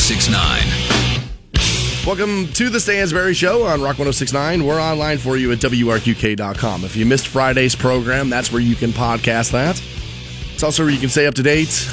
1069. Welcome to the Stansbury Show on Rock 1069. We're online for you at WRQK.com. If you missed Friday's program, that's where you can podcast that. It's also where you can stay up to date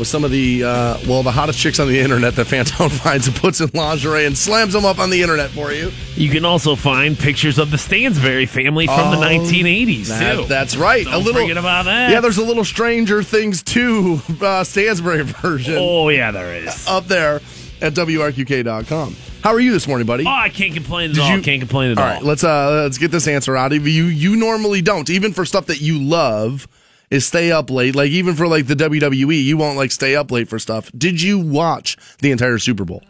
with some of the, uh, well, the hottest chicks on the internet that Fantone finds and puts in lingerie and slams them up on the internet for you. You can also find pictures of the Stansbury family from the Oh, 1980s, That- too. that's right. Don't a little forget about that. Yeah, there's a little Stranger Things 2 uh, Stansbury version Oh, yeah, there is. up there at WRQK.com. How are you this morning, buddy? Oh, I can't complain at Did all. you- can't complain at All all. right, let's uh let's get this answer out of you. You normally don't, even for stuff that you love, is stay up late. Like even for like the WWE, you won't like stay up late for stuff. Did you watch the entire Super Bowl?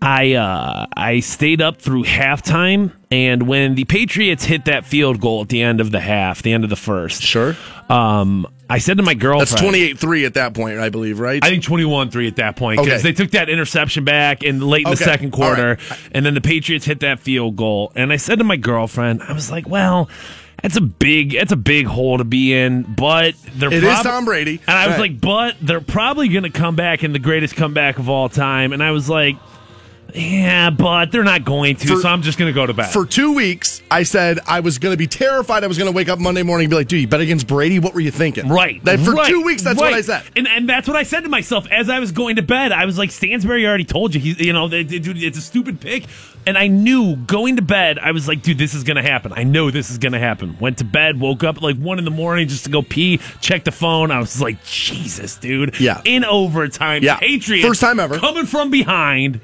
I uh, I stayed up through halftime, and when the Patriots hit that field goal at the end of the half, the end of the first, Sure. um, I said to my girlfriend, That's 28-3 at that point, I believe, right? I think 21-3 at that point because Okay. they took that interception back in late in the second quarter, right. and then the Patriots hit that field goal. And I said to my girlfriend, I was like, "Well, that's a big, that's a big hole to be in, but they're It is prob- Tom Brady. And I was Right. like, but they're probably going to come back in the greatest comeback of all time. And I was like, yeah, but they're not going to, For- so I'm just going to go to bed. for two weeks, I said I was going to be terrified. I was going to wake up Monday morning and be like, "Dude, you bet against Brady? What were you thinking?" Right. That for right, two weeks, that's right. what I said. And and that's what I said to myself as I was going to bed. I was like, Stansbury already told you. He's, you know, dude, it's a stupid pick. And I knew going to bed, I was like, dude, this is going to happen. I know this is going to happen. Went to bed, woke up at like one in the morning just to go pee, check the phone. I was like, Jesus, dude. Yeah. In overtime. Yeah. Patriots. First time ever. Coming from behind.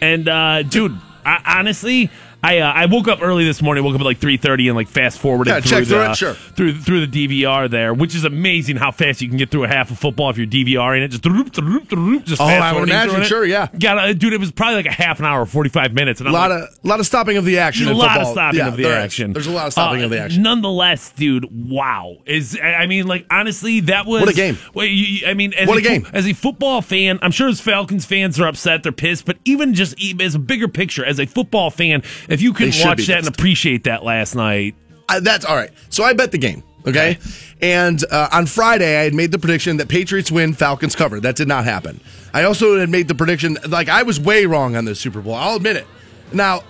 And, uh, dude, I, honestly, I uh, I woke up early this morning. Woke up at like three thirty and like fast forwarded Yeah, through the through it, sure. through through the DVR there, which is amazing how fast you can get through a half of football if you're DVRing it. Just Oh, I would imagine, sure, yeah. Got a, dude. It was probably like a half an hour, forty five minutes, and A lot like, of lot of stopping of the action. a lot football. of stopping Yeah, of the there is. action. There's a lot of stopping Uh, of the action. Nonetheless, dude, wow! Is I mean, like honestly, that was What a game. Well, you, I mean, as What a fo- game. As a football fan, I'm sure as Falcons fans are upset, they're pissed. But even just as a bigger picture, as a football fan, if you can watch that and appreciate that last night, Uh, that's all right. So I bet the game. Okay. And uh, on Friday, I had made the prediction that Patriots win, Falcons cover. That did not happen. I also had made the prediction, like, I was way wrong on the Super Bowl. I'll admit it. Now,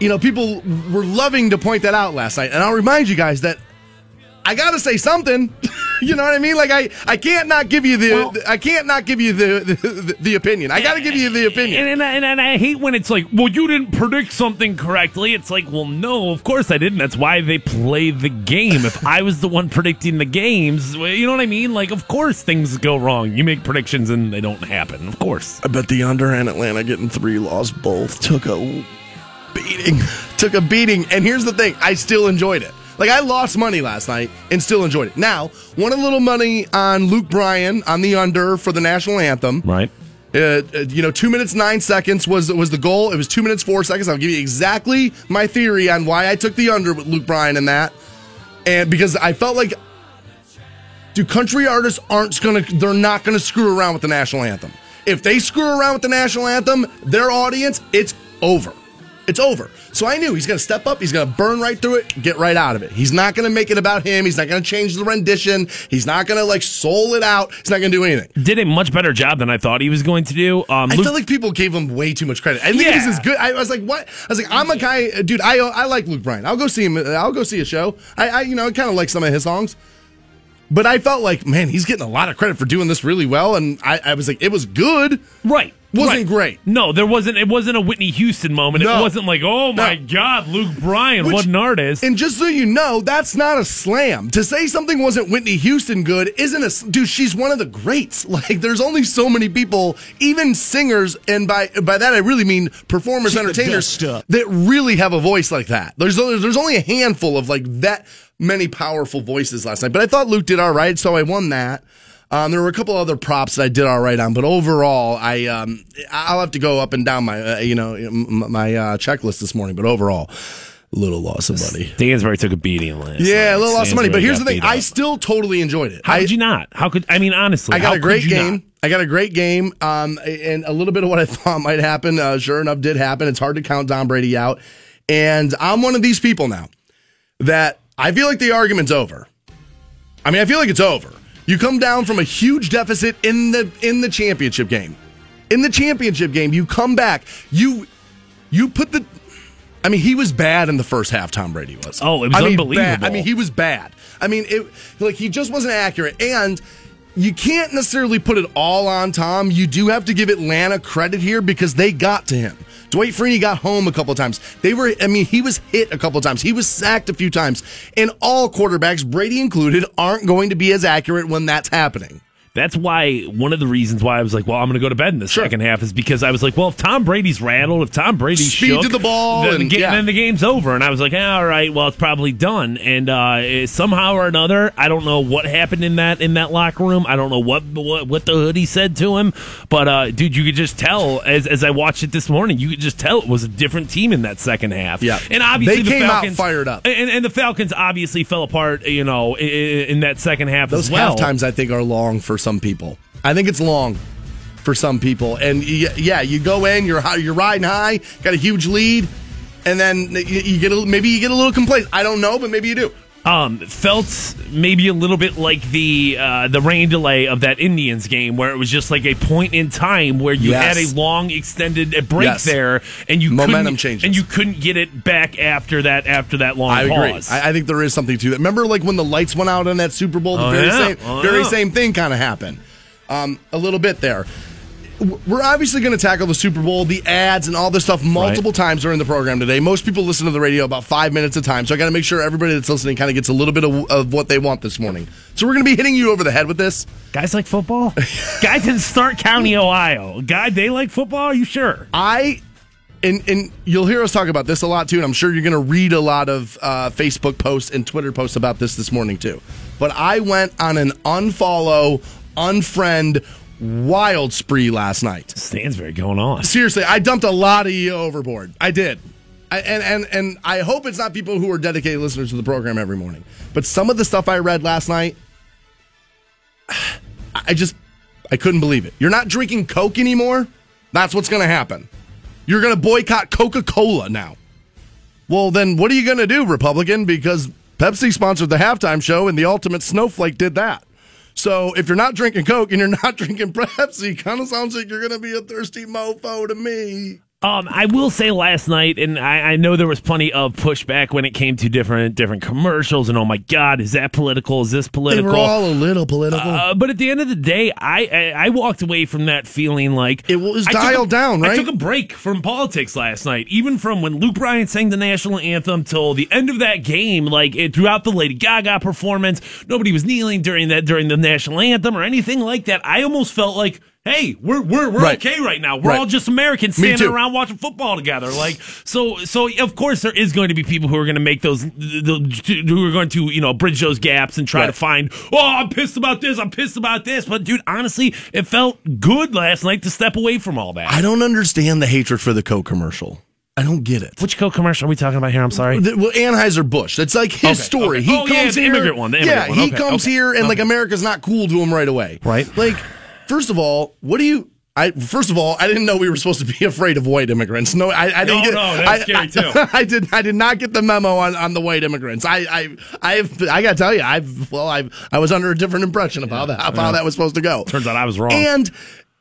you know, people were loving to point that out last night. And I'll remind you guys that I got to say something. you know what I mean? Like, I, I can't not give you the, Well- I can't not give you the, the, the opinion. I got to give you the opinion. And, and, I- and, and I hate when it's like, well, you didn't predict something correctly. It's like, well, no, of course I didn't. That's why they play the game. If I was the one predicting the games, you know what I mean? Like, of course things go wrong. You make predictions and they don't happen. Of course. I bet the under and Atlanta getting three lost both took a beating. took a beating. And here's the thing I still enjoyed it. Like, I lost money last night and still enjoyed it. Now, won a little money on Luke Bryan on the under for the national anthem. Right. Uh, uh, you know, two minutes nine seconds was was the goal. It was two minutes four seconds. I'll give you exactly my theory on why I took the under with Luke Bryan in that, and because I felt like, do country artists aren't gonna, they're not gonna screw around with the national anthem. If they screw around with the national anthem, their audience, it's over. It's over. So I knew he's going to step up. He's going to burn right through it, get right out of it. He's not going to make it about him. He's not going to change the rendition. He's not going to like soul it out. He's not going to do anything. Did a much better job than I thought he was going to do. Um, I Luke- felt like people gave him way too much credit. I think this Yeah. is good. I was like, what? I was like, I'm a guy, dude. I I like Luke Bryan. I'll go see him. I'll go see a show. I, I you know, I kind of like some of his songs. But I felt like, man, he's getting a lot of credit for doing this really well, and I, I was like, it was good. right. Wasn't right. great. No, there wasn't. It wasn't a Whitney Houston moment. No. It wasn't like, oh my No. God, Luke Bryan, Which- what an artist. And just so you know, that's not a slam. To say something wasn't Whitney Houston good isn't a dude. She's one of the greats. Like, there's only so many people, even singers, and by by that I really mean performers, entertainers, that really have a voice like that. There's there's only a handful of like that many powerful voices last night. But I thought Luke did all right, so I won that. Um, there were a couple other props that I did all right on, but overall, I um, I'll have to go up and down my uh, you know m- my uh, checklist this morning. But overall, a little loss of money. Stansbury took a beating last Yeah, a little loss of money. But here's the thing: I still totally enjoyed it. How I, could you not? How could I mean honestly? I got a great game. not? I got a great game. Um, and a little bit of what I thought might happen, uh, sure enough, did happen. It's hard to count Tom Brady out. And I'm one of these people now that I feel like the argument's over. I mean, I feel like it's over. You come down from a huge deficit in the in the championship game. in the championship game, you come back, you you put the. I mean, he was bad in the first half. Tom Brady was. Oh, it was I mean, unbelievable. bad. I mean, he was bad. I mean, it like he just wasn't accurate, and you can't necessarily put it all on Tom. You do have to give Atlanta credit here because they got to him. Dwight Freeney got home a couple times. They were, I mean, he was hit a couple times. He was sacked a few times. And all quarterbacks, Brady included, aren't going to be as accurate when that's happening. That's why one of the reasons why I was like, well, I'm going to go to bed in the Sure. second half is because I was like, well, if Tom Brady's rattled, if Tom Brady speed shook, to the ball then, the and- ga- yeah. then the game's over. And I was like, ah, all right, well, it's probably done. And uh, somehow or another, I don't know what happened in that in that locker room. I don't know what what, what the hoodie said to him, but uh, dude, you could just tell as as I watched it this morning, you could just tell it was a different team in that second half. Yeah. and obviously They the came out Falcons, fired up. and, and the Falcons obviously fell apart. You know, in, in that second half Those as well. half times, I think, are long for some people. I think it's long for some people. And yeah, you go in, you're high, you're riding high, got a huge lead, and then you, you get a, maybe you get a little complacent. I don't know, but maybe you do. Um, felt maybe a little bit like the uh, the rain delay of that Indians game, where it was just like a point in time where you Yes. had a long extended uh, break Yes. there, and you Momentum couldn't, changes. and you couldn't get it back after that after that long I agree. pause. I, I think there is something to that. Remember, like when the lights went out on that Super Bowl, the Oh, very yeah. same, Oh, very yeah. same thing kind of happened. Um, a little bit there. We're obviously going to tackle the Super Bowl, the ads, and all this stuff multiple times during the program today. Most people listen to the radio about five minutes at a time, so I got to make sure everybody that's listening kind of gets a little bit of, of what they want this morning. So we're going to be hitting you over the head with this. Guys like football. Guys in Stark County, Ohio. Guy, they like football. Are you sure? I and and you'll hear us talk about this a lot too, and I'm sure you're going to read a lot of uh, Facebook posts and Twitter posts about this this morning too. But I went on an unfollow, unfriend, wild spree last night. Stansbury going on. Seriously, I dumped a lot of you overboard. I did. I, and, and and I hope it's not people who are dedicated listeners to the program every morning. But some of the stuff I read last night, I just I couldn't believe it. You're not drinking Coke anymore. That's what's going to happen. You're going to boycott Coca Cola now. Well, then what are you going to do, Republican? Because Pepsi sponsored the halftime show, and the Ultimate Snowflake did that. So if you're not drinking Coke and you're not drinking Pepsi, kind of sounds like you're going to be a thirsty mofo to me. Um, I will say last night, and I, I know there was plenty of pushback when it came to different different commercials, and oh my God, is that political? Is this political? They were all a little political. Uh, but at the end of the day, I, I I walked away from that feeling like It was I dialed a- down, Right, I took a break from politics last night, even from when Luke Bryan sang the national anthem till the end of that game. Like it, throughout the Lady Gaga performance, nobody was kneeling during that during the national anthem or anything like that. I almost felt like. Hey, we're we're we're Right. okay right now. We're Right. all just Americans standing around watching football together. Like so, so of course there is going to be people who are going to make those, the, who are going to you know bridge those gaps and try to find. Oh, I'm pissed about this. I'm pissed about this. But dude, honestly, it felt good last night to step away from all that. I don't understand the hatred for the Coke commercial. I don't get it. Which Coke commercial are we talking about here? I'm sorry. The- well, Anheuser Busch. That's like his Okay, story. okay. He Oh, yeah, comes the here. immigrant one, the yeah, immigrant one. he comes okay, here, and like. America's not cool to him right away. Right. Like, first of all, what do you? I first of all, I didn't know we were supposed to be afraid of white immigrants. No, I, I didn't No, get. no, that's I, scary, I- too. I did. I did not get the memo on, on the white immigrants. I, I, I've, I got to tell you, I've, well, I, I was under a different impression of how that, of how that was supposed to go. Turns out I was wrong. And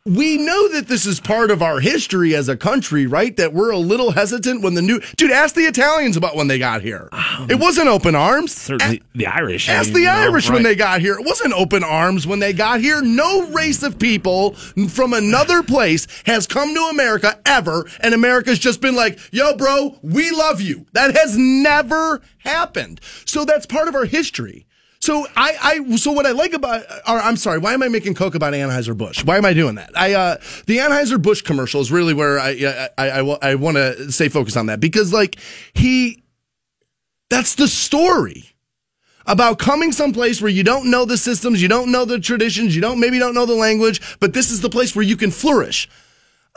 we know that this is part of our history as a country, right? That we're a little hesitant when the new dude. Ask the Italians about when they got here. Um, it wasn't open arms. Certainly, the Irish. I Ask mean, the you know, Irish when they got here. It wasn't open arms when they got here. No race of people from another place has come to America ever, and America's just been like, yo, bro, we love you. That has never happened. So that's part of our history. So I, I, so what I like about, or I'm sorry, why am I making Coke about Anheuser Busch? Why am I doing that? I, uh, the Anheuser Busch commercial is really where I, I, I, I, I want to stay focused on that because like he, that's the story about coming someplace where you don't know the systems, you don't know the traditions, you don't maybe don't know the language, but this is the place where you can flourish.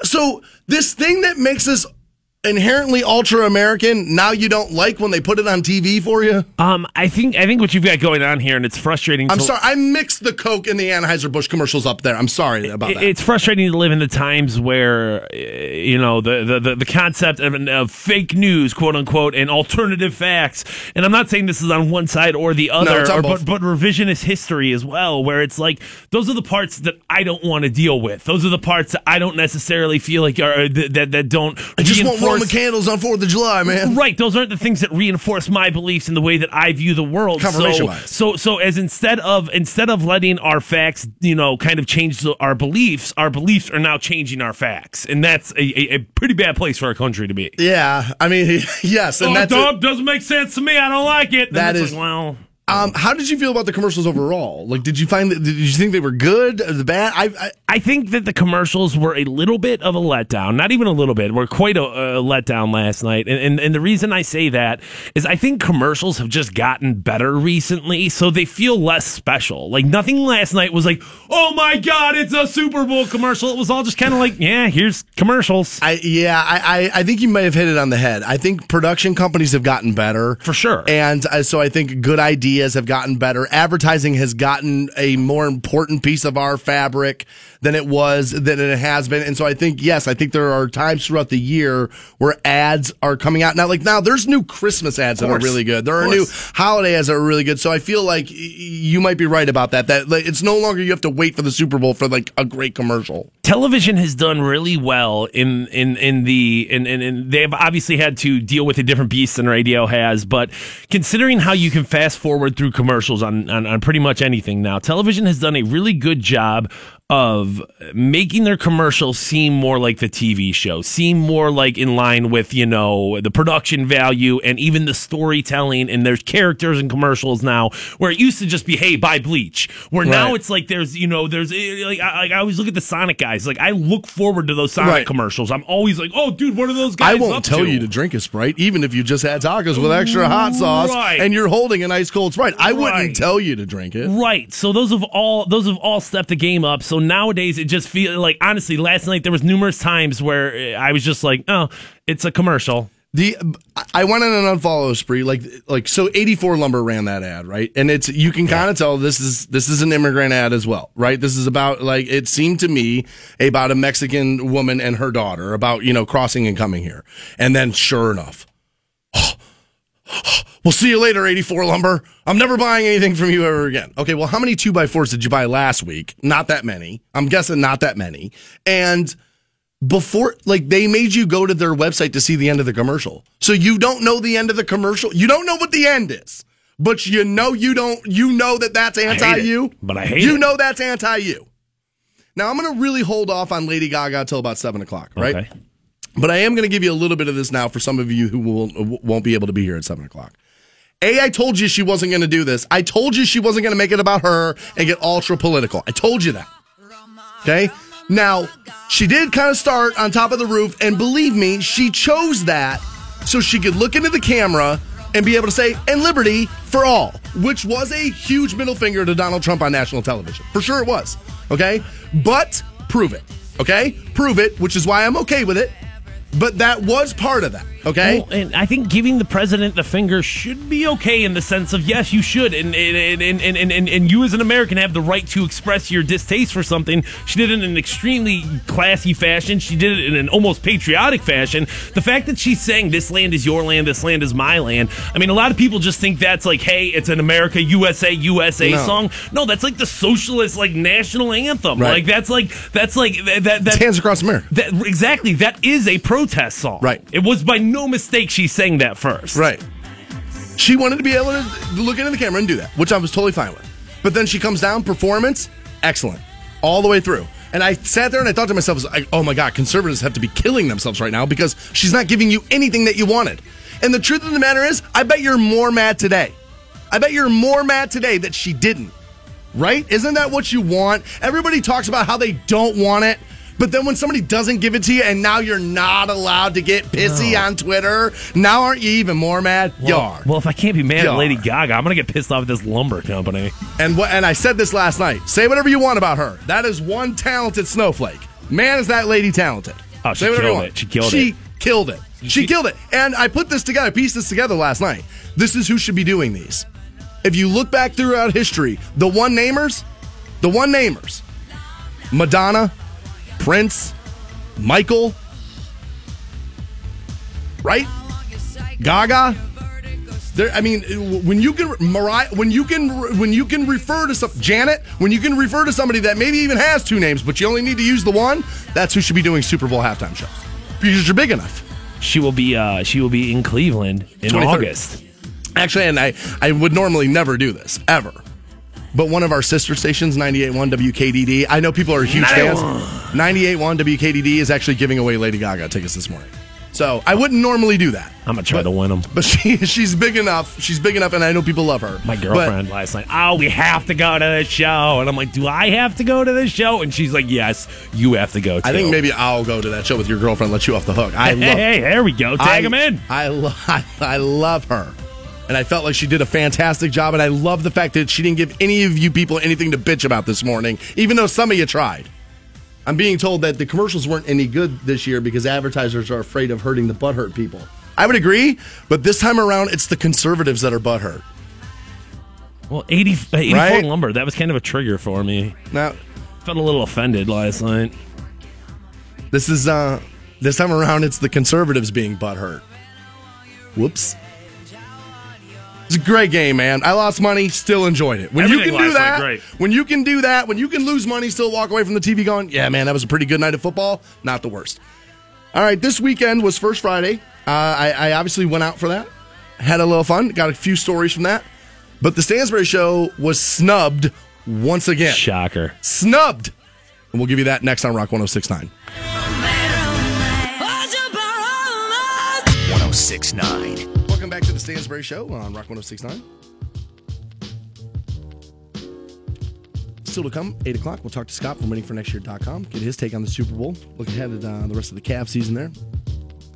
So this thing that makes us inherently ultra American, now you don't like when they put it on TV for you? Um, I think I think what you've got going on here, and it's frustrating. I'm to- sorry, I mixed the Coke and the Anheuser Busch commercials up there. I'm sorry about it- that. It's frustrating to live in the times where you know the the, the, the concept of, of fake news, quote unquote, and alternative facts. And I'm not saying this is on one side or the other, on or, but but revisionist history as well, where it's like those are the parts that I don't want to deal with. Those are the parts that I don't necessarily feel like are that that, that don't. I just want reinforce- candles on 4th of July, man. Right, those aren't the things that reinforce my beliefs in the way that I view the world. Confirmation So, bias. so, so as instead of instead of letting our facts, you know, kind of change the, our beliefs, our beliefs are now changing our facts, and that's a, a, a pretty bad place for our country to be. Yeah, I mean, yes, and oh, that's doesn't make sense to me. I don't like it. Then That is- like, well. Um, how did you feel about the commercials overall? Like, did you find that? Did you think they were good or the bad? I, I I think that the commercials were a little bit of a letdown. Not even a little bit. Were quite a, a letdown last night. And, and and the reason I say that is I think commercials have just gotten better recently, so they feel less special. Like nothing last night was like, oh my god, it's a Super Bowl commercial. It was all just kind of like, yeah, here's commercials I yeah, I, I I think you may have hit it on the head. I think production companies have gotten better for sure. And uh, so I think good ideas have gotten better. Advertising has gotten a more important piece of our fabric than it was than it has been. And so I think yes, I think there are times throughout the year where ads are coming out now. Like now, there's new Christmas ads that are really good. There are new holiday ads that are really good. So I feel like you might be right about that. That like, it's no longer you have to wait for the Super Bowl for like a great commercial. television has done really well in in in the in, in, in they've obviously had to deal with a different beast than radio has but considering how you can fast forward through commercials on, on on pretty much anything now television has done a really good job of making their commercials seem more like the TV show, seem more like in line with, you know, the production value and even the storytelling. And there's characters in commercials now where it used to just be, hey, buy bleach. Where now it's like there's, you know, there's eh, like I, like, I always look at the Sonic guys. Like I look forward to those Sonic Right. commercials. I'm always like, oh, dude, what are those guys? I won't tell to? you to drink a Sprite, even if you just had tacos with extra hot sauce Right. and you're holding an ice cold Sprite. I Right. wouldn't tell you to drink it. Right. So those have all those have all stepped the game up. So nowadays it just feels like honestly, last night there was numerous times where I was just like, oh, it's a commercial. The I went on an unfollow spree, like like so. Eighty four lumber ran that ad, right? And it's you can kind of tell this is this is an immigrant ad as well, right? This is about like it seemed to me about a Mexican woman and her daughter about you know crossing and coming here, and then sure enough, we'll see you later. Eighty four lumber. I'm never buying anything from you ever again. Okay, well, how many two by fours did you buy last week? Not that many. I'm guessing not that many, and before like they made you go to their website to see the end of the commercial. So you don't know the end of the commercial. You don't know what the end is. But you know you don't you know that that's anti you. but I hate You it. know that's anti you. Now I'm gonna really hold off on Lady Gaga till about seven o'clock, right? Okay. But I am going to give you a little bit of this now for some of you who will, won't be able to be here at seven o'clock. A, I told you she wasn't going to do this. I told you she wasn't going to make it about her and get ultra political. I told you that. Okay. Now, she did kind of start on top of the roof, and believe me, she chose that so she could look into the camera and be able to say, and liberty for all, which was a huge middle finger to Donald Trump on national television. For sure it was. Okay. But prove it. Okay. Prove it, which is why I'm okay with it. But that was part of that. Okay. Well, and I think giving the president the finger should be okay in the sense of yes, you should, and and and and, and, and, you as an American have the right to express your distaste for something. She did it in an extremely classy fashion. She did it in an almost patriotic fashion. The fact that she's saying this land is your land, this land is my land. I mean, a lot of people just think that's like, hey, it's an America USA USA No. song. No, that's like the socialist like national anthem. Right. Like that's like that's like that that. that Hands across America. that, exactly. That is a protest song. Right. It was by no mistake she sang that first. Right. She wanted to be able to look into the camera and do that, which I was totally fine with. But then she comes down, performance, excellent, all the way through. And I sat there and I thought to myself, like, oh my God, conservatives have to be killing themselves right now because she's not giving you anything that you wanted. And the truth of the matter is, I bet you're more mad today. I bet you're more mad today that she didn't. Right? Isn't that what you want? Everybody talks about how they don't want it. But then when somebody doesn't give it to you and now you're not allowed to get pissy on Twitter, now aren't you even more mad? you Well, are. well, if I can't be mad at Lady. Gaga, I'm gonna get pissed off at this lumber company. And what? And I said this last night. Say whatever you want about her. That is one talented snowflake. Man, is that lady talented? Oh, she killed it. She killed she it. killed it. She killed it. And I put this together, I pieced this together last night. This is who should be doing these. If you look back throughout history, the one namers, the one namers, Madonna, Prince, Michael, right? Gaga. There, I mean, when you can Mariah, when you can when you can refer to some Janet, when you can refer to somebody that maybe even has two names, but you only need to use the one, that's who should be doing Super Bowl halftime shows because you're big enough. She will be uh, she will be in Cleveland in 23rd. August. Actually, and I I would normally never do this ever. But one of our sister stations, 98.1 WKDD, I know people are huge fans. 98.1 WKDD is actually giving away Lady Gaga tickets this morning. So I wouldn't normally do that. I'm gonna try to win them. But she she's big enough. She's big enough, and I know people love her. My But- girlfriend last night. Oh, we have to go to the show, and I'm like, do I have to go to the show? And she's like, yes, you have to go. Too. I think maybe I'll go to that show with your girlfriend. Let you off the hook. I Hey, love. hey, there we go. Tag I, him in. I, lo- I, I love her. And I felt like she did a fantastic job. And I love the fact that she didn't give any of you people anything to bitch about this morning, even though some of you tried. I'm being told that the commercials weren't any good this year because advertisers are afraid of hurting the butthurt people. I would agree, but this time around, it's the conservatives that are butthurt. Well, 80, 84 Right? lumber. That was kind of a trigger for me. Now, Felt a little offended last night. this is uh this time around, it's the conservatives being butthurt. Whoops. It's a great game, man. I lost money, still enjoyed it. When you can do that, great. when you can do that, when you can lose money, still walk away from the TV going, yeah, man, that was a pretty good night of football. Not the worst. All right, this weekend was First Friday. Uh, I, I obviously went out for that, had a little fun, got a few stories from that. But the Stansbury Show was snubbed once again. Shocker. Snubbed. And we'll give you that next on Rock 1069. 1069. Welcome back to the Stansbury Show on Rock 1069. Still to come, 8 o'clock, we'll talk to Scott from waitingfornextyear.com, get his take on the Super Bowl, look ahead at uh, the rest of the Cavs season there.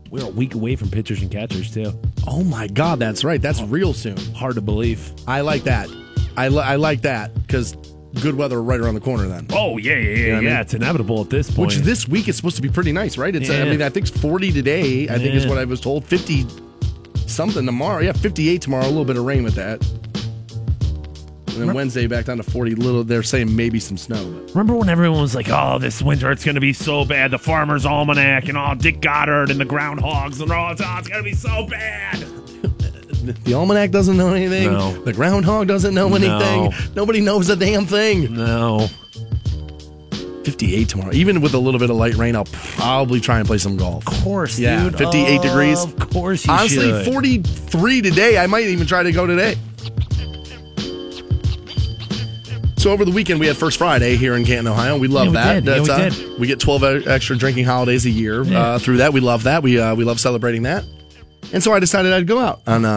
We're a week away from pitchers and catchers, too. Oh my God, that's right. That's real soon. Hard to believe. I like that. I, li- I like that because good weather right around the corner then. Oh, yeah, yeah, yeah. what I yeah. mean? It's inevitable at this point. Which this week is supposed to be pretty nice, right? It's uh, I mean I think it's 40 today. I think is what I was told. 50 something tomorrow. Yeah, 58 tomorrow. A little bit of rain with that. And then Wednesday back down to 40. Little. They're saying maybe some snow. But Remember when everyone was like, "Oh, this winter it's going to be so bad." The Farmer's Almanac and all Dick Goddard and the groundhogs and all. Oh, it's oh, going to be so bad. the almanac doesn't know anything. No. The groundhog doesn't know anything. No. Nobody knows a damn thing. No. 58 tomorrow. Even with a little bit of light rain, I'll probably try and play some golf. Of course, Yeah, dude. 58 degrees. Of course, you Honestly, should. 43 today. I might even try to go today. So over the weekend we had First Friday here in Canton, Ohio. We love Yeah, we that. did. Yeah, we uh, did. we get 12 e- extra drinking holidays a year Yeah. uh, through that. We love that. We uh, we love celebrating that. And so I decided I'd go out on uh,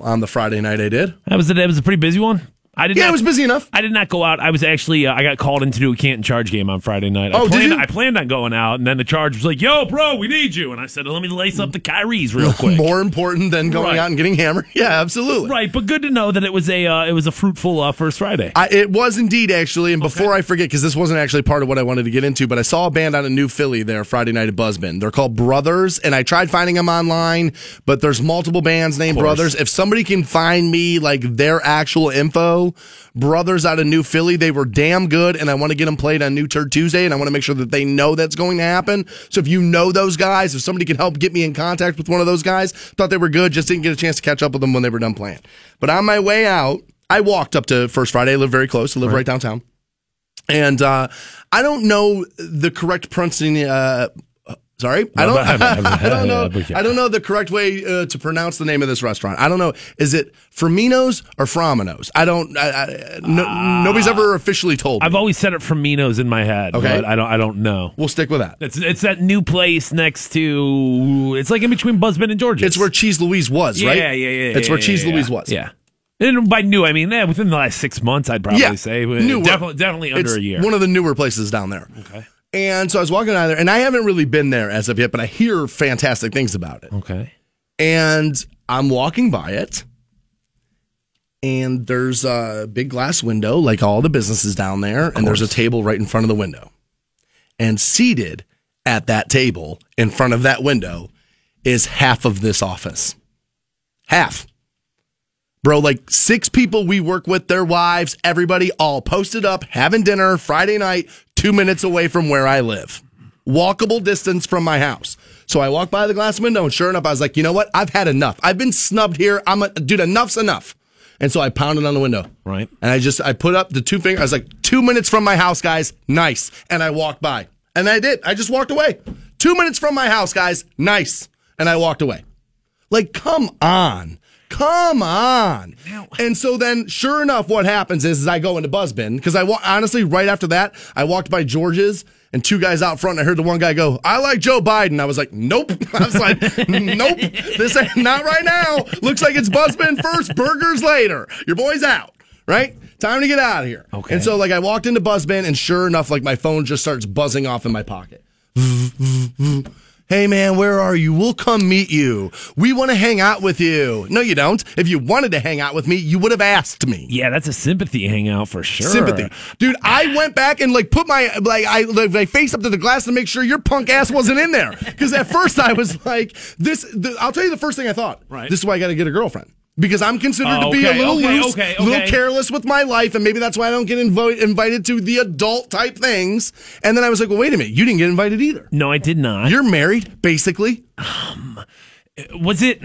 uh, on the Friday night. I did. That was a, that was a pretty busy one. I did. Yeah, not, it was busy enough. I did not go out. I was actually uh, I got called in to do a Canton Charge game on Friday night. I Oh, did you? I planned on going out, and then the Charge was like, "Yo, bro, we need you." And I said, "Let me lace up the Kyries real quick." More important than going Right. out and getting hammered. Yeah, absolutely. Right, but good to know that it was a uh, it was a fruitful uh, first Friday. I, it was indeed actually, and before I forget, because this wasn't actually part of what I wanted to get into, but I saw a band out of New Philly there Friday night at Buzzbin. They're called Brothers, and I tried finding them online, but there's multiple bands named. Brothers. If somebody can find me like their actual info, Brothers out of New Philly, they were damn good, and I want to get them played on New Turd Tuesday, and I want to make sure that they know that's going to happen. So if you know those guys, if somebody can help get me in contact with one of those guys, thought they were good, just didn't get a chance to catch up with them when they were done playing. But on my way out, I walked up to First Friday. I live very close. I live right, downtown. And uh, I don't know the correct pronunciation. Uh, sorry, I don't. I don't know. I don't know the correct way uh, to pronounce the name of this restaurant. I don't know. Is it Firmino's or Framino's? I don't. I, I, no, nobody's ever officially told. Me. I've always said it from Minos in my head. Okay. but I don't I don't know. we'll stick with that. It's it's that new place next to. It's like in between Buzzbin and Georgia. It's where Cheese Louise was, right? Yeah, yeah, yeah. It's where yeah, Cheese yeah, Louise was. Yeah. And by new, I mean eh, within the last six months, I'd probably Yeah. say. Newer. Definitely, definitely under it's a year. One of the newer places down there. okay. And so I was walking out there, and I haven't really been there as of yet, but I hear fantastic things about it. Okay. and I'm walking by it, and there's a big glass window, like all the businesses down there, and there's a table right in front of the window. And seated at that table in front of that window is half of this office. Half. Bro, like six people we work with, their wives, everybody all posted up, having dinner Friday night, two minutes away from where I live. Walkable distance from my house. So I walked by the glass window and sure enough, I was like, you know what? I've had enough. I've been snubbed here. I'm a dude, enough's enough. And so I pounded on the window. Right. And I just I put up the two fingers. I was like, two minutes from my house, guys. Nice. And I walked by. And I did. I just walked away. Two minutes from my house, guys. Nice. And I walked away. Like, come on. Come on. And so then, sure enough, what happens is, is I go into Buzzbin because I wa- honestly, right after that, I walked by George's and two guys out front. And I heard the one guy go, I like Joe Biden. I was like, nope. I was like, nope. This ain't not right now. Looks like it's Buzzbin first, burgers later. Your boy's out, right? Time to get out of here. Okay. And so, like, I walked into Buzzbin and sure enough, like, my phone just starts buzzing off in my pocket. Hey man, where are you? We'll come meet you. We want to hang out with you. No, you don't. If you wanted to hang out with me, you would have asked me. Yeah, that's a sympathy hangout for sure. Sympathy, dude. I went back and like put my like I like, my face up to the glass to make sure your punk ass wasn't in there. Because at first I was like, this. The, I'll tell you the first thing I thought. Right. This is why I got to get a girlfriend. Because I'm considered Oh, to be a little okay, loose, okay, a little careless with my life, and maybe that's why I don't get invo- invited to the adult type things. And then I was like, well, wait a minute, you didn't get invited either. No, I did not. You're married, basically. Um, was it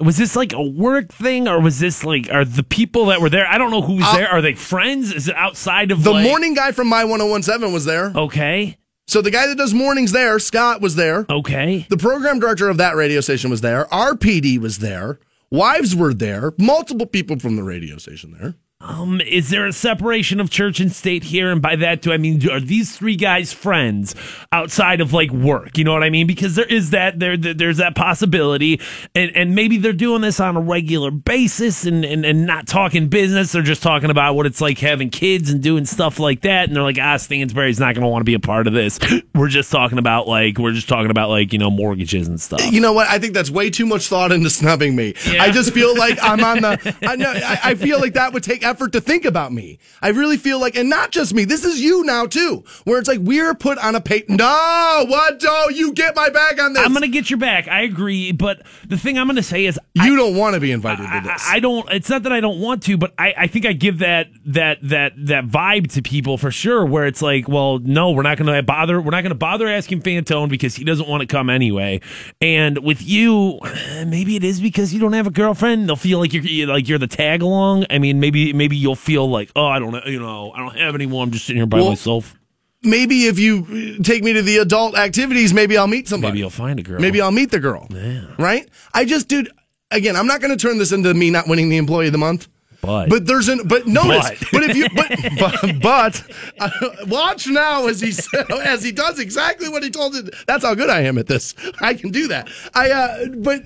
was this like a work thing or was this like are the people that were there i don't know who's there are they friends is it outside of The like- morning guy from My 1017 was there. okay So the guy that does mornings there, Scott, was there. okay The program director of that radio station was there. RPD was there. Wives were there. Multiple people from the radio station there. Um is there a separation of church and state here and by that do i mean are these three guys friends outside of like work you know what i mean because there is that there there- there's that possibility and and maybe they're doing this on a regular basis and and, and not talking business they're just talking about what it's like having kids and doing stuff like that and they're like ah stansbury's not going to want to be a part of this we're just talking about like we're just talking about like you know mortgages and stuff You know what? I think that's way too much thought into snubbing me. Yeah. I just feel like I'm on the. I know. I, I feel like that would take effort to think about me. I really feel like, and not just me. This is you now too, where it's like we're put on a pay. No, what? do you get my back on this? i'm going to get your back i agree but the thing i'm going to say is You don't want to be invited to I, this. I don't. It's not that I don't want to, but I, I think I give that that that that vibe to people for sure. Where it's like, well, no, we're not going to bother. We're not going to bother asking Fantone because he doesn't want to come anyway. And with you, maybe it is because you don't have a girlfriend. They'll feel like you're like you're the tag along. I mean, maybe maybe you'll feel like, oh, I don't know, you know, I don't have anyone. I'm just sitting here by Well, myself. maybe if you take me to the adult activities, maybe I'll meet somebody. Maybe you'll find a girl. Maybe I'll meet the girl. Yeah. Right? I just, dude. Again, I'm not going to turn this into me not winning the employee of the month. But- but there's an but notice But. but, if you but but, but uh, watch now as he as he does exactly what he told you. That's how good I am at this. I can do that. I uh but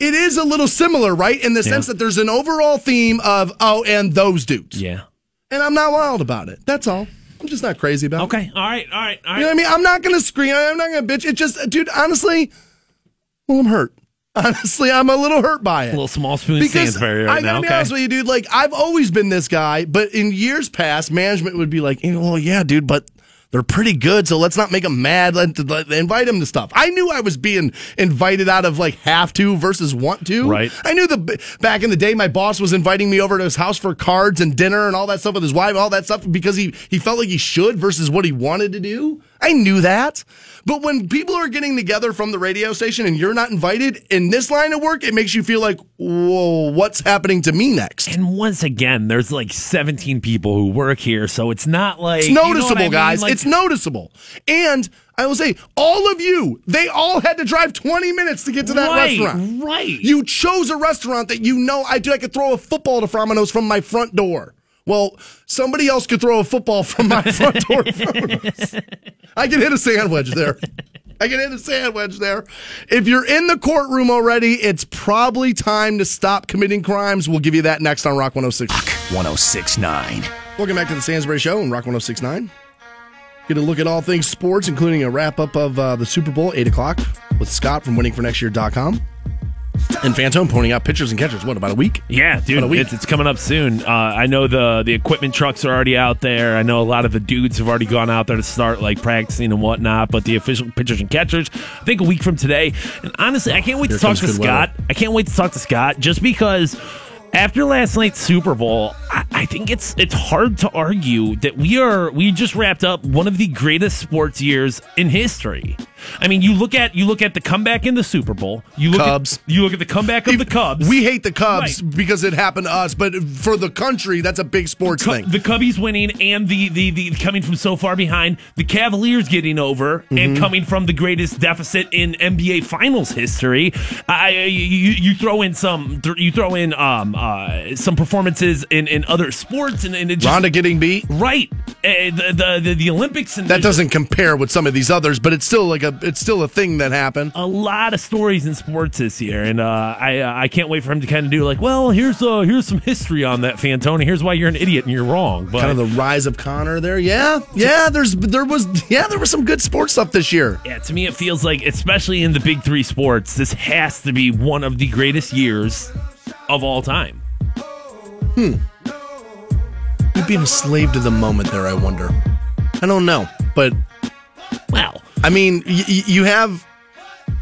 it is a little similar, right? In the sense that there's an overall theme of oh, and those dudes, yeah. and I'm not wild about it. That's all. I'm just not crazy about it. Okay. All right. All right. All You know what I mean? I'm not gonna scream. I'm not gonna bitch. It just, dude. Honestly, well, I'm hurt. Honestly, I'm a little hurt by it. A little small spoon because Stansbury I right gotta now. be Okay. honest with you, dude. Like I've always been this guy, but in years past, management would be like, well, yeah, dude, but they're pretty good, so let's not make them mad. Let, let invite them to stuff. I knew I was being invited out of like have to versus want to. Right. I knew the back in the day, my boss was inviting me over to his house for cards and dinner and all that stuff with his wife, all that stuff because he he felt like he should versus what he wanted to do. I knew that. But when people are getting together from the radio station and you're not invited in this line of work, it makes you feel like, whoa, what's happening to me next? And once again, there's like 17 people who work here, so it's not like It's you know noticeable, I mean? guys. Like, it's noticeable. And I will say, all of you, they all had to drive 20 minutes to get to that right, restaurant. right. You chose a restaurant that you know I do. I could throw a football to Fromino's from my front door. Well, somebody else could throw a football from my front door. I can hit a sandwich there. I can hit a sandwich there. If you're in the courtroom already, it's probably time to stop committing crimes. We'll give you that next on Rock 106. Rock 1069. Welcome back to the Stansbury Show on Rock 1069. Get a look at all things sports, including a wrap up of uh, the Super Bowl, 8 o'clock, with Scott from waitingfornextyear.com. And Fantone pointing out pitchers and catchers. What about a week? Yeah, dude, week. it's, it's coming up soon. Uh, I know the the equipment trucks are already out there. I know a lot of the dudes have already gone out there to start like practicing and whatnot. But the official pitchers and catchers, I think a week from today. And honestly, I can't wait Here to talk to Scott. I can't wait to talk to Scott just because. After last night's Super Bowl, I, I think it's it's hard to argue that we are we just wrapped up one of the greatest sports years in history. I mean, you look at you look at the comeback in the Super Bowl. You look Cubs. At, you look at the comeback of the Cubs. We hate the Cubs Right. because it happened to us, but for the country, that's a big sports Cu- thing. The Cubbies winning and the, the, the coming from so far behind, the Cavaliers getting over Mm-hmm. and coming from the greatest deficit in NBA Finals history. I you, you throw in some you throw in um uh, some performances in, in other sports and, and it just Rhonda getting beat. right uh, the, the the the Olympics and That doesn't compare with some of these others, but it's still like a it's still a thing that happened. a lot of stories in sports this year, and uh, I uh, I can't wait for him to kind of do like, well, here's uh here's some history on that, Fantoni. Here's why you're an idiot and you're wrong. But Kind of the rise of Connor there. Yeah, yeah. There's there was yeah there was some good sports stuff this year. Yeah, to me, it feels like, especially in the big three sports, this has to be one of the greatest years of all time. Hmm. You'd be a slave to the moment there. I wonder. I don't know, but Wow. I mean, y- you have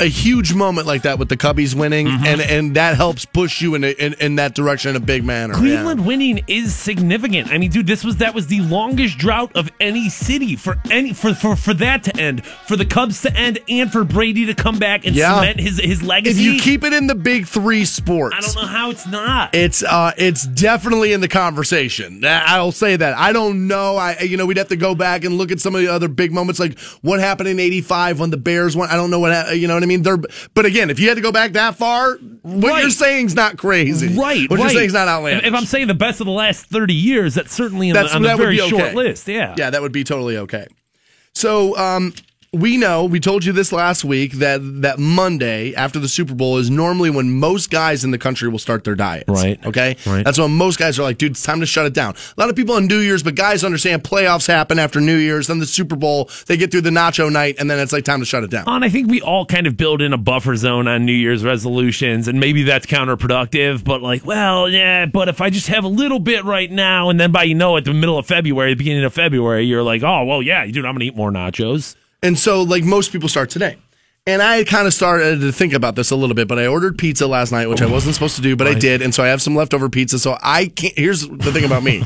a huge moment like that with the Cubbies winning, Mm-hmm. and and that helps push you in, a, in in that direction in a big manner. yeah. Cleveland winning is significant. I mean, dude, this was that was the longest drought of any city for any for for, for that to end, for the Cubs to end, and for Brady to come back and Yeah. cement his his legacy. If you keep it in the big three sports, I don't know how it's not. It's uh, it's definitely in the conversation. I'll say that. I don't know. I you know we'd have to go back and look at some of the other big moments, like what happened in '85 when the Bears won. I don't know what ha- you know what I mean. They're, but again, if you had to go back that far, what Right. you're saying's not crazy, Right, What right. you're saying's not outlandish. If, if I'm saying the best of the last 30 years, that's certainly in That's- the, on a that would very be okay. short list. Yeah. yeah, that would be totally okay. So um, we know we told you this last week that that Monday after the Super Bowl is normally when most guys in the country will start their diets. Right. Okay. Right. That's when most guys are like, dude, it's time to shut it down. A lot of people on New Year's, but guys understand playoffs happen after New Year's, then the Super Bowl, they get through the nacho night, and then it's like time to shut it down. And I think we all kind of build in a buffer zone on New Year's resolutions, and maybe that's counterproductive. But like, well, yeah, but if I just have a little bit right now, and then by you know, at the middle of February, the beginning of February, you're like, oh, well, yeah, dude, I'm gonna eat more nachos. And so, like most people start today. And I kind of started to think about this a little bit, but I ordered pizza last night, which I wasn't supposed to do, but I did. And so I have some leftover pizza. So I can't, here's the thing about me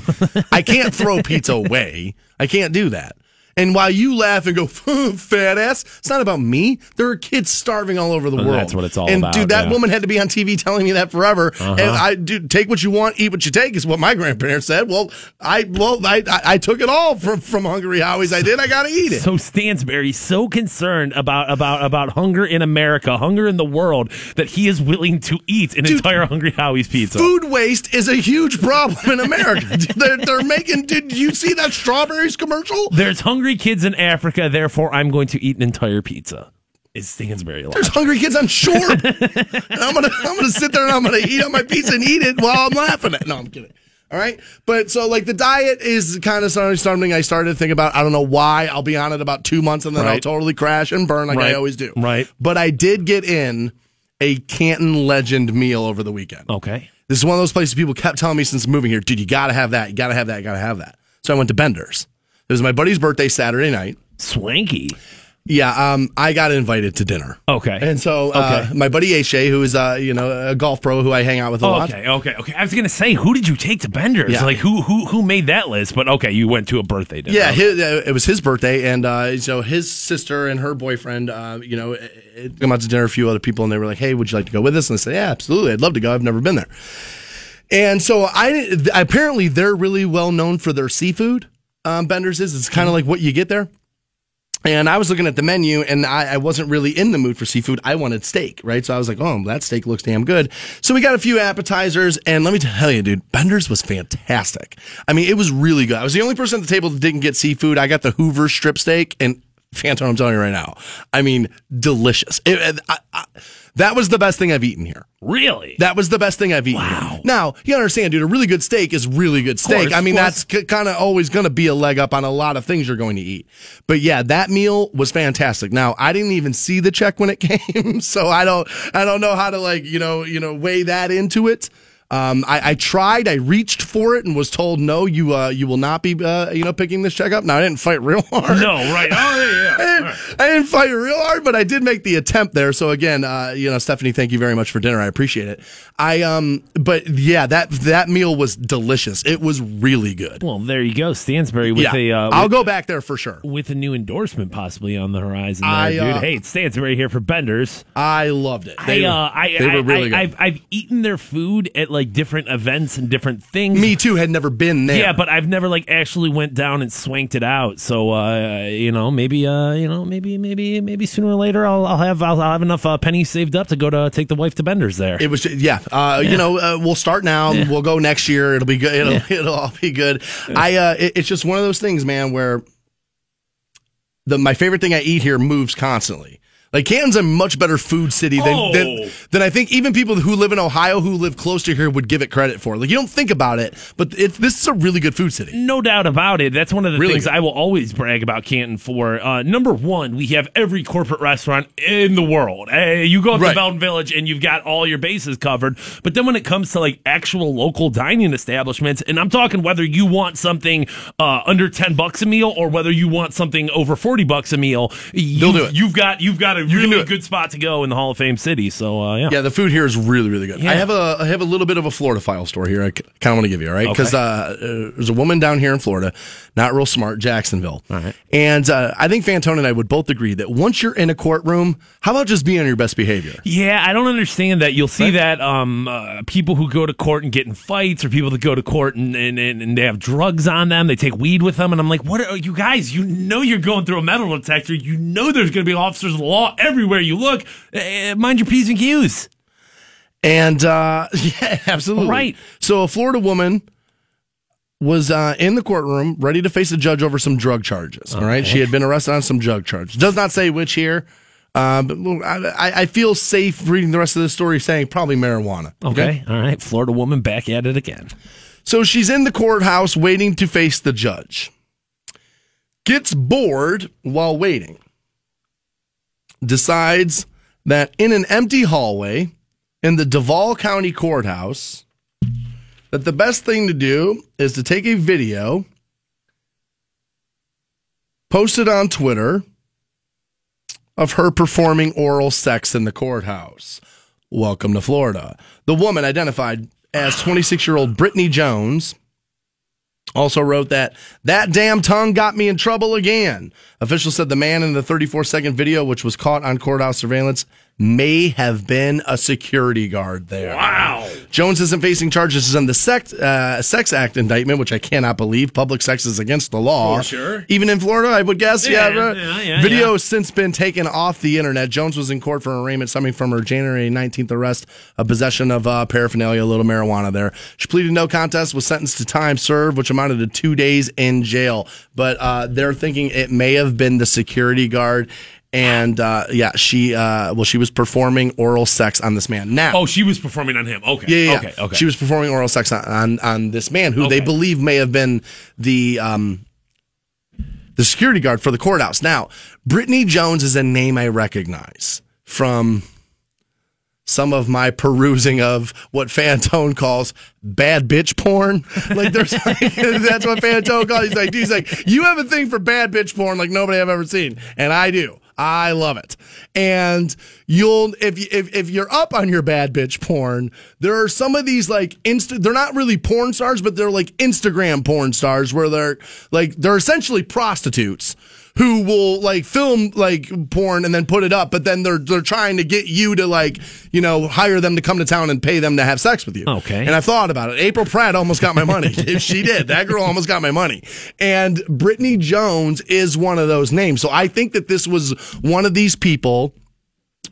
I can't throw pizza away. I can't do that. And while you laugh and go, fat ass, it's not about me. There are kids starving all over the And world. that's what it's all and about, dude, that yeah. woman had to be on TV telling me that forever. Uh-huh. And I, dude, take what you want, eat what you take is what my grandparents said. Well, I, well, I, I, I took it all from, from Hungry Howie's. I did. I got to eat it. So Stansbury so concerned about about about hunger in America, hunger in the world, that he is willing to eat an entire Hungry Howie's pizza. Food waste is a huge problem in America. they're, they're making. Did you see that strawberries commercial? There's hungry kids in Africa, therefore I'm going to eat an entire pizza. Is Stansbury alive? There's hungry kids on shore. and I'm gonna I'm gonna sit there and I'm gonna eat on my pizza and eat it while I'm laughing at. No, I'm kidding. All right, but so like the diet is kind of something I started to think about. I don't know why. I'll be on it about two months and then I'll totally crash and burn like I always do. Right. But I did get in a Canton Legend meal over the weekend. Okay. This is one of those places people kept telling me since moving here, dude, you gotta have that, you gotta have that, you gotta have that. So I went to Bender's. It was my buddy's birthday Saturday night. Swanky. Yeah, um, I got invited to dinner. Okay. And so uh, Okay. my buddy Ashay, who is uh, you know a golf pro who I hang out with a lot. Okay, okay, okay. I was gonna say, who did you take to Bender's? Yeah. Like, who, who, who made that list? But okay, you went to a birthday dinner. Yeah, his, uh, it was his birthday, and uh, so his sister and her boyfriend, uh, you know, uh, uh, come out to dinner. A few other people, and they were like, "Hey, would you like to go with us?" And I said, "Yeah, absolutely. I'd love to go. I've never been there." And so I apparently they're really well known for their seafood. Um, Bender's is it's kind of like what you get there. And I was looking at the menu and I, I wasn't really in the mood for seafood. I wanted steak, right? So I was like, oh, that steak looks damn good. So we got a few appetizers and let me tell you, dude, Bender's was fantastic. I mean, it was really good. I was the only person at the table that didn't get seafood. I got the Hoover strip steak and Fantone, I'm telling you right now. I mean, delicious. It- it- I, I, That was the best thing I've eaten here. Really? That was the best thing I've eaten. Wow. Now, you understand, dude, a really good steak is really good steak. course, I mean, that's c- kind of always going to be a leg up on a lot of things you're going to eat. But yeah, that meal was fantastic. Now, I didn't even see the check when it came, so I don't I don't know how to like, you know, you know, weigh that into it. Um, I, I tried. I reached for it and was told, "No, you uh, you will not be, uh, you know, picking this check up." Now I didn't fight real hard. no, right. Oh, yeah, yeah. I didn't, I didn't fight real hard, but I did make the attempt there. So again, uh, you know, Stephanie, thank you very much for dinner. I appreciate it. I um, but yeah, that that meal was delicious. It was really good. Well, there you go, Stansbury with yeah, a uh, I'll go back there for sure. with a new endorsement possibly on the horizon. There, I, dude. uh, hey, it's Stansbury here for Benders. I loved it. They, I, uh, I, they were really I, good. I've, I've eaten their food at like different events and different things. Me too. Had never been there. Yeah, but I've never like actually went down and swanked it out. So uh, you know, maybe uh, you know, maybe maybe maybe sooner or later I'll, I'll have I'll, I'll have enough uh, pennies saved up to go to take the wife to Benders there. It was, yeah. Uh, You know, uh, we'll start now. We'll go next year. It'll be good. It'll, it'll all be good. I, uh, it- it's just one of those things, man, where the my favorite thing I eat here moves constantly. Like Canton's a much better food city than, Oh. than than I think even people who live in Ohio who live close to here would give it credit for. Like you don't think about it, but it, this is a really good food city. No doubt about it. That's one of the Really things good. I will always brag about Canton for. Uh, number one, we have every corporate restaurant in the world. Uh, you go up Right. to Belden Village and you've got all your bases covered. But then when it comes to like actual local dining establishments, and I'm talking whether you want something uh, under ten bucks a meal or whether you want something over forty bucks a meal, you, do it. You've got you've got a really good spot to go in the Hall of Fame city. So uh, yeah. Yeah, the food here is really, really good. Yeah. I have a I have a little bit of a Florida file story here. I kind of want to give you, all right? Because Okay. uh, uh, there's a woman down here in Florida, not real smart, Jacksonville. All right. And uh, I think Fantone and I would both agree that once you're in a courtroom, how about just being on your best behavior? Yeah, I don't understand that. You'll see that um, uh, people who go to court and get in fights, or people that go to court and, and, and, and they have drugs on them, they take weed with them, and I'm like, what are you guys? You know you're going through a metal detector. You know there's going to be officers of the law everywhere you look. Uh, mind your p's and q's. And uh, yeah, absolutely. Right. So a Florida woman was uh, in the courtroom ready to face a judge over some drug charges. All right. She had been arrested on some drug charges. Does not say which here. Uh, but I, I- I feel safe reading the rest of the story saying probably marijuana. Okay, all right. Florida woman back at it again. So she's in the courthouse waiting to face the judge. Gets bored while waiting. Decides that in an empty hallway in the Duval County Courthouse, that the best thing to do is to take a video, post it on Twitter of her performing oral sex in the courthouse. Welcome to Florida. The woman identified as 26 year old Brittany Jones also wrote that that damn tongue got me in trouble again. Officials said the man in the 34 second video, which was caught on courthouse surveillance, may have been a security guard there. Wow. Jones isn't facing charges on the sex, uh, sex act indictment, which I cannot believe. Public sex is against the law. For sure. Even in Florida, I would guess. Yeah, Yeah. yeah, yeah, Video yeah. has since been taken off the internet. Jones was in court for an arraignment stemming from her January 19th arrest of possession of uh, paraphernalia, a little marijuana there. She pleaded no contest, was sentenced to time served, which amounted to two days in jail. But uh, they're thinking it may have been the security guard. And uh, yeah, she uh, well, she was performing oral sex on this man. Now, Oh, she was performing on him. Okay. yeah, yeah, yeah. Okay. Okay. She was performing oral sex on on, on this man who they believe may have been the um the security guard for the courthouse. Now, Brittany Jones is a name I recognize from some of my perusing of what Fantone calls bad bitch porn. Like there's that's what Fantone calls. He's like he's like you have a thing for bad bitch porn like nobody I've ever seen, and I do. I love it. And you'll if you if, if you're up on your bad bitch porn, there are some of these like insta they're not really porn stars, but they're like Instagram porn stars where they're like they're essentially prostitutes who will like film like porn and then put it up, but then they're they're trying to get you to like, you know, hire them to come to town and pay them to have sex with you. Okay. And I've thought about it. April Pratt almost got my money. if she did, that girl almost got my money. And Brittany Jones is one of those names. So I think that this was one of these people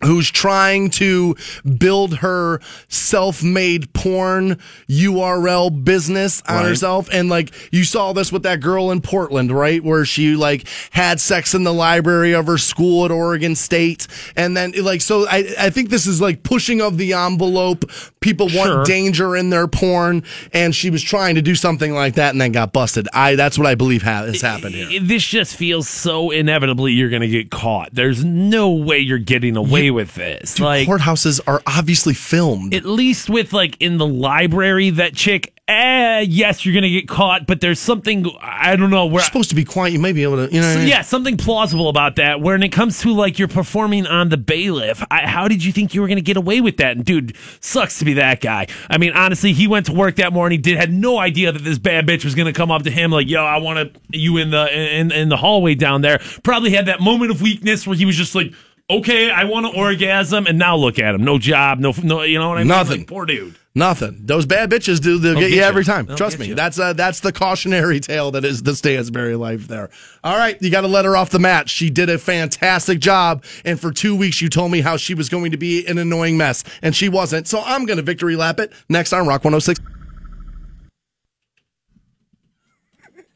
who's trying to build her self-made porn URL business on Right. herself. And like you saw this with that girl in Portland right? Where she like had sex in the library of her school at Oregon State. And then like so I I think this is like pushing of the envelope. People Sure. want danger in their porn. And she was trying to do something like that and then got busted. I that's what I believe ha- has happened here. This just feels so inevitably you're going to get caught. There's no way you're getting away with this. like courthouses are obviously filmed at least with like in the library, that chick. Eh, yes, you're gonna get caught, but there's something I don't know where. You're supposed to be quiet. You may be able to, you know. So, yeah, something plausible about that. When it comes to like you're performing on the bailiff, I, how did you think you were going to get away with that? And dude, sucks to be that guy. I mean, honestly, he went to work that morning, did had no idea that this bad bitch was going to come up to him like, "Yo, I want to you in the in in the hallway down there." Probably had that moment of weakness where he was just like, "Okay, I want to orgasm," and now look at him, no job, no no, you know what I mean? Nothing. Like, poor dude. Nothing. Those bad bitches do. They'll They'll get get you you. every time. They'll Trust me. you. That's uh, that's the cautionary tale that is the Stansbury life. There. All right, you got to let her off the mat. She did a fantastic job, and for two weeks you told me how she was going to be an annoying mess, and she wasn't. So I'm going to victory lap it next on Rock 106.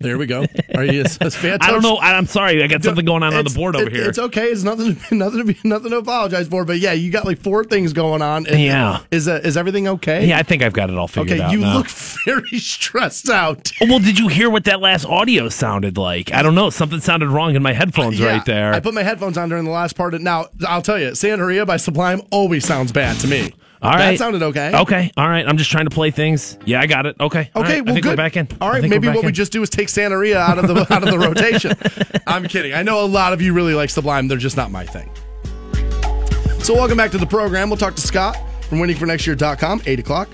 There we go. Are you? I don't know. I'm sorry, I got something going on on the board over it- here. It's okay. It's nothing. Nothing to be. Nothing to apologize for. But yeah, you got like four things going on. And Yeah. Is uh, is everything okay? yeah, I think I've got it all figured Okay. out. Okay, you now. look very stressed out. Well, did you hear what that last audio sounded like? I don't know. Something sounded wrong in my headphones Yeah, right there. I put my headphones on during the last part. Of, now I'll tell you, Santeria by Sublime always sounds bad to me. All That sounded okay. Okay. All right. I'm just trying to play things. Yeah, I got it. Okay. Okay, right. well, good. back in. All right, maybe what we just do is take Santeria out of the out of the rotation. I'm kidding. I know a lot of you really like Sublime. They're just not my thing. So welcome back to the program. We'll talk to Scott from waitingfornextyear.com, 8 o'clock.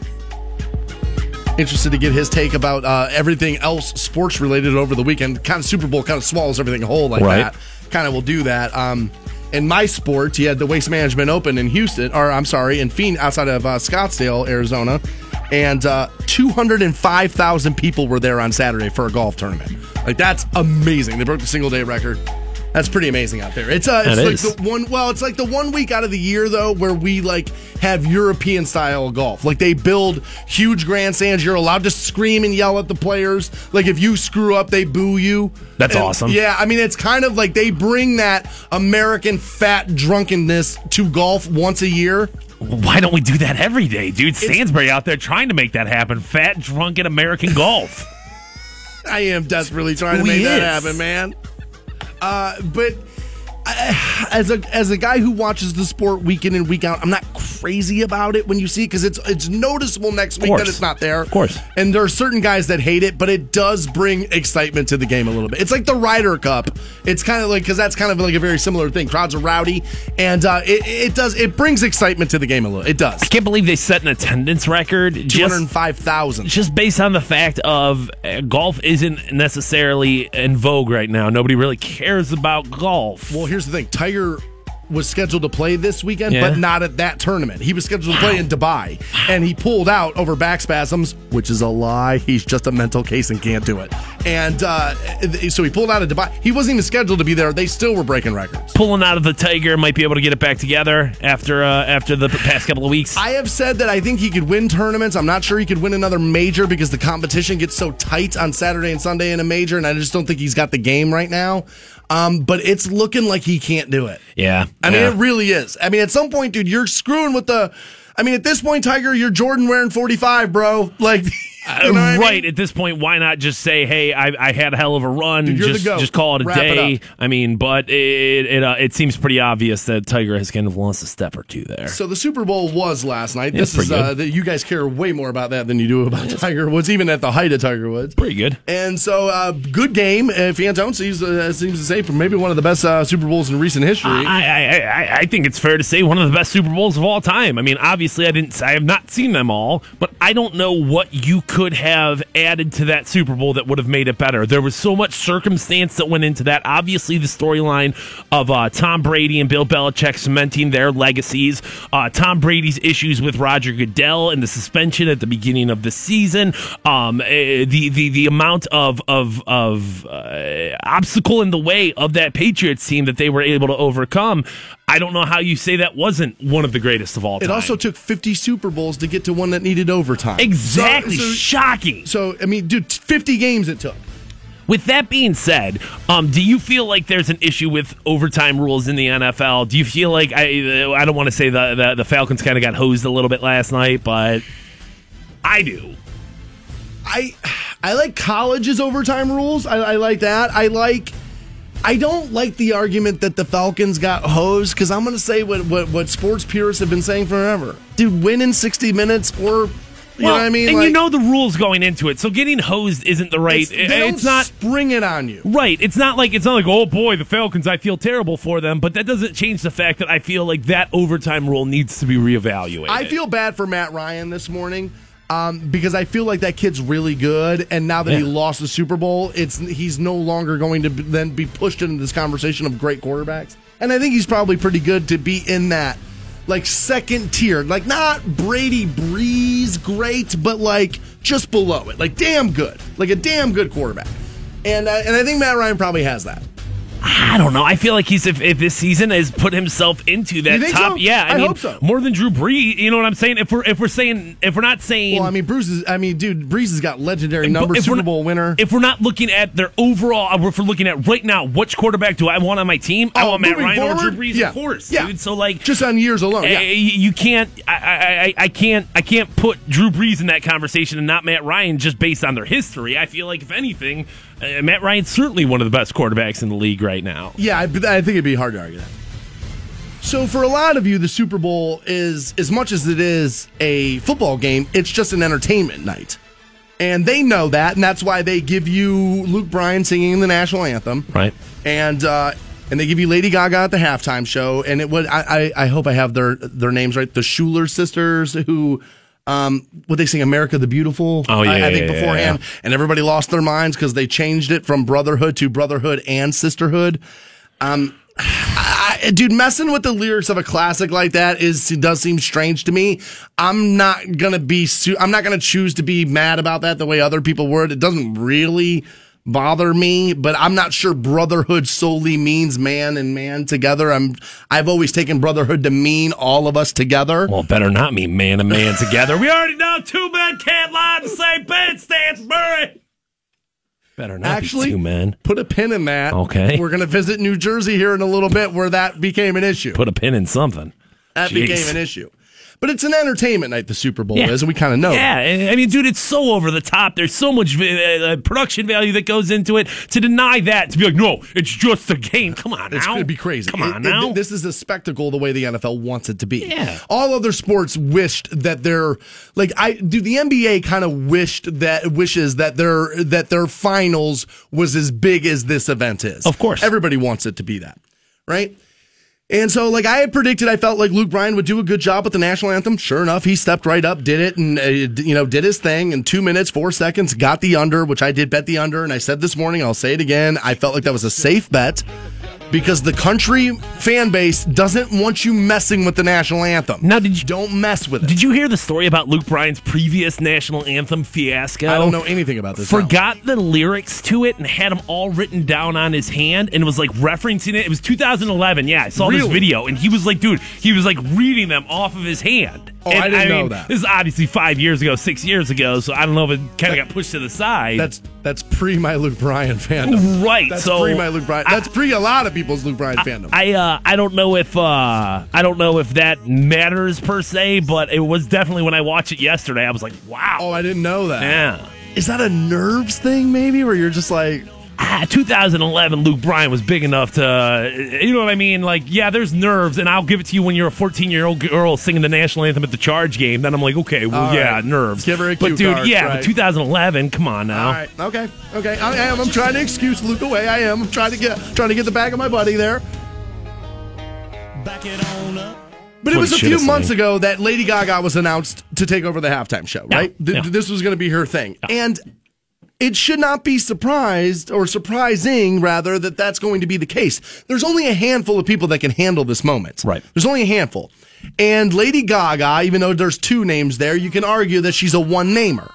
Interested to get his take about uh, everything else sports related over the weekend. Kind of Super Bowl kind of swallows everything whole like Right. that. Kind of will do that. Um, in my sports, you had the Waste Management Open in Houston, or I'm sorry, in Phoenix, outside of uh, Scottsdale, Arizona, and uh, 205,000 people were there on Saturday for a golf tournament. Like that's amazing. They broke the single day record. That's pretty amazing out there. It's uh, it's That like is. the one. Well, it's like the one week out of the year though where we like have European style golf. Like they build huge grandstands. You're allowed to scream and yell at the players. Like if you screw up, they boo you. That's And, awesome. Yeah, I mean it's kind of like they bring that American fat drunkenness to golf once a year. Why don't we do that every day, dude? Stansbury out there trying to make that happen. Fat, drunken American golf. I am desperately trying to make that happen, man. Uh, but I, as a as a guy who watches the sport week in and week out, I'm not crazy about it when you see it because it's it's noticeable next week that it's not there. Of course. and there are certain guys that hate it, but it does bring excitement to the game a little bit. It's like the Ryder Cup. It's kind of like because that's kind of like a very similar thing. Crowds are rowdy, and uh, it it does it brings excitement to the game a little. It does. I can't believe they set an attendance record. Two Just hundred five thousand. just based on the fact of uh, golf isn't necessarily in vogue right now. Nobody really cares about golf. Well, here's the thing. Tiger was scheduled to play this weekend, Yeah. but not at that tournament. He was scheduled to play in Dubai, and he pulled out over back spasms, which is a lie. He's just a mental case and can't do it. And uh, so he pulled out of Dubai. He wasn't even scheduled to be there. They still were breaking records. Pulling out of the Tiger might be able to get it back together after uh, after the past couple of weeks. I have said that I think he could win tournaments. I'm not sure he could win another major because the competition gets so tight on Saturday and Sunday in a major, and I just don't think he's got the game right now. Um, but it's looking like he can't do it. yeah, I mean, yeah. it really is. I mean, at some point, dude, you're screwing with the. I mean, at this point, Tiger, you're Jordan wearing 45, bro. Like, you know what I mean? right at this point, why not just say, "Hey, I, I had a hell of a run. Dude, just just call it a Wrap day." up. I mean, but it it uh, it seems pretty obvious that Tiger has kind of lost a step or two there. So the Super Bowl was last night. Yeah, this is uh, you guys care way more about that than you do about Tiger Woods, even at the height of Tiger Woods. Pretty good. And so, uh, good game. Fantone seems uh, seems to say for maybe one of the best uh, Super Bowls in recent history. I, I, I, I think it's fair to say one of the best Super Bowls of all time. I mean, obviously, I didn't, I have not seen them all, but I don't know what you could have added to that Super Bowl that would have made it better. There was so much circumstance that went into that. Obviously, the storyline of uh, Tom Brady and Bill Belichick cementing their legacies, uh, Tom Brady's issues with Roger Goodell and the suspension at the beginning of the season, um, eh, the the the amount of of of uh, obstacle in the way of that Patriots team that they were able to overcome. I don't know how you say that wasn't one of the greatest of all time. It also took 50 Super Bowls to get to one that needed overtime. exactly So, so, shocking. so, I mean, dude, 50 games it took. With that being said, um, do you feel like there's an issue with overtime rules in the NFL? Do you feel like I I don't want to say the the, the Falcons kind of got hosed a little bit last night, but I do. I I like college's overtime rules. I, I like that. I like. I don't like the argument that the Falcons got hosed because I'm going to say what, what what sports purists have been saying forever. Dude, win in 60 minutes or. You know what I mean? And Like, you know the rules going into it, so getting hosed isn't the right. it's, it's not spring it on you. Right. It's not like it's not like oh boy the Falcons. I feel terrible for them, but that doesn't change the fact that I feel like that overtime rule needs to be reevaluated. I feel bad for Matt Ryan this morning um, because I feel like that kid's really good, and now that he lost the Super Bowl, it's he's no longer going to be- then be pushed into this conversation of great quarterbacks. And I think he's probably pretty good to be in that like second tier, like not Brady Brees great, but like just below it, like damn good, like a damn good quarterback. And I, and I think Matt Ryan probably has that. I don't know. I feel like he's if, if this season has put himself into that top. so? Yeah, I, I mean, hope so. more than Drew Brees. You know what I'm saying? If we're if we're saying if we're not saying. Well, I mean, Bruce is. I mean, dude, Brees has got legendary numbers, Super Bowl winner. If we're not looking at their overall, uh, if we're looking at right now, which quarterback do I want on my team? I Oh, want Matt Ryan or? Drew Brees, Yeah. of course, Yeah. dude. So like, just on years alone. Uh, Yeah. you can't. I, I, I, I can't. I can't put Drew Brees in that conversation and not Matt Ryan just based on their history. I feel like if anything, uh, Matt Ryan's certainly one of the best quarterbacks in the league right now. Yeah, I, I think it'd be hard to argue that. So for a lot of you, the Super Bowl is as much as it is a football game, it's just an entertainment night. And they know that, and that's why they give you Luke Bryan singing the national anthem. Right. And uh and they give you Lady Gaga at the halftime show, and it would I, I, I hope I have their their names right. The Schuyler sisters who um what they sing America the Beautiful. Oh, yeah, I, I think yeah, beforehand. yeah. And everybody lost their minds because they changed it from brotherhood to brotherhood and sisterhood. Um I, dude, messing with the lyrics of a classic like that is does seem strange to me. I'm not gonna be su- I'm not gonna choose to be mad about that the way other people would. It doesn't really bother me, but I'm not sure brotherhood solely means man and man together. I'm I've always taken brotherhood to mean all of us together. Well, better not mean man and man together. We already know two men can't lie to say Ben Stansbury. Better not Actually, be two men. put a pin in that. Okay. We're gonna visit New Jersey here in a little bit where that became an issue. Put a pin in something. that Jeez. became an issue. But it's an entertainment night, the Super Bowl Yeah. is, and we kind of know. that. Yeah, and- I mean, dude, it's so over the top. There's so much uh, uh, production value that goes into it. To deny that, to be like, no, it's just a game. Come on, It's going to be crazy. Come on It- it- now. this is a spectacle the way the NFL wants it to be. Yeah. All other sports wished that their like I do the NBA kind of wished that wishes that their that their finals was as big as this event is. Of course. Everybody wants it to be that. Right? And so, like I had predicted, I felt like Luke Bryan would do a good job with the national anthem. Sure enough, he stepped right up, did it, and uh, you know, did his thing in two minutes, four seconds. Got the under, which I did bet the under, and I said this morning, I'll say it again. I felt like that was a safe bet because the country fan base doesn't want you messing with the national anthem. Now, did you- don't mess with it? Did you hear the story about Luke Bryan's previous national anthem fiasco? I don't know anything about this. Forgot the lyrics to it and had them all written down on his hand and was like referencing it. It was 2011. Yeah, I saw this video and he was like, dude, he was like reading them off of his hand. Oh, and, I didn't know mean, that. This is obviously five years ago, six years ago, so I don't know if it kind of got pushed to the side. That's that's pre my Luke Bryan fandom. right. That's so pre my Luke Bryan. That's pre a lot of people's Luke Bryan fandom. I uh, I don't know if uh, I don't know if that matters per se, but it was definitely when I watched it yesterday. I was like, wow. oh, I didn't know that. yeah. Is that a nerves thing, maybe, where you're just like, ah, 2011 Luke Bryan was big enough to, you know what I mean? Like, yeah, there's nerves, and I'll give it to you when you're a 14 year old girl singing the national anthem at the Charge game. Then I'm like, okay, well, All yeah, right. nerves. Give her a but dude, card, yeah, right. but 2011, come on now. all right, okay, okay, I am. I'm trying to excuse Luke away. I am. I'm trying to get trying to get the back of my buddy there. Back it on up. But it was a few months sang. ago that Lady Gaga was announced to take over the halftime show, Yeah, right? Th- yeah. This was going to be her thing. And it should not be surprised or surprising, rather, that that's going to be the case. There's only a handful of people that can handle this moment. Right. There's only a handful. And Lady Gaga, even though there's two names there, you can argue that she's a one namer.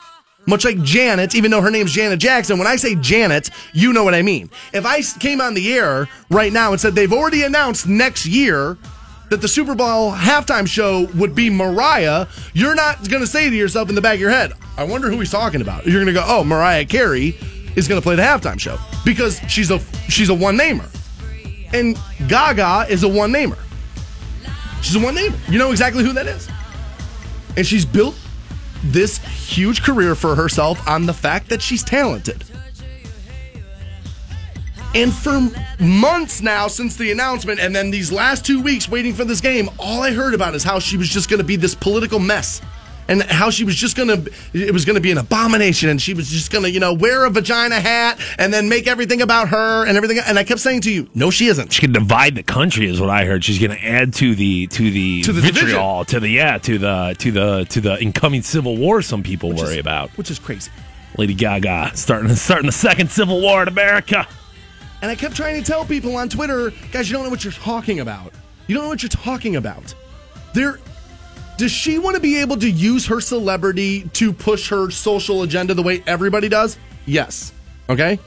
Much like Janet, even though her name's Janet Jackson, when I say Janet, you know what I mean. If I came on the air right now and said they've already announced next year that the Super Bowl halftime show would be Mariah, you're not going to say to yourself in the back of your head, I wonder who he's talking about. You're going to go, oh, Mariah Carey is going to play the halftime show because she's a she's a one namer, and Gaga is a one namer. She's a one namer. You know exactly who that is, and she's built this huge career for herself on the fact that she's talented. And for months now since the announcement, and then these last two weeks waiting for this game, all I heard about is how she was just going to be this political mess. And how she was just gonna, it was gonna be an abomination, and she was just gonna, you know, wear a vagina hat and then make everything about her and everything. And I kept saying to you, no, she isn't. She can divide the country, is what I heard. She's going to add to the to the, To the vitriol, to the yeah, to the to the to the incoming civil war. Some people worry is- about. which is crazy. Lady Gaga starting starting the second civil war in America. And I kept trying to tell people on Twitter, guys, you don't know what you're talking about. You don't know what you're talking about. There does she want to be able to use her celebrity to push her social agenda the way everybody does? Yes. Okay?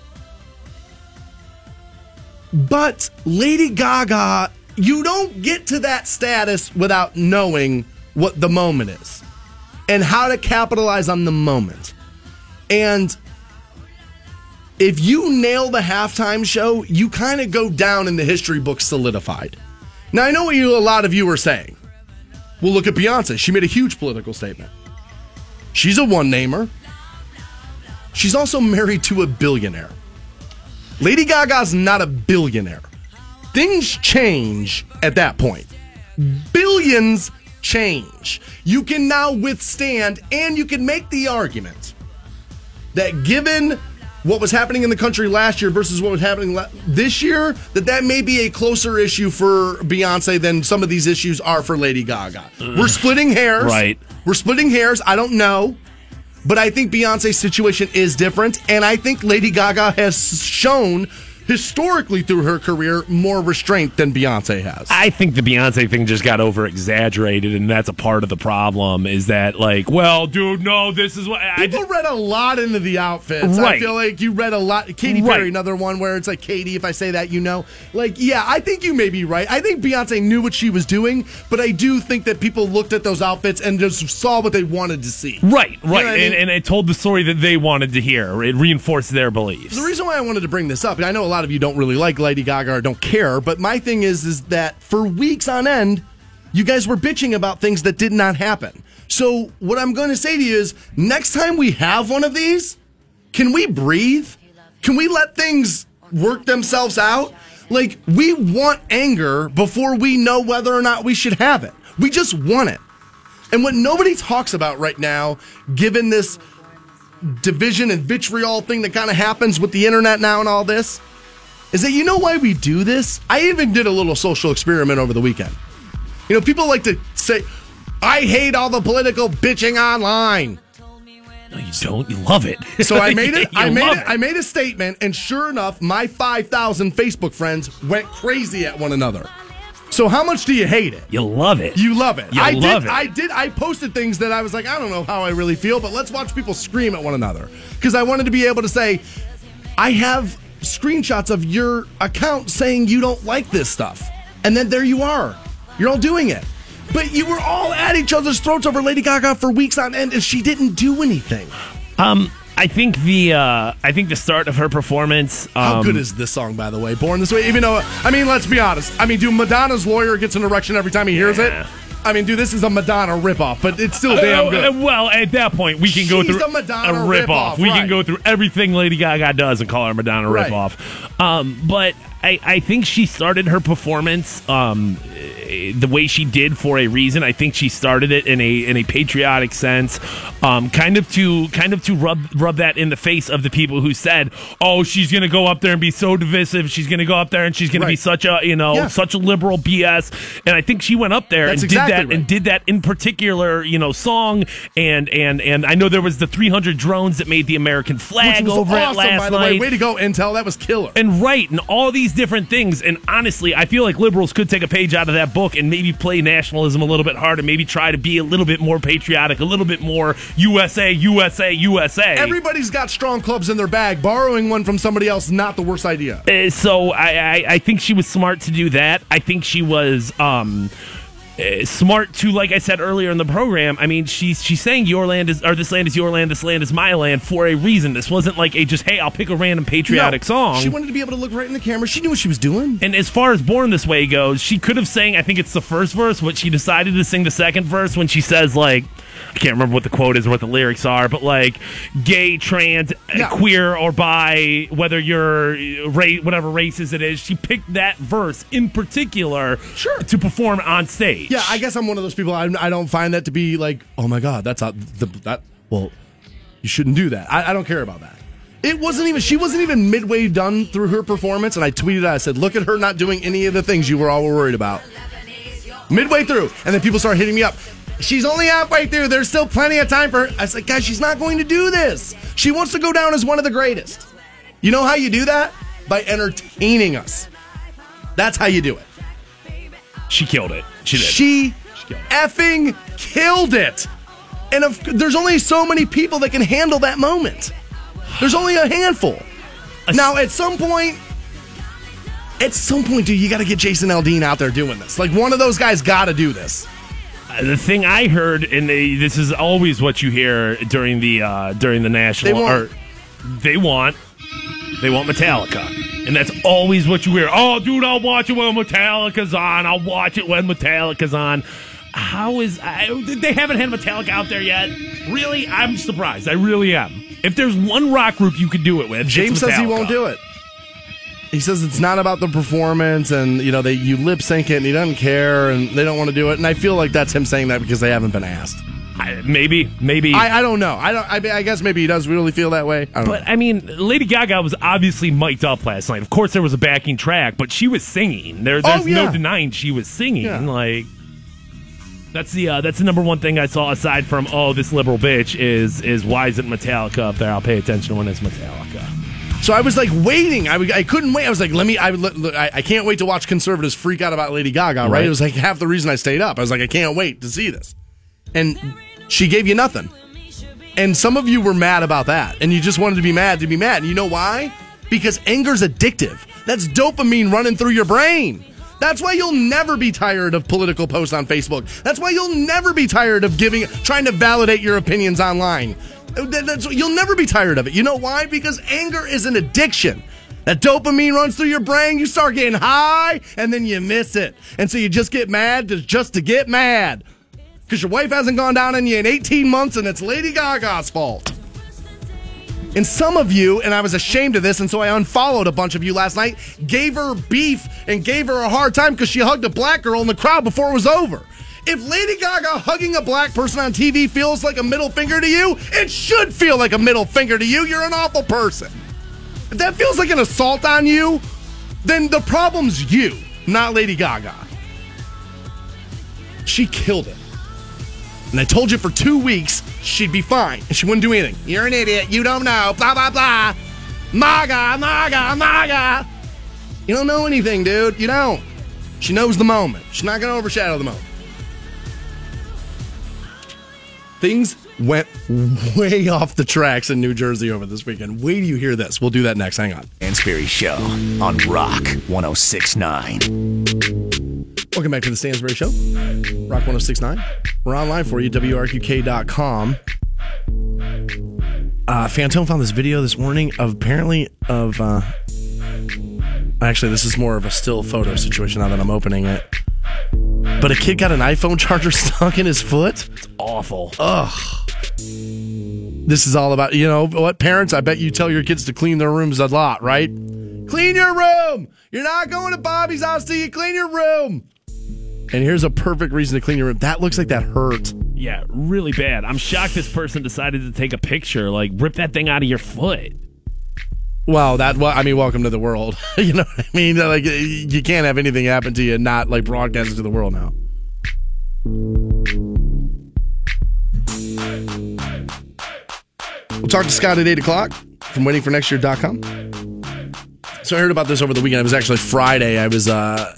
But Lady Gaga, you don't get to that status without knowing what the moment is and how to capitalize on the moment. And if you nail the halftime show, you kind of go down in the history books solidified. Now, I know what you, a lot of you are saying. Well, look at Beyonce. She made a huge political statement. She's a one namer. She's also married to a billionaire. Lady Gaga's not a billionaire. Things change at that point. Billions change. You can now withstand, and you can make the argument that given what was happening in the country last year versus what was happening la- this year, that that may be a closer issue for Beyonce than some of these issues are for Lady Gaga. We're splitting hairs. Right. We're splitting hairs. I don't know. But I think Beyonce's situation is different. And I think Lady Gaga has shown historically through her career more restraint than Beyonce has. I think the Beyonce thing just got over exaggerated, and that's a part of the problem. Is that like, well, dude, no, this is what I People just, read a lot into the outfits. I feel like you read a lot. Katy Right. Perry, another one where it's like Katy. If I say that, you know. Like, yeah, I think you may be right. I think Beyonce knew what she was doing, but I do think that people looked at those outfits and just saw what they wanted to see. right, right, what I mean? and, and it told the story that they wanted to hear. It reinforced their beliefs. The reason why I wanted to bring this up, and I know a lot of you don't really like Lady Gaga or don't care, but my thing is, is that for weeks on end, you guys were bitching about things that did not happen. So what I'm going to say to you is, next time we have one of these, can we breathe? Can we let things work themselves out? Like we want anger before we know whether or not we should have it. We just want it. And what nobody talks about right now, given this division and vitriol thing that kind of happens with the internet now and all this is that you know why we do this? I even did a little social experiment over the weekend. You know, people like to say, I hate all the political bitching online. no, you don't. You love it. So I made it. I made it. I made a statement, and sure enough, my five thousand Facebook friends went crazy at one another. So how much do you hate it? You love it. You love it. You I love did, it. I did. I posted things that I was like, I don't know how I really feel, but let's watch people scream at one another because I wanted to be able to say, I have screenshots of your account saying you don't like this stuff, and then there you are, you're all doing it. But you were all at each other's throats over Lady Gaga for weeks on end, and she didn't do anything. Um, I think the uh, I think the start of her performance. Um, How good is this song, by the way? Born This Way. Even though, I mean, let's be honest. I mean, dude, Madonna's lawyer gets an erection every time he hears Yeah. it. I mean, dude, this is a Madonna ripoff, but it's still Uh, damn uh, good. well, at that point, we can go She's through the Madonna a ripoff. ripoff, We right. can go through everything Lady Gaga does and call her a Madonna Right. ripoff. Um, but I, I think she started her performance um, the way she did for a reason. I think she started it in a in a patriotic sense, um, kind of to kind of to rub rub that in the face of the people who said, "Oh, she's going to go up there and be so divisive. She's going to go up there and she's going to be such a you know Yeah. such a liberal BS." And I think she went up there That's and exactly did that right. and did that in particular, you know, song and and and I know there was the 300 drones that made the American Which flag was over awesome, it last by the night. way. Way to go, Intel. That was killer. and right, and all these different things. And honestly, I feel like liberals could take a page out of that book and maybe play nationalism a little bit harder, maybe try to be a little bit more patriotic, a little bit more USA, USA, USA. Everybody's got strong clubs in their bag. Borrowing one from somebody else not the worst idea. Uh, so I, I, I think she was smart to do that. I think she was um, Uh, smart to, like I said earlier in the program. I mean, she's she's saying your land is or this land is your land, this land is my land for a reason. This wasn't like a just hey, I'll pick a random patriotic No, song. She wanted to be able to look right in the camera. She knew what she was doing. And as far as Born This Way goes, she could have sang, I think it's the first verse, but she decided to sing the second verse when she says, like, I can't remember what the quote is or what the lyrics are, but like, gay, trans, Yeah. queer, or bi, whether you're uh, ra- whatever races it is, she picked that verse in particular Sure. to perform on stage. Yeah, I guess I'm one of those people. I, I don't find that to be like, oh my god, that's not the that. Well, you shouldn't do that. I, I don't care about that. It wasn't even. She wasn't even midway done through her performance, and I tweeted. I said, "Look at her not doing any of the things you were all worried about." Midway through, and then people start hitting me up. She's only halfway through. There's still plenty of time for her. I said, guys, she's not going to do this. She wants to go down as one of the greatest. You know how you do that? By entertaining us. That's how you do it. She killed it. She did. She killed it. effing killed it. And if, there's only so many people that can handle that moment. There's only a handful. Now, at some point, at some point, dude, you got to get Jason Aldean out there doing this. Like one of those guys got to do this. The thing I heard, and they, this is always what you hear during the uh, during the national, They want- or they want, they want Metallica, and that's always what you hear. Oh, dude, I'll watch it when Metallica's on. I'll watch it when Metallica's on. How is I, they haven't had Metallica out there yet? Really, I'm surprised. I really am. If there's one rock group you could do it with, James says he won't do it. He says it's not about the performance, and you know they you lip sync it, and he doesn't care, and they don't want to do it. And I feel like that's him saying that because they haven't been asked. I, maybe, maybe. I, I don't know. I don't. I, mean, I guess maybe he does really feel that way. I don't But know. I mean, Lady Gaga was obviously mic'd up last night. Of course, there was a backing track, but she was singing. There, there's Oh, yeah. no denying she was singing. Yeah. Like that's the uh, that's the number one thing I saw aside from oh this liberal bitch is is why isn't Metallica up there? I'll pay attention when it's Metallica. So I was like waiting. I, I couldn't wait. I was like, let me. I, I I can't wait to watch conservatives freak out about Lady Gaga. Right? Right. It was like half the reason I stayed up. I was like, I can't wait to see this. And she gave you nothing. And some of you were mad about that, and you just wanted to be mad to be mad. And you know why? Because anger's addictive. That's dopamine running through your brain. That's why you'll never be tired of political posts on Facebook. That's why you'll never be tired of giving, trying to validate your opinions online. That- That's, you'll never be tired of it. You know why? Because anger is an addiction. That dopamine runs through your brain. You start getting high, and then you miss it, and so you just get mad to, just to get mad because your wife hasn't gone down on you in 18 months, and it's Lady Gaga's fault. And some of you, and I was ashamed of this, and so I unfollowed a bunch of you last night, gave her beef and gave her a hard time because she hugged a black girl in the crowd before it was over. If Lady Gaga hugging a black person on TV feels like a middle finger to you, it should feel like a middle finger to you. You're an awful person. If that feels like an assault on you, then the problem's you, not Lady Gaga. She killed it. And I told you for two weeks she'd be fine and she wouldn't do anything. You're an idiot. You don't know. Blah, blah, blah. MAGA, MAGA, MAGA. You don't know anything, dude. You don't. She knows the moment. She's not going to overshadow the moment. Things went way off the tracks in New Jersey over this weekend. Wait till you hear this. We'll do that next. Hang on. Stansbury Show on Rock 1069. Welcome back to the Stansbury Show, Rock 1069. We're online for you, WRQK.com. Uh, Fantone found this video this morning of apparently of. Uh, actually, this is more of a still photo situation now that I'm opening it. But a kid got an iPhone charger stuck in his foot. It's awful. Ugh. This is all about, you know, what parents, I bet you tell your kids to clean their rooms a lot, right? Clean your room. You're not going to Bobby's house till you clean your room. And here's a perfect reason to clean your room. That looks like that hurt. Yeah, really bad. I'm shocked this person decided to take a picture. Like, rip that thing out of your foot. Well, that well, I mean, welcome to the world. you know what I mean? Like you can't have anything happen to you and not like broadcast it to the world now. We'll talk to Scott at eight o'clock from waitingfornextyear.com. So I heard about this over the weekend. It was actually Friday. I was uh,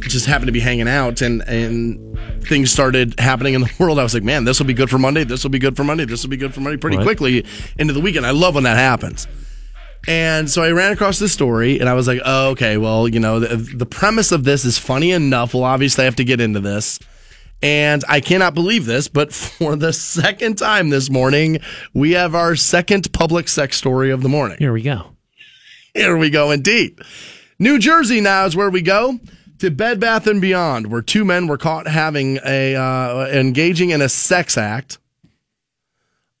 just happened to be hanging out and and things started happening in the world. I was like, man, this will be good for Monday. This will be good for Monday. This will be good for Monday. Pretty Right. quickly into the weekend. I love when that happens. And so I ran across this story and I was like, oh, okay, well, you know, the, the premise of this is funny enough. Well, obviously, I have to get into this. And I cannot believe this, but for the second time this morning, we have our second public sex story of the morning. Here we go. Here we go, indeed. New Jersey now is where we go to Bed Bath and Beyond, where two men were caught having a uh, engaging in a sex act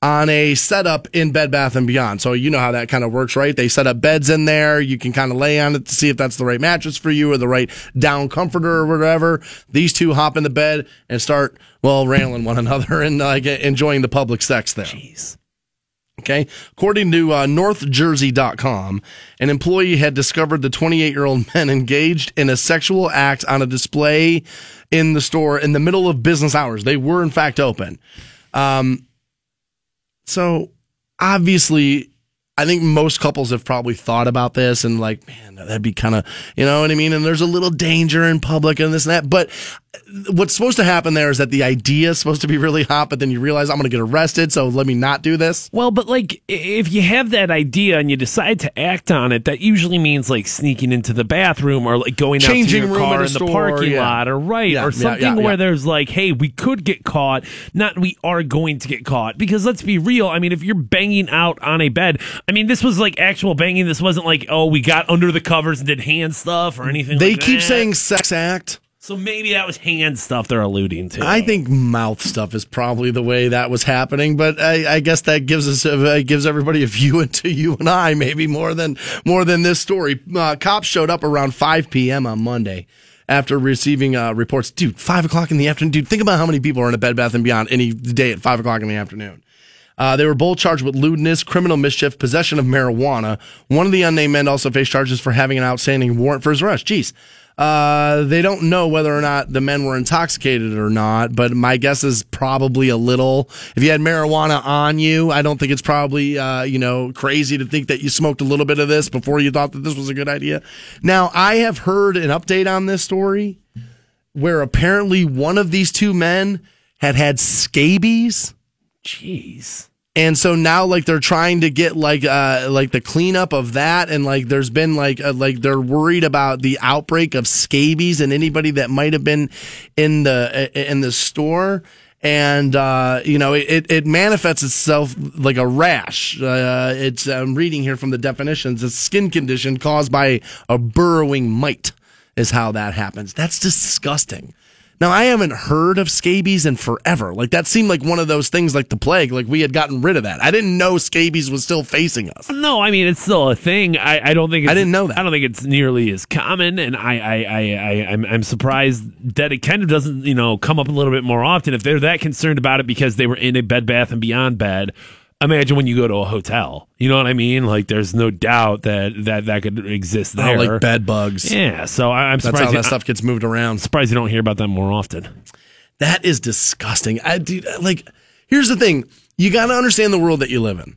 on a setup in Bed Bath and Beyond. So you know how that kind of works, right? They set up beds in there. You can kind of lay on it to see if that's the right mattress for you or the right down comforter or whatever. These two hop in the bed and start well railing one another and like enjoying the public sex there. Jeez. Okay. According to uh, NorthJersey.com, an employee had discovered the 28 year old men engaged in a sexual act on a display in the store in the middle of business hours. They were, in fact, open. Um, so obviously, I think most couples have probably thought about this and like, man, that'd be kind of, you know what I mean? And there's a little danger in public and this and that. But what's supposed to happen there is that the idea is supposed to be really hot, but then you realize I'm going to get arrested. So let me not do this. Well, but like if you have that idea and you decide to act on it, that usually means like sneaking into the bathroom or like going Changing out to your room car in the store, parking yeah. lot or right Yeah, or something yeah, where there's like, hey, we could get caught, not we are going to get caught. Because let's be real, I mean, if you're banging out on a bed, I mean, this was like actual banging. This wasn't like, oh, we got under the covers and did hand stuff or anything. They like keep that. saying sex act. So. Maybe that was hand stuff they're alluding to. I think mouth stuff is probably the way that was happening, but I, I guess that gives us uh, gives everybody a view into you and I, maybe more than more than this story. Uh, cops showed up around 5 p.m. on Monday after receiving uh, reports. Dude, five o'clock in the afternoon. Dude, think about how many people are in a Bed Bath and Beyond any day at five o'clock in the afternoon. Uh, they were both charged with lewdness, criminal mischief, possession of marijuana. One of the unnamed men also faced charges for having an outstanding warrant for his arrest. Jeez. Uh, they don't know whether or not the men were intoxicated or not, but my guess is probably a little. If you had marijuana on you, I don't think it's probably, uh, you know, crazy to think that you smoked a little bit of this before you thought that this was a good idea. Now, I have heard an update on this story where apparently one of these two men had had scabies. Jeez. And so now, like they're trying to get like uh like the cleanup of that, and like there's been like uh, like they're worried about the outbreak of scabies and anybody that might have been in the uh, in the store, and uh, you know it it manifests itself like a rash. Uh, it's I'm reading here from the definitions: a skin condition caused by a burrowing mite is how that happens. That's disgusting. Now, I haven't heard of scabies in forever. Like, that seemed like one of those things like the plague, like we had gotten rid of that. I didn't know scabies was still facing us. No, I mean it's still a thing. I, I don't think it's, I didn't know that. I don't think it's nearly as common, and I I, I, I I'm I'm surprised that it kind of doesn't you know come up a little bit more often. If they're that concerned about it because they were in a Bed Bath and Beyond bed, imagine when you go to a hotel. You know what I mean? Like there's no doubt that that that could exist Oh, there. like bed bugs. Yeah, so I, I'm That's surprised. how you- that stuff gets moved around. I'm surprised you don't hear about that more often. That is disgusting. I, dude, like, here's the thing you got to understand the world that you live in.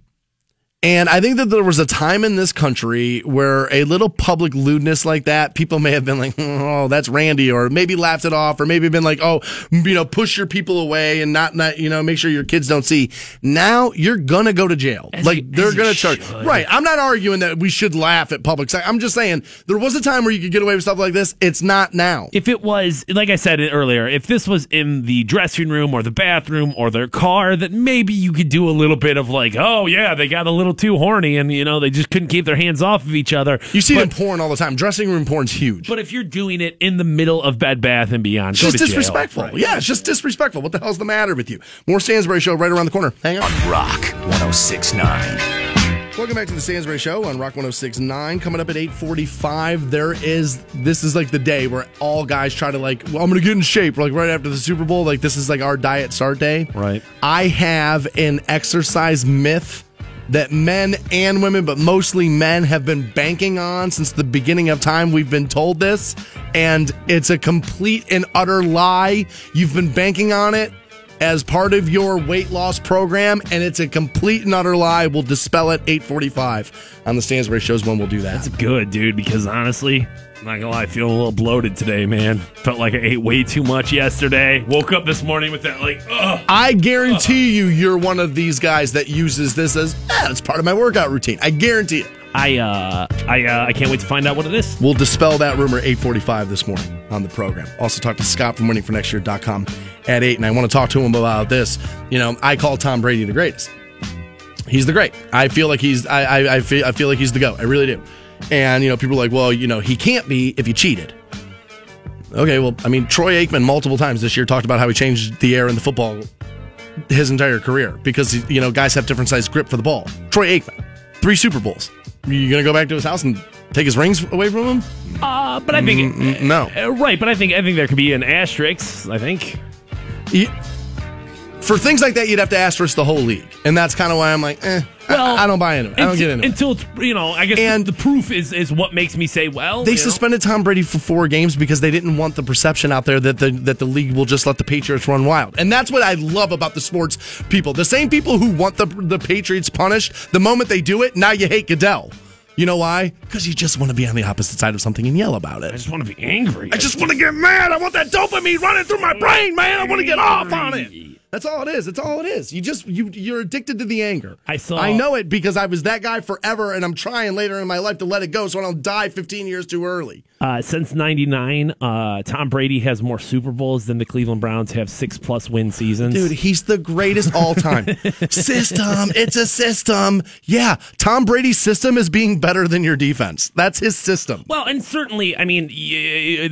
And I think that there was a time in this country where a little public lewdness like that, people may have been like, oh, that's Randy, or maybe laughed it off, or maybe been like, oh, you know, push your people away and not, not you know, make sure your kids don't see. Now you're going to go to jail. As like, you- they're going to charge. should. Right. I'm not arguing that we should laugh at public sex. I'm just saying there was a time where you could get away with stuff like this. It's not now. If it was, like I said earlier, if this was in the dressing room or the bathroom or their car, that maybe you could do a little bit of like, oh yeah, they got a little too horny and you know they just couldn't keep their hands off of each other. You see it but, in porn all the time. Dressing room porn's huge. but if you're doing it in the middle of Bed Bath and Beyond, It's go just to jail. disrespectful. Right. Yeah, it's just disrespectful. What the hell's the matter with you? More Stansbury Show right around the corner. Hang on. on Rock 1069. Welcome back to the Stansbury Show on Rock 1069. Coming up at 845, there is, this is like the day where all guys try to like, well, I'm going to get in shape. Like right after the Super Bowl, like this is like our diet start day. Right. I have an exercise myth that men and women, but mostly men, have been banking on since the beginning of time. We've been told this, and it's a complete and utter lie. You've been banking on it, as part of your weight loss program, and it's a complete and utter lie. We'll dispel it 845 on the Stansbury shows when we'll do that. It's good, dude, because honestly, not gonna lie, I feel a little bloated today, man. Felt like I ate way too much yesterday. Woke up this morning with that, like, ugh. I guarantee you, you're one of these guys that uses this as, it's part of my workout routine. I guarantee it. I uh, I uh, I can't wait to find out what it is. We'll dispel that rumor 845 this morning on the program. Also talk to Scott from waitingfornextyear.com at 8. And I want to talk to him about this. You know, I call Tom Brady the greatest. He's the great. I feel like he's I, I, I feel I feel like he's the go. I really do. And you know, people are like, well, you know, he can't be if he cheated. Okay, well, I mean, Troy Aikman multiple times this year talked about how he changed the air in the football his entire career because you know guys have different size grip for the ball. Troy Aikman, three Super Bowls. You gonna go back to his house and take his rings away from him? Uh, but I think Mm, no. uh, right. But I think I think there could be an asterisk. I think. You- for things like that, you'd have to asterisk the whole league, and that's kind of why I'm like, eh, Well, I, I don't buy into it. I don't get into it. until it's you know. I guess And- the proof is is what makes me say, well, They you know. suspended Tom Brady for four games because they didn't want the perception out there that the that the league will just let the Patriots run wild. And that's what I love about the sports people. The same people who want the the Patriots punished, the moment they do it, now you hate Goodell. You know why? Because you just want to be on the opposite side of something and yell about it. I just want to be angry. I just want to get mad. I want that dopamine running through my brain, man. I want to get off on it. That's all it is. That's all it is. You just you you're addicted to the anger. I saw- I know it because I was that guy forever, and I'm trying later in my life to let it go so I don't die 15 years too early. Uh, since '99, uh, Tom Brady has more Super Bowls than the Cleveland Browns have six plus win seasons. Dude, he's the greatest all time. system. It's a system. Yeah. Tom Brady's system is being better than your defense. That's his system. Well, and certainly, I mean,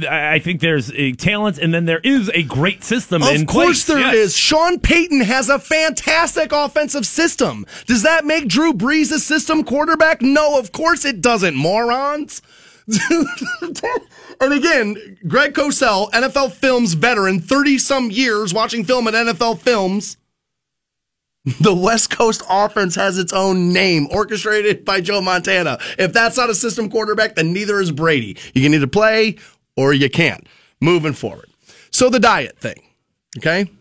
I think there's a talent, and then there is a great system. in Of course place. there Yes. is. Sean Payton has a fantastic offensive system. Does that make Drew Brees a system quarterback? No, of course it doesn't, morons. and again, Greg Cosell, NFL Films veteran, 30 some years watching film at NFL Films. The West Coast offense has its own name, orchestrated by Joe Montana. If that's not a system quarterback, then neither is Brady. You can either play or you can't. Moving forward. So the diet thing, okay?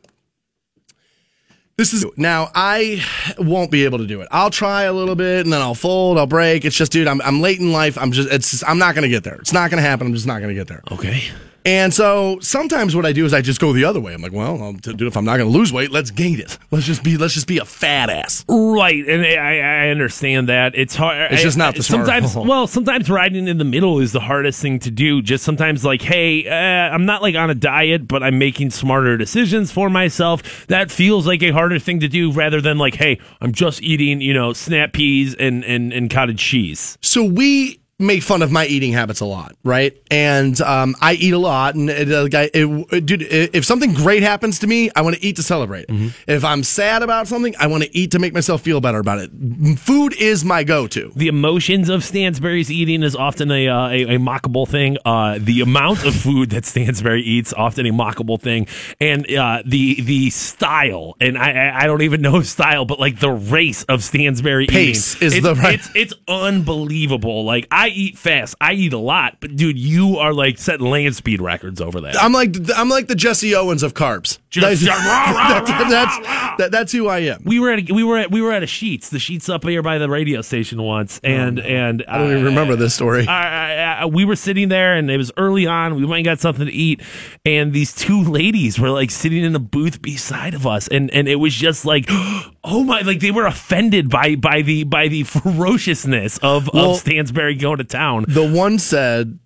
This is now I won't be able to do it. I'll try a little bit and then I'll fold, I'll break. It's just, dude, I'm, I'm late in life. I'm just, it's, I'm not going to get there. It's not going to happen. I'm just not going to get there. Okay. And so sometimes what I do is I just go the other way. I'm like, well, I'll, dude, if I'm not going to lose weight, let's gain it. Let's just be, let's just be a fat ass. Right, and I, I understand that it's hard. It's just not the smart- sometimes. Well, sometimes riding in the middle is the hardest thing to do. Just sometimes, like, hey, uh, I'm not like on a diet, but I'm making smarter decisions for myself. That feels like a harder thing to do rather than like, hey, I'm just eating, you know, snap peas and and, and cottage cheese. So we make fun of my eating habits a lot, right? And um, I eat a lot, and it, uh, guy, it, dude, if something great happens to me, I want to eat to celebrate. it. If I'm sad about something, I want to eat to make myself feel better about it. Food is my go-to. The emotions of Stansbury's eating is often a uh, a, a mockable thing. Uh, the amount of food that Stansbury eats often a mockable thing, and uh, the the style and I I- I don't even know style, but like the race of Stansbury Pace eating is it's, the right- It's it's unbelievable. Like I eat fast, I eat a lot, but dude, you are like setting land speed records over there. I'm like I'm like the Jesse Owens of carbs. Just- that's, rah, rah, that's, that's, that- that's who I am. we were at a, we were at we were at a Sheetz, the Sheetz up here by the radio station once, oh, and and I don't even remember this story. I, I, we were sitting there and it was early on. We went and got something to eat, and these two ladies were like sitting in a booth beside of us, and and it was just like, oh my, like they were offended by by the by the ferociousness of Well- of Stansbury going to town. The one said,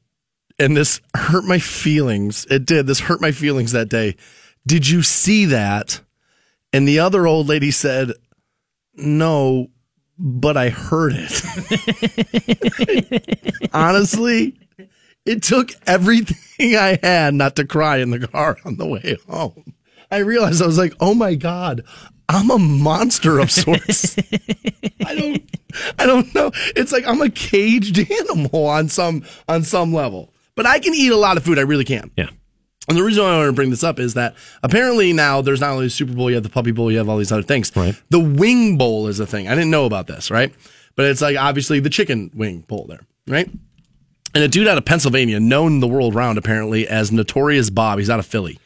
and this hurt my feelings. It did. This hurt my feelings that day. Did you see that? And the other old lady said, No, but I heard it. Honestly, it took everything I had not to cry in the car on the way home. I realized I was like, oh my God, I'm a monster of sorts. I don't I don't know. It's like I'm a caged animal on some on some level. But I can eat a lot of food. I really can. Yeah. And the reason why I want to bring this up is that apparently now there's not only the Super Bowl, you have the Puppy Bowl, you have all these other things. Right. The Wing Bowl is a thing. I didn't know about this, right? But it's like obviously the chicken wing bowl there, right? And a dude out of Pennsylvania, known the world round apparently as Notorious Bob, he's out of Philly.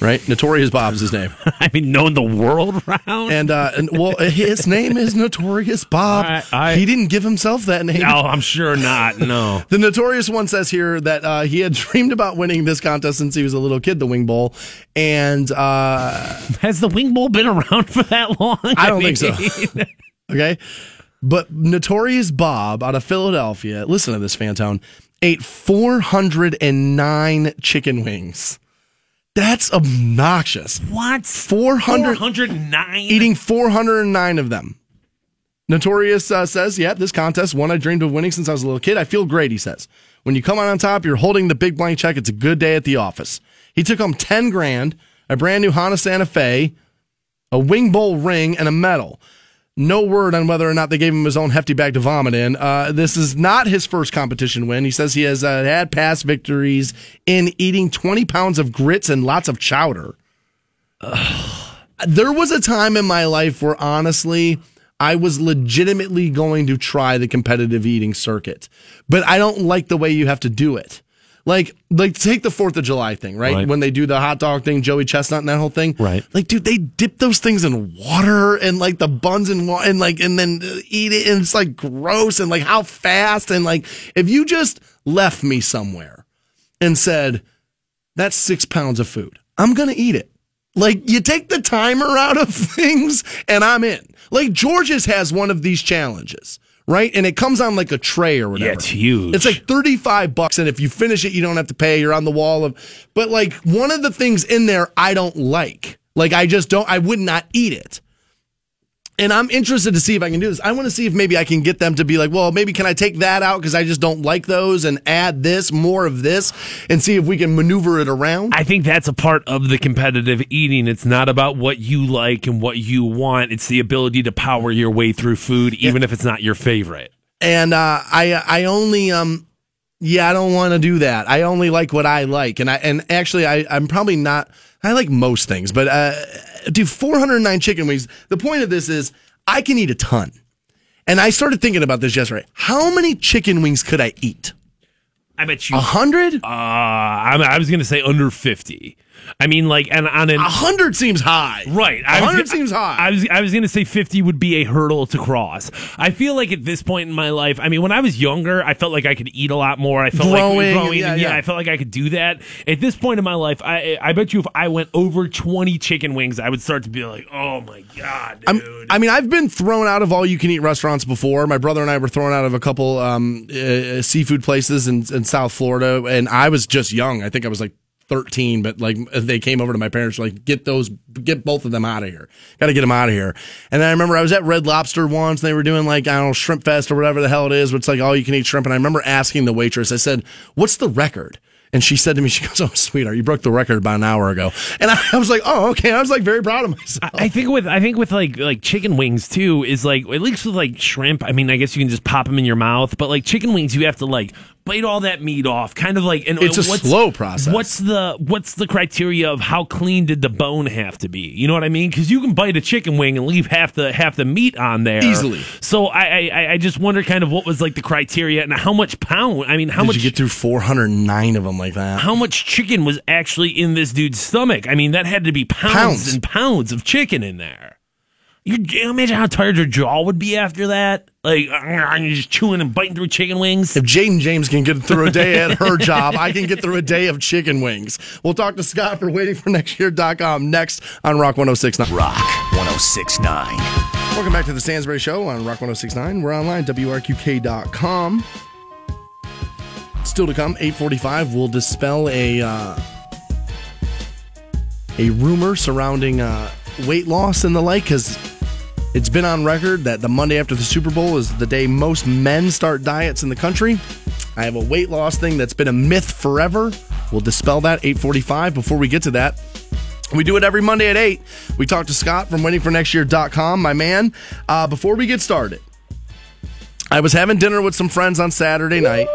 Right? Notorious Bob's his name. I mean, knowing the world round. And, uh, and well, his name is Notorious Bob. I- I- he didn't give himself that name. no, I'm sure not. No. The notorious one says here that uh, he had dreamed about winning this contest since he was a little kid, the Wing Bowl, and uh, Has the wing bowl been around for that long? I don't think so. okay. But Notorious Bob out of Philadelphia, listen to this, Fantone, ate 409 chicken wings. That's obnoxious. what? 400 409? eating 409 of them. Notorious uh, says, yeah, this contest, one I dreamed of winning since I was a little kid. I feel great, he says. When you come out on top, you're holding the big blank check. It's a good day at the office. He took home 10 grand, a brand new Honda Santa Fe, a wing bowl ring, and a medal. No word on whether or not they gave him his own hefty bag to vomit in. Uh, this is not his first competition win. He says he has uh, had past victories in eating 20 pounds of grits and lots of chowder. There was a time in my life where honestly, I was legitimately going to try the competitive eating circuit, but I don't like the way you have to do it. Like, like take the Fourth of July thing, right? Right. When they do the hot dog thing, Joey Chestnut and that whole thing, Right. Like, dude, they dip those things in water and like the buns in water and like, and then uh, eat it, and it's like gross and like how fast and like if you just left me somewhere and said, "That's six pounds of food," I'm gonna eat it. Like you take the timer out of things and I'm in. Like George's has one of these challenges, right? And it comes on like a tray or whatever. Yeah, it's huge. It's like 35 bucks and if you finish it you don't have to pay. You're on the wall of But like one of the things in there I don't like. Like I just don't I would not eat it. And I'm interested to see if I can do this. I want to see if maybe I can get them to be like, well, maybe can I take that out because I just don't like those and add this, more of this, and see if we can maneuver it around. I think that's a part of the competitive eating. It's not about what you like and what you want. It's the ability to power your way through food, even if it's not your favorite. and uh, I I only um yeah I don't want to do that. I only like what I like, and I and actually I I'm probably not. I like most things, but uh, do 409 chicken wings. The point of this is I can eat a ton, and I started thinking about this yesterday. How many chicken wings could I eat? I bet you. A hundred? Uh, I, I was going to say under 50. I mean, like, and on an. A hundred seems high. Right. Hundred seems high. I was I was going to say 50 would be a hurdle to cross. I feel like at this point in my life, I mean, when I was younger, I felt like I could eat a lot more. I felt Growing, like growing. yeah, yeah, yeah. I felt like I could do that. At this point in my life, I I bet you if I went over 20 chicken wings, I would start to be like, oh my God, I'm- dude. I mean, I've been thrown out of all you can eat restaurants before. My brother and I were thrown out of a couple um, uh, seafood places in, in South Florida, and I was just young. I think I was like 13, but like they came over to my parents, like, get those, get both of them out of here. Got to get them out of here. And then I remember I was at Red Lobster once, and they were doing like, I don't know, Shrimp Fest or whatever the hell it is, but it's like all you can eat shrimp. And I remember asking the waitress, I said, what's the record? And she said to me, she goes, Oh, sweetheart, you broke the record about an hour ago. And I, I was like, Oh, okay. I was like very proud of myself. I think with I think with like like chicken wings too is like at least with like shrimp. I mean, I guess you can just pop them in your mouth, but like chicken wings, you have to like bite all that meat off, kind of like. And It's a slow process. What's the what's the criteria of how clean did the bone have to be? You know what I mean? Because you can bite a chicken wing and leave half the half the meat on there Easily. So I I, I just wonder kind of what was like the criteria and how much pound. I mean, how Did much you get through 409 of them like that? how much chicken was actually in this dude's stomach? I mean, that had to be pounds, Pounds. and pounds of chicken in there. You imagine how tired your jaw would be after that? Like, you're just chewing and biting through chicken wings. If Jaden James can get through a day at her job, I can get through a day of chicken wings. We'll talk to Scott for waitingfornextyear.com next on Rock 1069. Rock 1069. Welcome back to the Stansbury Show on Rock 1069. We're online, at WRQK.com. Still to come, 845, we'll dispel a uh, a rumor surrounding uh, weight loss and the like, because it's been on record that the Monday after the Super Bowl is the day most men start diets in the country. I have a weight loss thing that's been a myth forever. We'll dispel that 845. Before we get to that, we do it every Monday at 8. We talk to Scott from waitingfornextyear.com, my man. Uh, before we get started, I was having dinner with some friends on Saturday night,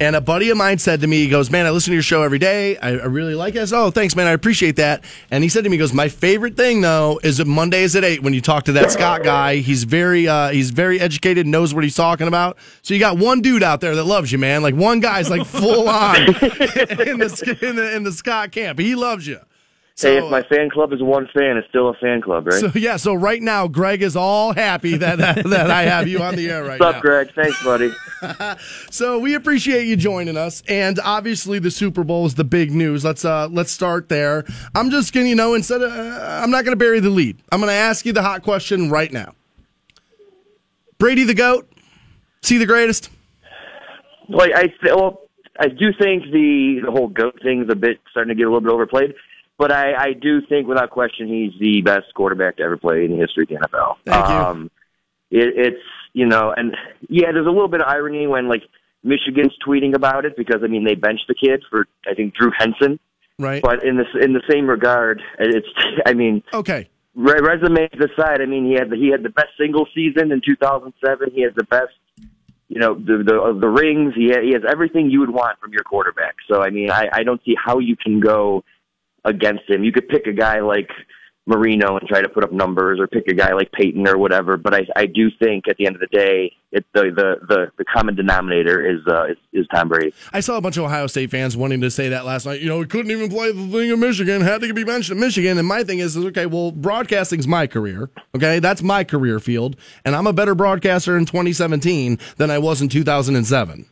and a buddy of mine said to me, he goes, Man, I listen to your show every day. I, I really like it. I said, Oh, thanks, man. I appreciate that. And he said to me, he goes, My favorite thing, though, is that Mondays at 8 when you talk to that Scott guy. He's very, uh, he's very educated, knows what he's talking about. So you got one dude out there that loves you, man. Like one guy's like full on in, the, in, the, in the Scott camp. He loves you. Hey, if my fan club is one fan, it's still a fan club, right? So yeah, so right now Greg is all happy that that, that I have you on the air right What's now. What's up, Greg? Thanks, buddy. So we appreciate you joining us, and obviously the Super Bowl is the big news. Let's uh let's start there. I'm just gonna, you know, instead of uh, I'm not gonna bury the lead. I'm gonna ask you the hot question right now. Brady the goat, see the greatest. like I well, I do think the the whole goat thing is a bit starting to get a little bit overplayed. But I, I do think, without question, he's the best quarterback to ever play in the history of the NFL. Thank you. Um, it, it's you know, and yeah, there's a little bit of irony when like Michigan's tweeting about it because I mean they benched the kid for I think Drew Henson, Right. but in this in the same regard, it's I mean okay. re- resume aside, I mean he had the, he had the best single season in 2007. He has the best, you know, the the, of the rings. He ha- he has everything you would want from your quarterback. So I mean, I I don't see how you can go against him. You could pick a guy like Marino and try to put up numbers, or pick a guy like Peyton or whatever. But I I do think at the end of the day, it the the the, the common denominator is uh is, is Tom Brady. I saw a bunch of Ohio State fans wanting to say that last night. You know, we couldn't even play the thing in Michigan, had to be mentioned in Michigan. And my thing is, is okay, well, broadcasting's my career. Okay, that's my career field, and I'm a better broadcaster in 2017 than I was in 2007.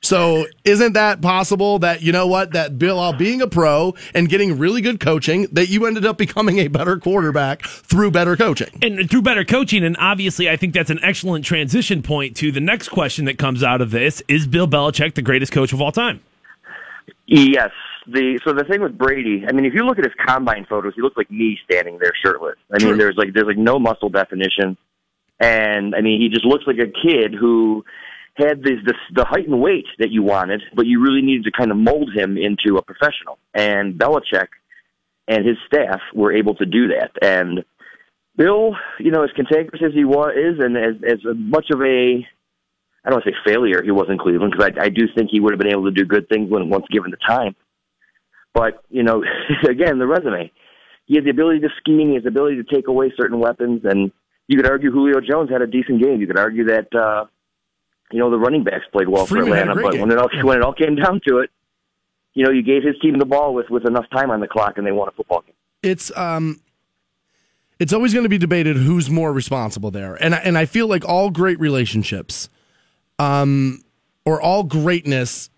So isn't that possible that you know what that Bill, while being a pro and getting really good coaching, that you ended up becoming a better quarterback through better coaching? and through better coaching. And obviously, I think that's an excellent transition point to the next question that comes out of this: Is Bill Belichick the greatest coach of all time? Yes. The so the thing with Brady, I mean, if you look at his combine photos, he looks like me standing there shirtless. I mean, True. there's like there's like no muscle definition, and I mean, he just looks like a kid who had this, this the height and weight that you wanted, but you really needed to kind of mold him into a professional. And Belichick and his staff were able to do that. And Bill, you know, as cantankerous as he was, is, and as as much of a I don't want to say failure he was in Cleveland because I, I do think he would have been able to do good things when once given the time. But you know, again, the resume. He has the ability to scheme. He has the ability to take away certain weapons, and you could argue Julio Jones had a decent game. You could argue that uh, you know the running backs played well Freeman for Atlanta, but game. when it all when it all came down to it, you know, you gave his team the ball with with enough time on the clock, and they won a football game. it's um it's always going to be debated who's more responsible there. And I, and I feel like all great relationships um or all greatness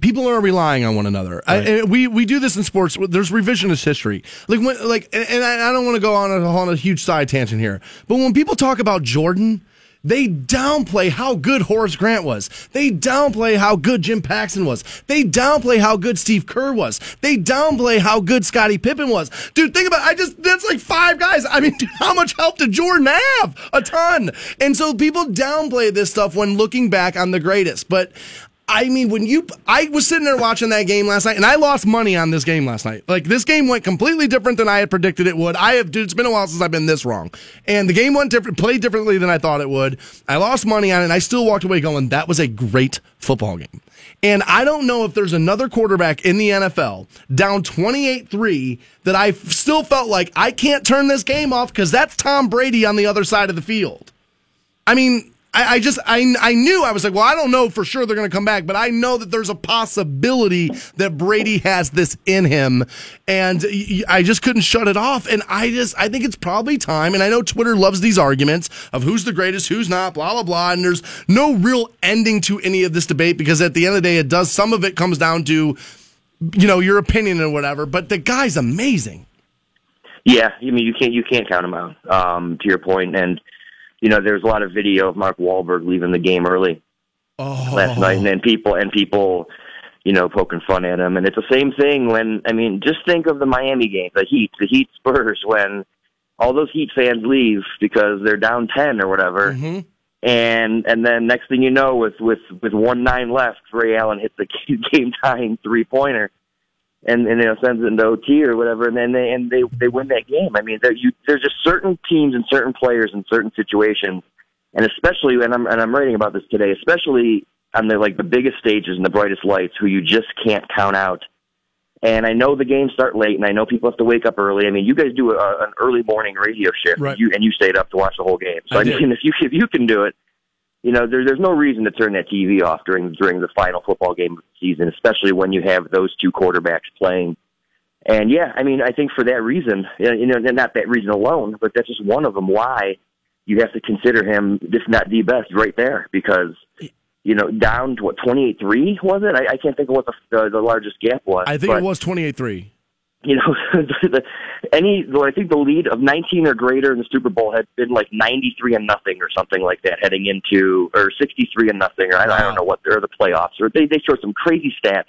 people are relying on one another. I, and we we do this in sports. There's revisionist history. Like when like and, and I, I don't want to go on a, on a huge side tangent here but when people talk about Jordan they downplay how good Horace Grant was. They downplay how good Jim Paxson was. They downplay how good Steve Kerr was. They downplay how good Scottie Pippen was. Dude, think about I just that's like five guys. I mean, dude, how much help did Jordan have? A ton. And so people downplay this stuff when looking back on the greatest. But I mean, when you, I was sitting there watching that game last night, and I lost money on this game last night. Like this game went completely different than I had predicted it would. I have, dude, it's been a while since I've been this wrong, and the game went different, played differently than I thought it would. I lost money on it, and I still walked away going, that was a great football game. And I don't know if there's another quarterback in the NFL down 28 3 that I still felt like I can't turn this game off because that's Tom Brady on the other side of the field. I mean, I, I just I I knew I was like, well, I don't know for sure they're going to come back, but I know that there's a possibility that Brady has this in him, and I just couldn't shut it off. And I just I think it's probably time. And I know Twitter loves these arguments of who's the greatest, who's not, blah blah blah. And there's no real ending to any of this debate because at the end of the day, it does some of it comes down to you know your opinion or whatever. But the guy's amazing. Yeah, I mean you can't you can't count him out. Um, to your point, and you know there's a lot of video of Mark Wahlberg leaving the game early Oh, last night, and then people and people, you know, poking fun at him. And it's the same thing when I mean, just think of the Miami game, the Heat, the Heat Spurs, when all those Heat fans leave because they're down ten or whatever. Mhm. And and then next thing you know, with with with one nine left, Ray Allen hits the game tying three pointer, and and you know sends it into OT or whatever, and then they and they they win that game. I mean, there you there's just certain teams and certain players in certain situations, and especially and I'm and I'm writing about this today, especially on the like the biggest stages and the brightest lights, who you just can't count out. And I know the games start late, and I know people have to wake up early. I mean, you guys do a, an early morning radio shift, Right. you and you stayed up to watch the whole game. So I I, mean, if you if you can do it, you know, there, there's no reason to turn that TV off during during the final football game of the season, especially when you have those two quarterbacks playing And yeah, I mean, I think for that reason, you know, and not that reason alone, but that's just one of them why you have to consider him, if not the best, right there because you know, down to what twenty eight three was it? I, I can't think of what the the, the largest gap was. I think but, it was 28 3. You know, the, any I think the lead of nineteen or greater in the Super Bowl had been like ninety three and nothing or something like that heading into or sixty three and nothing or I, I don't know what they're the playoffs or they they showed some crazy stat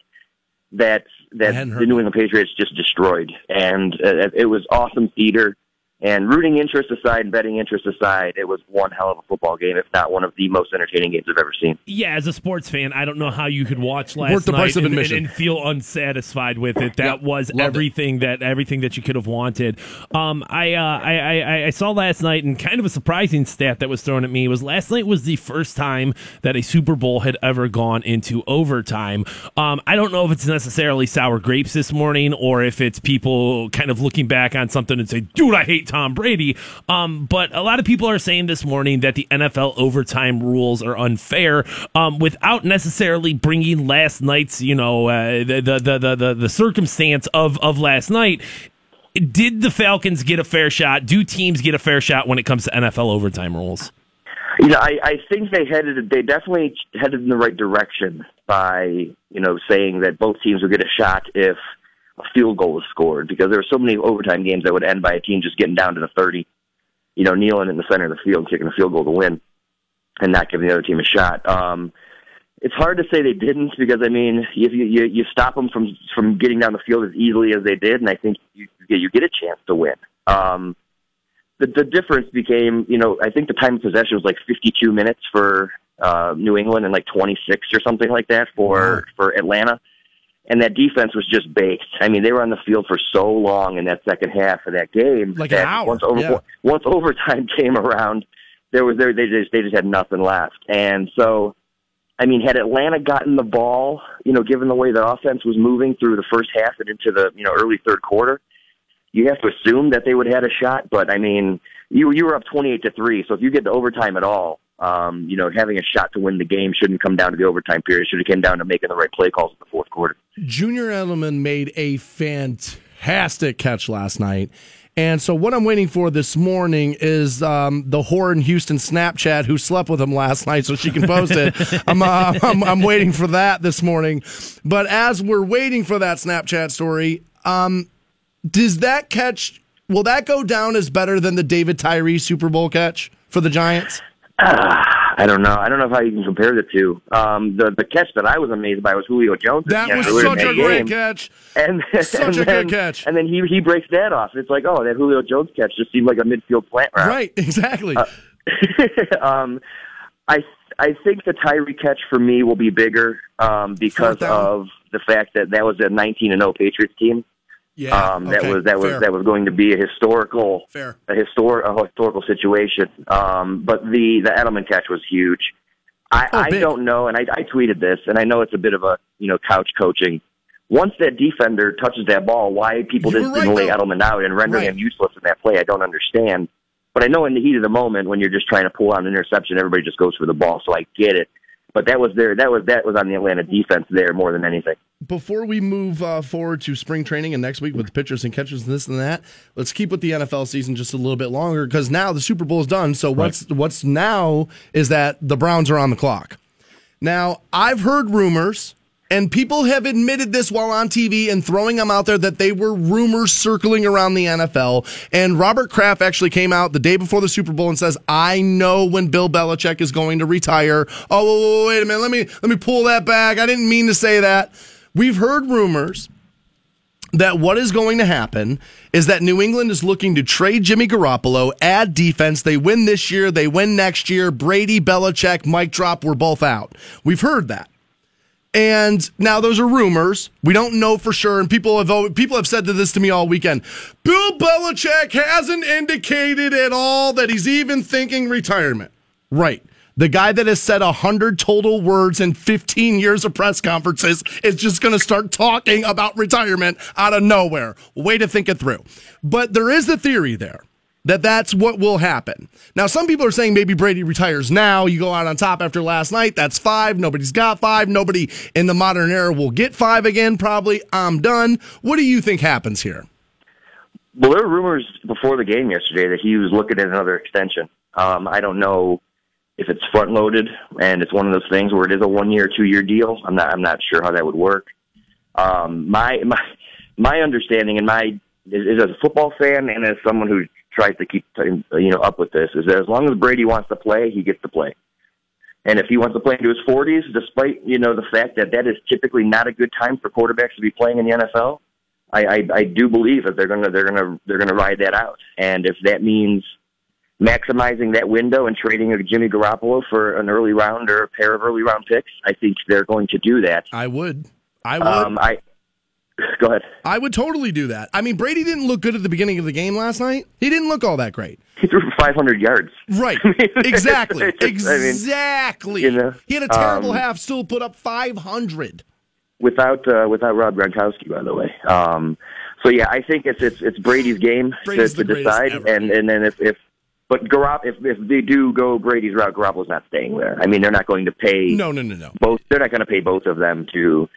that that the New England Patriots just destroyed and uh, it was awesome theater. And rooting interest aside and betting interest aside, it was one hell of a football game, if not one of the most entertaining games I've ever seen. Yeah, as a sports fan, I don't know how you could watch last Worth the night price of and, admission. and, and feel unsatisfied with it. That Yep, was loved it. everything that everything that you could have wanted. Um, I, uh, I, I I saw last night, and kind of a surprising stat that was thrown at me was last night was the first time that a Super Bowl had ever gone into overtime. Um, I don't know if it's necessarily sour grapes this morning, or if it's people kind of looking back on something and say, "Dude, I hate Tom Brady." Um, but a lot of people are saying this morning that the NFL overtime rules are unfair, um, without necessarily bringing last night's, you know, uh, the, the, the the the circumstance of of last night. Did the Falcons get a fair shot? Do teams get a fair shot when it comes to NFL overtime rules? You know, I, I think they headed they definitely headed in the right direction by you know saying that both teams would get a shot if field goal was scored because there were so many overtime games that would end by a team just getting down to the thirty, you know, kneeling in the center of the field, kicking a field goal to win, and not giving the other team a shot. Um, it's hard to say they didn't because I mean, if you, you you stop them from from getting down the field as easily as they did, and I think you you get a chance to win. Um, the the difference became, you know, I think the time of possession was like 52 minutes for uh, New England and like 26 or something like that for for Atlanta, and that defense was just baked. I mean, they were on the field for so long in that second half of that game Like an hour, once over yeah. once overtime came around, there was there they just they just had nothing left, and so. I mean, had Atlanta gotten the ball, you know, given the way the offense was moving through the first half and into the, you know, early third quarter, you have to assume that they would have had a shot. But I mean, you you were up twenty eight to three, so if you get to overtime at all, um, you know, having a shot to win the game shouldn't come down to the overtime period. It should have came down to making the right play calls in the fourth quarter. Julian Edelman made a fantastic catch last night. And so, what I'm waiting for this morning is um, the whore in Houston Snapchat who slept with him last night, so she can post it. I'm, uh, I'm I'm waiting for that this morning. But as we're waiting for that Snapchat story, um, does that catch? Will that go down as better than the David Tyree Super Bowl catch for the Giants? I don't know. I don't know how you can compare the two. Um, the the catch that I was amazed by was Julio Jones. That was such a great game. catch. And Such and a good then, catch. And then he he breaks that off. It's like, oh, that Julio Jones catch just seemed like a midfield plant route. Right, exactly. um, I I think the Tyree catch for me will be bigger um, because of the fact that that was a 19 and 0 Patriots team. Yeah, Um, that okay, was that was fair, that was going to be a historical fair. a histor a historical situation. Um, but the the Edelman catch was huge. I, Oh, I don't know, and I, I tweeted this, and I know it's a bit of a you know couch coaching. Once that defender touches that ball, why people You didn't, right, lay. Edelman out and render Right. him useless in that play, I don't understand. But I know in the heat of the moment, when you're just trying to pull out an interception, everybody just goes for the ball. So I get it. But that was there. That was that was on the Atlanta defense there more than anything. before we move uh, forward to spring training and next week with pitchers and catchers and this and that, let's keep with the NFL season just a little bit longer because now the Super Bowl is done. So what's what's now is that the Browns are on the clock. Now I've heard rumors. And people have admitted this while on TV and throwing them out there that they were rumors circling around the NFL. And Robert Kraft actually came out the day before the Super Bowl and says, "I know when Bill Belichick is going to retire." Oh, wait, a minute. Let me let me pull that back. I didn't mean to say that. We've heard rumors that what is going to happen is that New England is looking to trade Jimmy Garoppolo, add defense. They win this year, they win next year. Brady, Belichick, Mike Drop, we're both out. We've heard that. And now those are rumors. We don't know for sure. And people have people have said this to me all weekend. Bill Belichick hasn't indicated at all that he's even thinking retirement. Right. The guy that has said 100 total words in 15 years of press conferences is just going to start talking about retirement out of nowhere. Way to think it through. But there is a theory there that that's what will happen. Now, some people are saying maybe Brady retires now. You go out on top after last night. That's five. Nobody's got five. Nobody in the modern era will get five again, probably. I'm done. What do you think happens here? Well, there were rumors before the game yesterday that he was looking at another extension. Um, I don't know if it's front loaded and it's one of those things where it is a one year, two year deal. I'm not. I'm not sure how that would work. Um, my my my understanding and my is, as a football fan and as someone who tries to keep you know up with this is that as long as Brady wants to play, he gets to play. And if he wants to play into his 40s, despite you know the fact that that is typically not a good time for quarterbacks to be playing in the NFL, I, I, I do believe that they're gonna they're gonna they're gonna ride that out. And if that means maximizing that window and trading a Jimmy Garoppolo for an early round or a pair of early round picks, I think they're going to do that. I would. I would. Um, I go ahead. I would totally do that. I mean, Brady didn't look good at the beginning of the game last night. He didn't look all that great. He threw for 500 yards. Right. Exactly. It's just- I mean, exactly. you know, he had a terrible um, half, still put up 500. without uh, without Rob Gronkowski, by the way. Um, so yeah, I think it's it's it's Brady's game Brady's to, to decide, ever. and and then if if but Garop if if they do go Brady's route, Garoppolo's not staying there. I mean, they're not going to pay No, no, no, no. both. They're not going to pay both of them to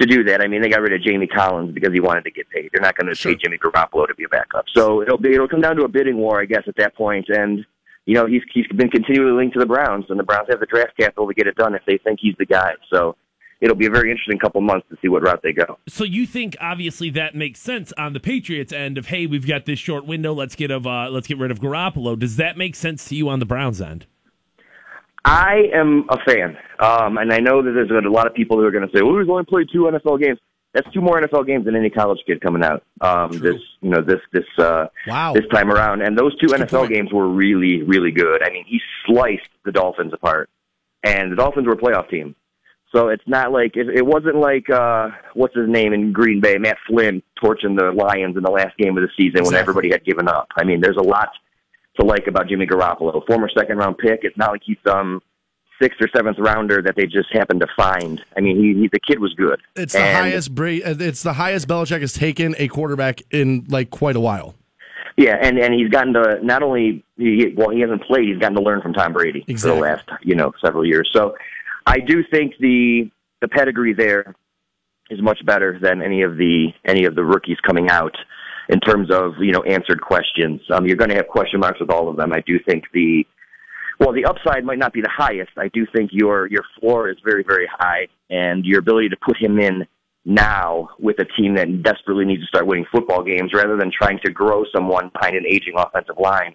to do that. I mean, they got rid of Jamie Collins because he wanted to get paid. They're not going to Sure. pay Jimmy Garoppolo to be a backup. So it'll be it'll come down to a bidding war, I guess, at that point. And you know, he's he's been continually linked to the Browns, and the Browns have the draft capital to get it done if they think he's the guy. So. It'll be a very interesting couple months to see what route they go. So you think obviously that makes sense on the Patriots end of hey, we've got this short window, let's get of uh, let's get rid of Garoppolo. Does that make sense to you on the Browns end? I am a fan, um, and I know that there's a lot of people who are going to say, "Well, we've only played two NFL games." That's two more NFL games than any college kid coming out. Um, this, you know, this this uh, Wow. this time around, and those two That's NFL games were really, really good. I mean, he sliced the Dolphins apart, and the Dolphins were a playoff team. So it's not like it, it wasn't like uh, what's his name in Green Bay, Matt Flynn, torching the Lions in the last game of the season when everybody had given up. I mean, there's a lot to like about Jimmy Garoppolo, former second round pick. It's not like he's some sixth or seventh rounder that they just happened to find. I mean, he, he the kid was good. It's the And- highest. Bra- uh, It's the highest Belichick has taken a quarterback in like quite a while. Yeah, and and he's gotten to not only he, well he hasn't played, he's gotten to learn from Tom Brady Exactly. for the last you know several years. So I do think the the pedigree there is much better than any of the any of the rookies coming out in terms of you know answered questions. Um, you're going to have question marks with all of them. I do think the well the upside might not be the highest. I do think your your floor is very very high, and your ability to put him in now with a team that desperately needs to start winning football games rather than trying to grow someone behind an aging offensive line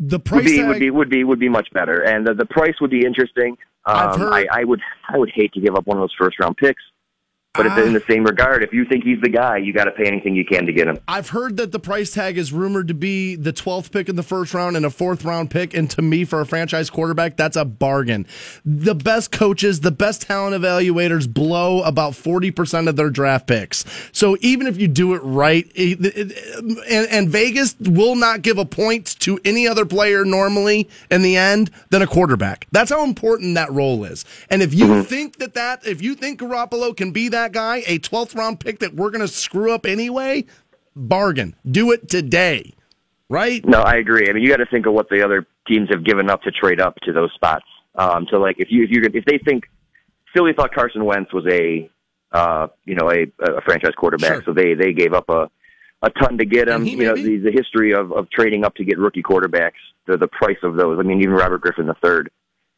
The would price be tag. would be would be would be much better, and the, the price would be interesting. Um, heard- I, I would I would hate to give up one of those first round picks, but Ah. in the same regard, if you think he's the guy, you got to pay anything you can to get him. I've heard that the price tag is rumored to be the 12th pick in the first round and a fourth round pick. And to me, for a franchise quarterback, that's a bargain. The best coaches, the best talent evaluators blow about 40% of their draft picks. So even if you do it right, it- it- and, and Vegas will not give a point to any other player normally in the end than a quarterback. That's how important that role is. And if you think that that, if you think Garoppolo can be that guy, a 12th round pick that we're going to screw up anyway, bargain. Do it today. Right? No, I agree. I mean, you got to think of what the other teams have given up to trade up to those spots. Um, so, like, if you if you if they think Philly thought Carson Wentz was a uh, you know a, a franchise quarterback, Sure. so they they gave up a a ton to get him. You know, the, the history of of trading up to get rookie quarterbacks, the the price of those. I mean, even Robert Griffin the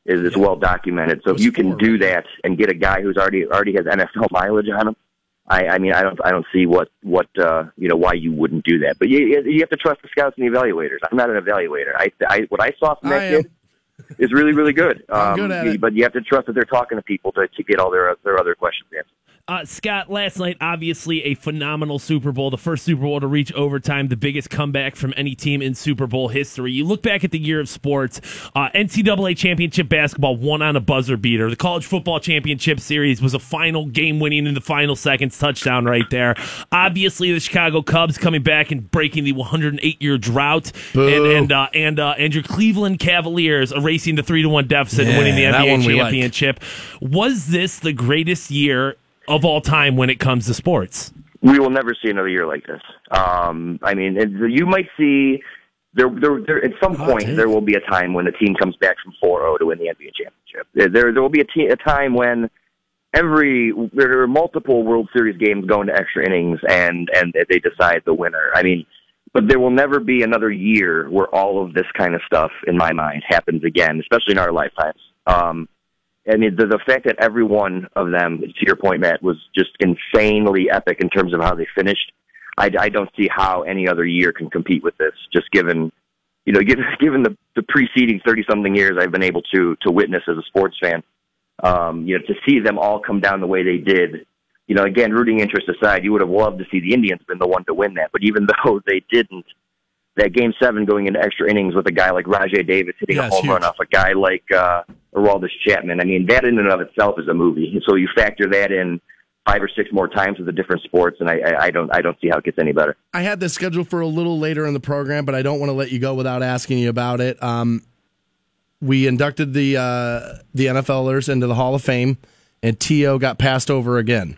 is is well documented. So if you can do that and get a guy who's already already has NFL mileage on him. I, I mean, I don't, I don't see what, what, uh, you know, why you wouldn't do that. But you, you have to trust the scouts and the evaluators. I'm not an evaluator. I, I what I saw from I that am. kid is really, really good. Um, good. But you have to trust that they're talking to people to, to get all their, their other questions answered. Uh, Scott, last night, obviously a phenomenal Super Bowl, the first Super Bowl to reach overtime, the biggest comeback from any team in Super Bowl history. You look back at the year of sports, uh, NCAA championship basketball won on a buzzer beater. The college football championship series was a final game winning in the final seconds touchdown right there. Obviously, the Chicago Cubs coming back and breaking the 108 year drought, Boo. and and uh, and uh, and your Cleveland Cavaliers erasing the three to one deficit and winning the Yeah, NBA we like. championship. Was this the greatest year of all time when it comes to sports? We will never see another year like this. Um, I mean, you might see there, there, there at some Hot point take. there will be a time when the team comes back from 4-0 to win the NBA championship. There, there, will be a, te- a time when every there are multiple World Series games going to extra innings, and and they decide the winner. I mean, but there will never be another year where all of this kind of stuff, in my mind, happens again, especially in our lifetimes. Um, I mean, the, the fact that every one of them, to your point, Matt, was just insanely epic in terms of how they finished. I, I don't see how any other year can compete with this, just given, you know, given, given the, the preceding 30 something years I've been able to, to witness as a sports fan. Um, you know, to see them all come down the way they did, you know, again, rooting interest aside, you would have loved to see the Indians been the one to win that. But even though they didn't, that game seven going into extra innings with a guy like Rajay Davis hitting Yeah, a home run off a guy like uh Aroldis Chapman. I mean, that in and of itself is a movie. So you factor that in five or six more times with the different sports, and I, I, I don't I don't see how it gets any better. I had this scheduled for a little later in the program, but I don't want to let you go without asking you about it. Um, we inducted the uh, the NFLers into the Hall of Fame, and T.O. got passed over again.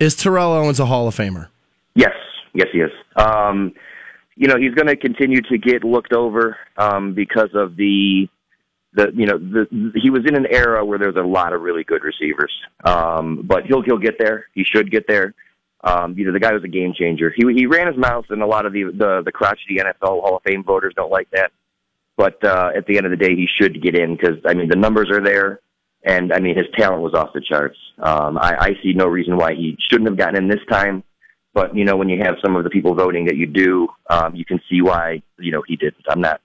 Is Terrell Owens a Hall of Famer? Yes, yes, he is. Um, you know, he's going to continue to get looked over um, because of the the you know the he was in an era where there's a lot of really good receivers. Um, but he'll he'll get there. He should get there. Um, you know, the guy was a game changer. He he ran his mouth, and a lot of the the, the crotchety NFL Hall of Fame voters don't like that. But uh, at the end of the day, he should get in because I mean the numbers are there, and I mean his talent was off the charts. Um, I, I see no reason why he shouldn't have gotten in this time. But you know, when you have some of the people voting that you do, um, you can see why you know he didn't. I'm not.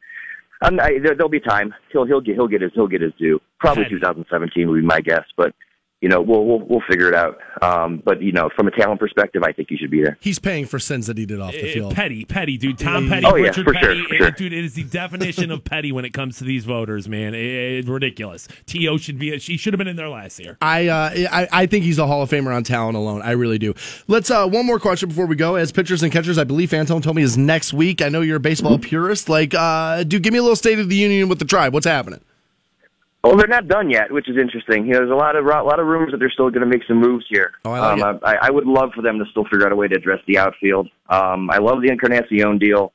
I'm, I, there, there'll be time. He'll he'll get he'll get his he'll get his due. Probably 2017 would be my guess, but you know we'll we'll we'll figure it out. Um, but you know, from a talent perspective, I think he should be there. He's paying for sins that he did off the Uh, field. Petty, petty, dude. Tom Petty, Oh, yeah, Richard for sure, Petty. for sure. Uh, Dude, it is the definition of petty when it comes to these voters, man. It- it's ridiculous. T.O. should be, she should have been in there last year. I, uh, I I think he's a Hall of Famer on talent alone. I really do. Let's uh, one more question before we go. As pitchers and catchers, I believe Fantone told me is next week. I know you're a baseball purist. Like, uh, dude, give me a little State of the Union with the tribe. What's happening? Well, they're not done yet, which is interesting. You know, there's a lot of a lot of rumors that they're still going to make some moves here. Oh, I like um, I, I would love for them to still figure out a way to address the outfield. Um, I love the Encarnacion deal,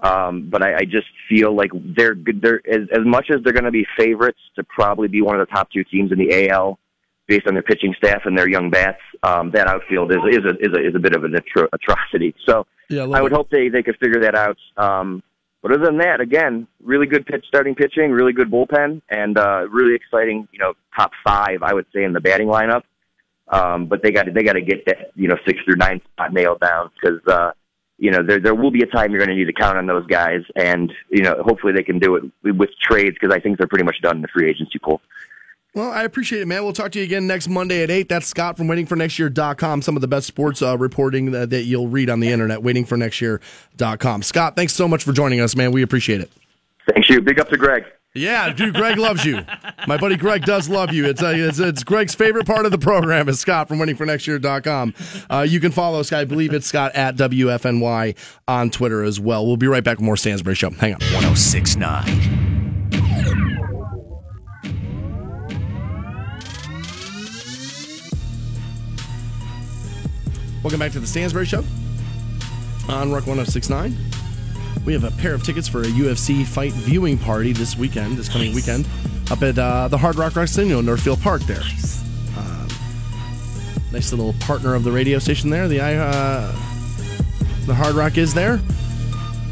um, but I, I just feel like they're good. They're as, as much as they're going to be favorites to probably be one of the top two teams in the AL based on their pitching staff and their young bats. Um, that outfield is is a is a, is a bit of an atro- atrocity. So Yeah, I would hope they they could figure that out. Um, but other than that, again, really good pitch starting pitching, really good bullpen, and uh, really exciting. You know, top five, I would say, in the batting lineup. Um, but they got to they got to get that you know six through nine spot nailed down because uh, you know there there will be a time you're going to need to count on those guys, and you know hopefully they can do it with, with trades because I think they're pretty much done in the free agency pool. Well, I appreciate it, man. We'll talk to you again next Monday at 8. That's Scott from waitingfornextyear.com. Some of the best sports uh, reporting that, that you'll read on the internet, waitingfornextyear.com. Scott, thanks so much for joining us, man. We appreciate it. Thanks you. Big up to Greg. Yeah, dude, Greg loves you. My buddy Greg does love you. It's, uh, it's it's Greg's favorite part of the program is Scott from waitingfornextyear.com. Uh, you can follow us, I believe it's Scott at WFNY on Twitter as well. We'll be right back with more Stansbury Show. Hang on. 1069. Welcome back to the Stansbury Show on Rock 1069. We have a pair of tickets for a UFC fight viewing party this weekend, this coming weekend, up at uh, the Hard Rock Casino, Northfield Park there. Um, nice little partner of the radio station there. The uh, the Hard Rock is there.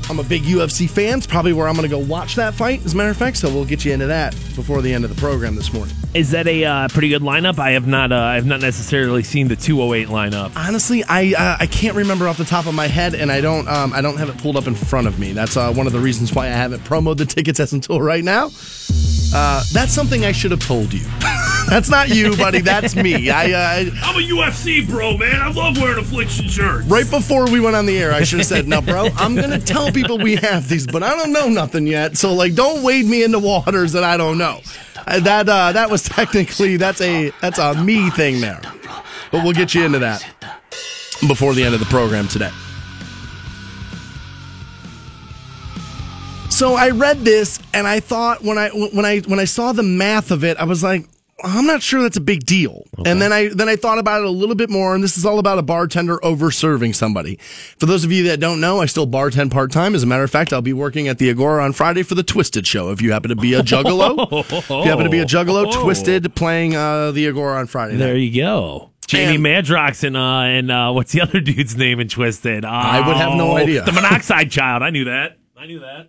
I'm a big UFC fan. It's probably where I'm going to go watch that fight, as a matter of fact. So we'll get you into that before the end of the program this morning. Is that a uh, pretty good lineup? I have not. Uh, I have not necessarily seen the 208 lineup. Honestly, I uh, I can't remember off the top of my head, and I don't um, I don't have it pulled up in front of me. That's uh, one of the reasons why I haven't promoted the tickets as until right now. Uh, that's something I should have told you. that's not you, buddy. That's me. I uh, I'm a UFC bro, man. I love wearing affliction shirts. right before we went on the air, I should have said, "No, bro, I'm gonna tell people we have these, but I don't know nothing yet. So like, don't wade me into waters that I don't know." Uh, that uh, that was technically that's a that's a me thing there, but we'll get you into that before the end of the program today. So I read this and I thought when I when I when I saw the math of it, I was like, I'm not sure that's a big deal. And then I then I thought about it a little bit more, and this is all about a bartender over serving somebody. For those of you that don't know, I still bartend part time. As a matter of fact, I'll be working at the Agora on Friday for the Twiztid show. If you happen to be a juggalo, if you happen to be a juggalo, Oh. Twiztid playing uh, the Agora on Friday. There night. you go. Jamie Madrox and uh and uh what's the other dude's name in Twiztid? Oh, I would have no idea. The Monoxide Child. I knew that. I knew that.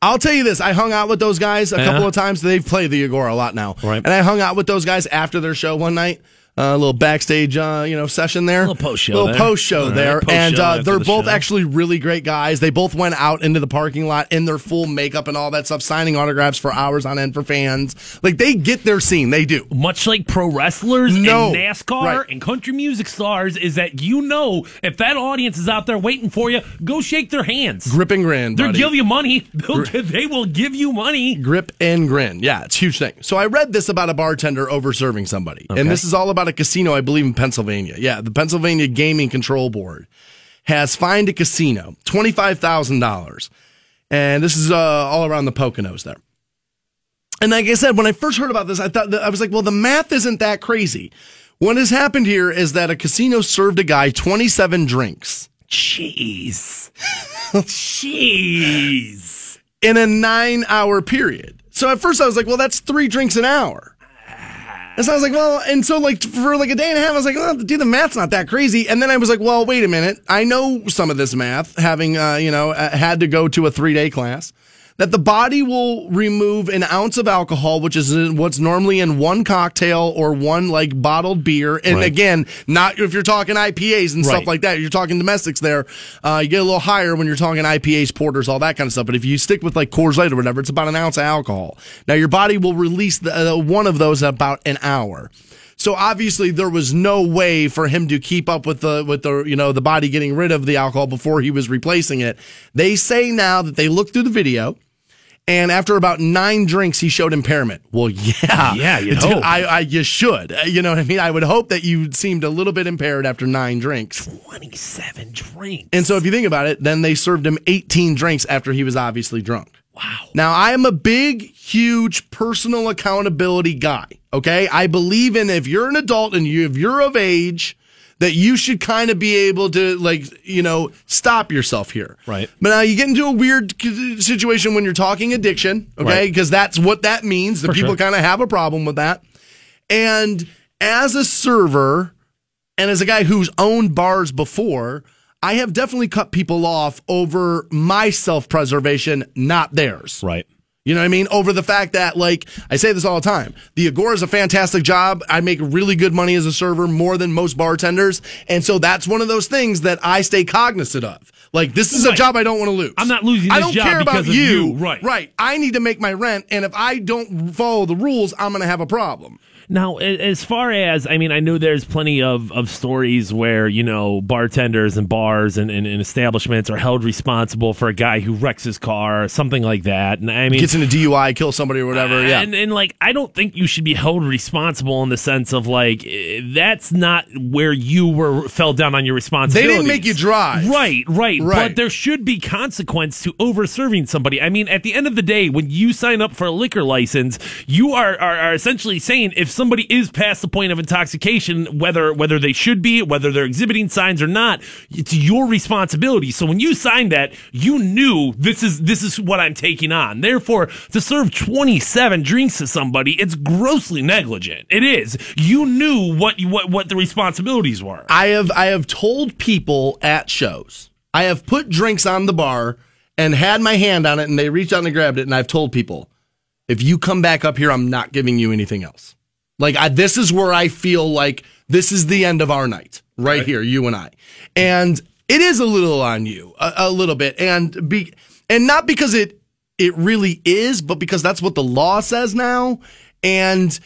I'll tell you this: I hung out with those guys a Yeah. couple uh-huh. of times. They've played the Agora a lot now, Right. and I hung out with those guys after their show one night. A little backstage, uh, you know, session there. Little post-show Little post show All right, there, post-show and uh, they're the both show. actually really great guys. They both went out into the parking lot in their full makeup and all that stuff, signing autographs for hours on end for fans. Like they get their scene. They do. Much like pro wrestlers No. and NASCAR Right. and country music stars, is that you know if that audience is out there waiting for you, go shake their hands. Grip and grin. They'll give you money. They'll they will give you money. grip and grin. Yeah, it's a huge thing. So I read this about a bartender over serving somebody. And this is all about a casino, I believe, in Pennsylvania. Yeah, the Pennsylvania Gaming Control Board has fined a casino $25,000. And this is uh, all around the Poconos there. And like I said, when I first heard about this, I thought that, I was like, well, the math isn't that crazy. What has happened here is that a casino served a guy 27 drinks Jeez. Jeez. in a nine hour period. So at first I was like, well, that's three drinks an hour. And so I was like, well, and so like for like a day and a half, I was like, well, dude, the math's not that crazy. And then I was like, well, wait a minute. I know some of this math, having, uh, you know, uh, had to go to a three day class, that the body will remove an ounce of alcohol, which is what's normally in one cocktail or one like bottled beer. And Right. again, not if you're talking IPAs and stuff like that. You're talking domestics there. Uh, you get a little higher when you're talking IPAs, porters, all that kind of stuff. But if you stick with like Coors Light or whatever, it's about an ounce of alcohol. Now your body will release the, uh, one of those in about an hour. So obviously there was no way for him to keep up with the with the you know the body getting rid of the alcohol before he was replacing it. They say now that they looked through the video. And after about nine drinks, he showed impairment. Well, yeah, Yeah, Dude, hope. I, I, you should. Uh, You know what I mean? I would hope that you seemed a little bit impaired after nine drinks. 27 drinks. And so if you think about it, then they served him 18 drinks after he was obviously drunk. Wow. Now, I am a big, huge personal accountability guy. Okay. I believe in if you're an adult and you, if you're of age, that you should kind of be able to, like, you know, stop yourself here. Right. But now you get into a weird situation when you're talking addiction. Okay. Right. Because that's what that means. The For people sure. kind of have a problem with that. And as a server, and as a guy who's owned bars before, I have definitely cut people off over my self preservation, not theirs. Right. You know what I mean? Over the fact that, like, I say this all the time. The Agora is a fantastic job. I make really good money as a server, more than most bartenders. And so that's one of those things that I stay cognizant of. Like, this is a job I don't want to lose. I'm not losing I don't job care about you. you. Right. Right. I need to make my rent. And if I don't follow the rules, I'm going to have a problem. Now, as far as I mean, I know there's plenty of, of stories where you know bartenders and bars and, and, and establishments are held responsible for a guy who wrecks his car or something like that. And I mean, Gets in a DUI, kills somebody or whatever. Yeah. and and like I don't think you should be held responsible in the sense of like eh, that's not where you were fell down on your responsibility. They didn't make you drive. right, right, Right. But there should be consequence to over serving somebody. I mean, at the end of the day, when you sign up for a liquor license, you are are, are essentially saying if somebody is past the point of intoxication, whether whether they should be, whether they're exhibiting signs or not, it's your responsibility. So when you signed that, you knew this is this is what I'm taking on. Therefore, to serve 27 drinks to somebody, it's grossly negligent. It is. You knew what you, what what the responsibilities were. I have I have told people at shows. I have put drinks on the bar and had my hand on it and they reached out and grabbed it and I've told people, if you come back up here, I'm not giving you anything else. Like I, this is where I feel like this is the end of our night right, here, you and I. And it is a little on you, a, a little bit, and be and not because it it really is, but because that's what the law says now. And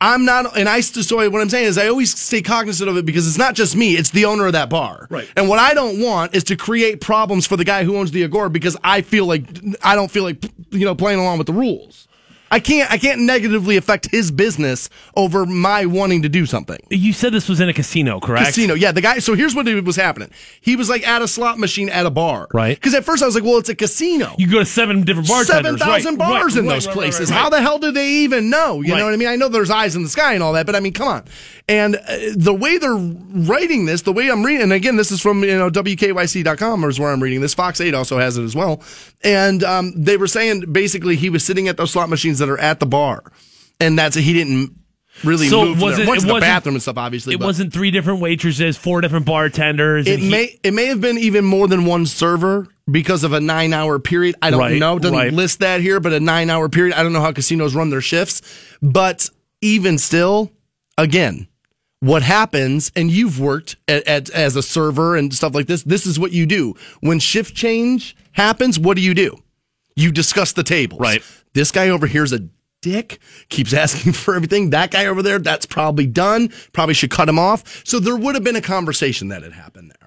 I'm not, and I so what I'm saying is I always stay cognizant of it because it's not just me, it's the owner of that bar. Right. And what I don't want is to create problems for the guy who owns the Agora because I feel like I don't feel like you know playing along with the rules. I can't I can't negatively affect his business over my wanting to do something. You said this was in a casino, correct? Casino, yeah. The guy. So here's what was happening. He was like at a slot machine at a bar, Right. Because at first I was like, well, it's a casino. You go to seven different bars, Seven thousand right, bars right, in right, those places. How the hell do they even know? You know what I mean? I know there's eyes in the sky and all that, but I mean, come on. And uh, the way they're writing this, the way I'm reading, and again, this is from you know WKYC.com is where I'm reading this. Fox 8 also has it as well. And um, they were saying basically he was sitting at those slot machines that are at the bar, and that's he didn't really So move. was there. it- Went it to the bathroom and stuff, obviously. It but- wasn't three different waitresses, four different bartenders. It he- may it may have been even more than one server because of a nine hour period. I don't Right, know. It doesn't right. list that here, but a nine hour period. I don't know how casinos run their shifts. But even still, again, what happens, and you've worked at, at, as a server and stuff like this, this is what you do. When shift change happens, what do you do? You discuss the tables. Right. This guy over here's a dick, keeps asking for everything. That guy over there, that's probably done. Probably should cut him off. So there would have been a conversation that had happened there.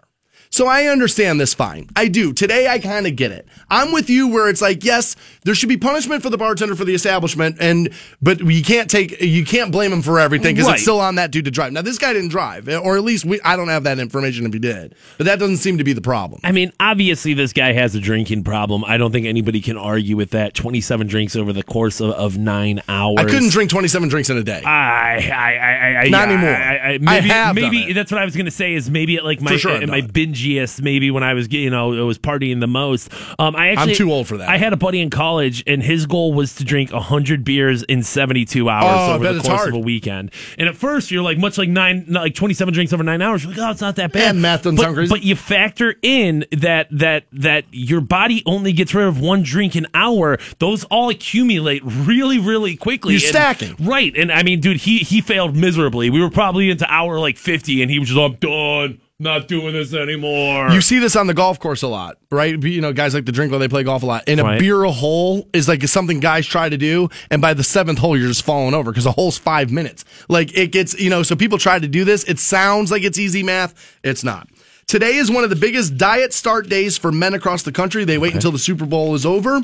So I understand this fine. I do. Today I kind of get it. I'm with you where it's like, yes, there should be punishment for the bartender for the establishment and but you can't take you can't blame him for everything because Right. it's still on that dude to drive. Now this guy didn't drive, or at least we I don't have that information if he did. But that doesn't seem to be the problem. I mean, obviously, this guy has a drinking problem. I don't think anybody can argue with that. 27 drinks over the course of, of nine hours. I couldn't drink 27 drinks in a day. I, I, I, I, Not I- anymore. I, I, maybe, have maybe that's what I was going to say. Is maybe at like my sure at my done it. bingiest, maybe when I was you know I was partying the most. Um, I actually too old for that. I had a buddy in college, and his goal was to drink hundred beers in seventy two hours Oh, over the course hard. of a weekend. And at first, you're like much like nine, like twenty seven drinks over nine hours. You're like, oh, it's not that bad. Yeah, math doesn't but, sound crazy. But you factor in that that that your body only gets rid of one drink an hour. Those all accumulate really, really quickly. You're And- stacking. Right. And I mean, dude, he he failed miserably. We were probably into hour like 50 and he was just, I'm done. Not doing this anymore. You see this on the golf course a lot, right? You know, guys like to drink while they play golf a lot. And a beer a hole is like something guys try to do. And by the seventh hole, you're just falling over because the hole's five minutes. Like it gets, you know, so people try to do this. It sounds like it's easy math. It's not. Today is one of the biggest diet start days for men across the country. They wait until the Super Bowl is over.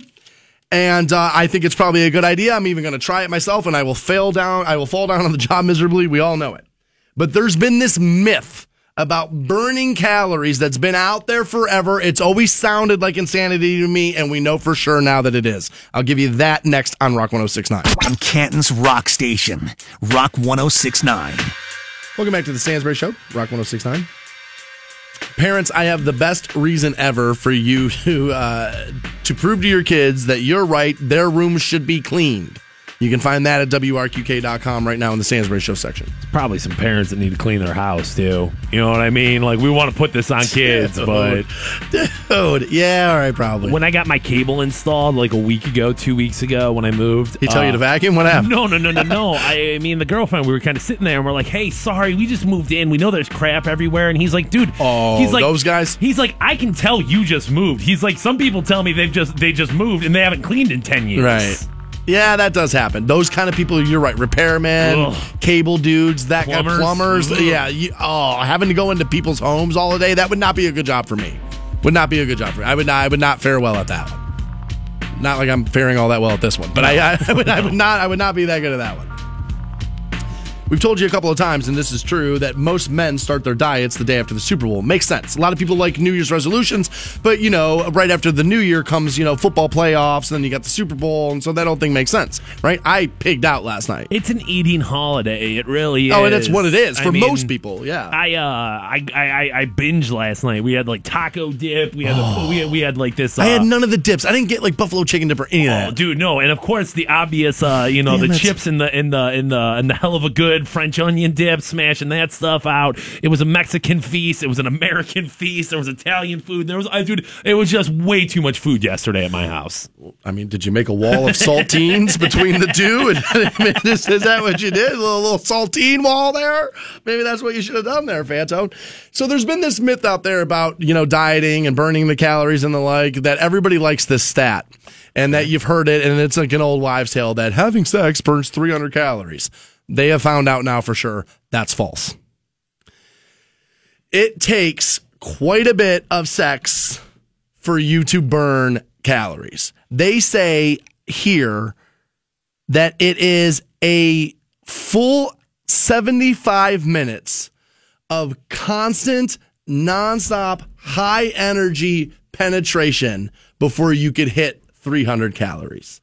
And uh, I think it's probably a good idea. I'm even going to try it myself, and I will fail down. I will fall down on the job miserably. We all know it. But there's been this myth about burning calories that's been out there forever. It's always sounded like insanity to me, and we know for sure now that it is. I'll give you that next on Rock 1069. On Canton's Rock Station, Rock 1069. Welcome back to the Stansbury Show, Rock 1069. Parents, I have the best reason ever for you to uh, to prove to your kids that you're right. Their rooms should be cleaned. You can find that at WRQK.com right now in the Stansbury Show section. probably some parents that need to clean their house too. You know what I mean? Like we want to put this on kids, but Dude, yeah, all right, probably. when I got my cable installed like a week ago, two weeks ago when I moved, he tell you uh, to vacuum? What happened? No, no, no, no, no. I, I mean, the girlfriend, we were kind of sitting there and we're like, hey, sorry, we just moved in. We know there's crap everywhere. And he's like, dude, Oh, he's like, those guys? He's like, I can tell you just moved. He's like, some people tell me they've just, they just moved and they haven't cleaned in 10 years. Right. Yeah, that does happen. Those kind of people, you're right. Repairmen, Ugh. cable dudes, that kind of Plumbers. plumbers. Ugh. Yeah. You, oh, having to go into people's homes all the day, that would not be a good job for me. Would not be a good job for me. I would not, I would not fare well at that one. Not like I'm faring all that well at this one, but I, I, would, I would not, I would not be that good at that one. We've told you a couple of times, and this is true, that most men start their diets the day after the Super Bowl. Makes sense. A lot of people like New Year's resolutions, but you know, right after the New Year comes, you know, football playoffs, and then you got the Super Bowl, and so that whole thing makes sense, right? I pigged out last night. It's an eating holiday. It really is. Oh, and that's what it is I for mean, most people. Yeah. I uh I, I I- I binged last night. We had like taco dip. We had the, we had, we had like this. Uh, I had none of the dips. I didn't get like buffalo chicken dip or any of Oh, that. dude, no, and of course the obvious, uh, you know, Damn, the chips and the in the in the and the hell of a good French onion dip, smashing that stuff out. It was a Mexican feast. It was an American feast. There was Italian food. There was, I dude, it was just way too much food yesterday at my house. I mean, did you make a wall of saltines between the two? And is, is that what you did? A little, little saltine wall there? Maybe that's what you should have done there, Fantone. So there's been this myth out there about, you know, dieting and burning the calories and the like, that everybody likes this stat. And that you've heard it, and it's like an old wives' tale that having sex burns 300 calories. They have found out now for sure that's false. It takes quite a bit of sex for you to burn calories. They say here that it is a full 75 minutes of constant, nonstop, high energy penetration before you could hit 300 calories.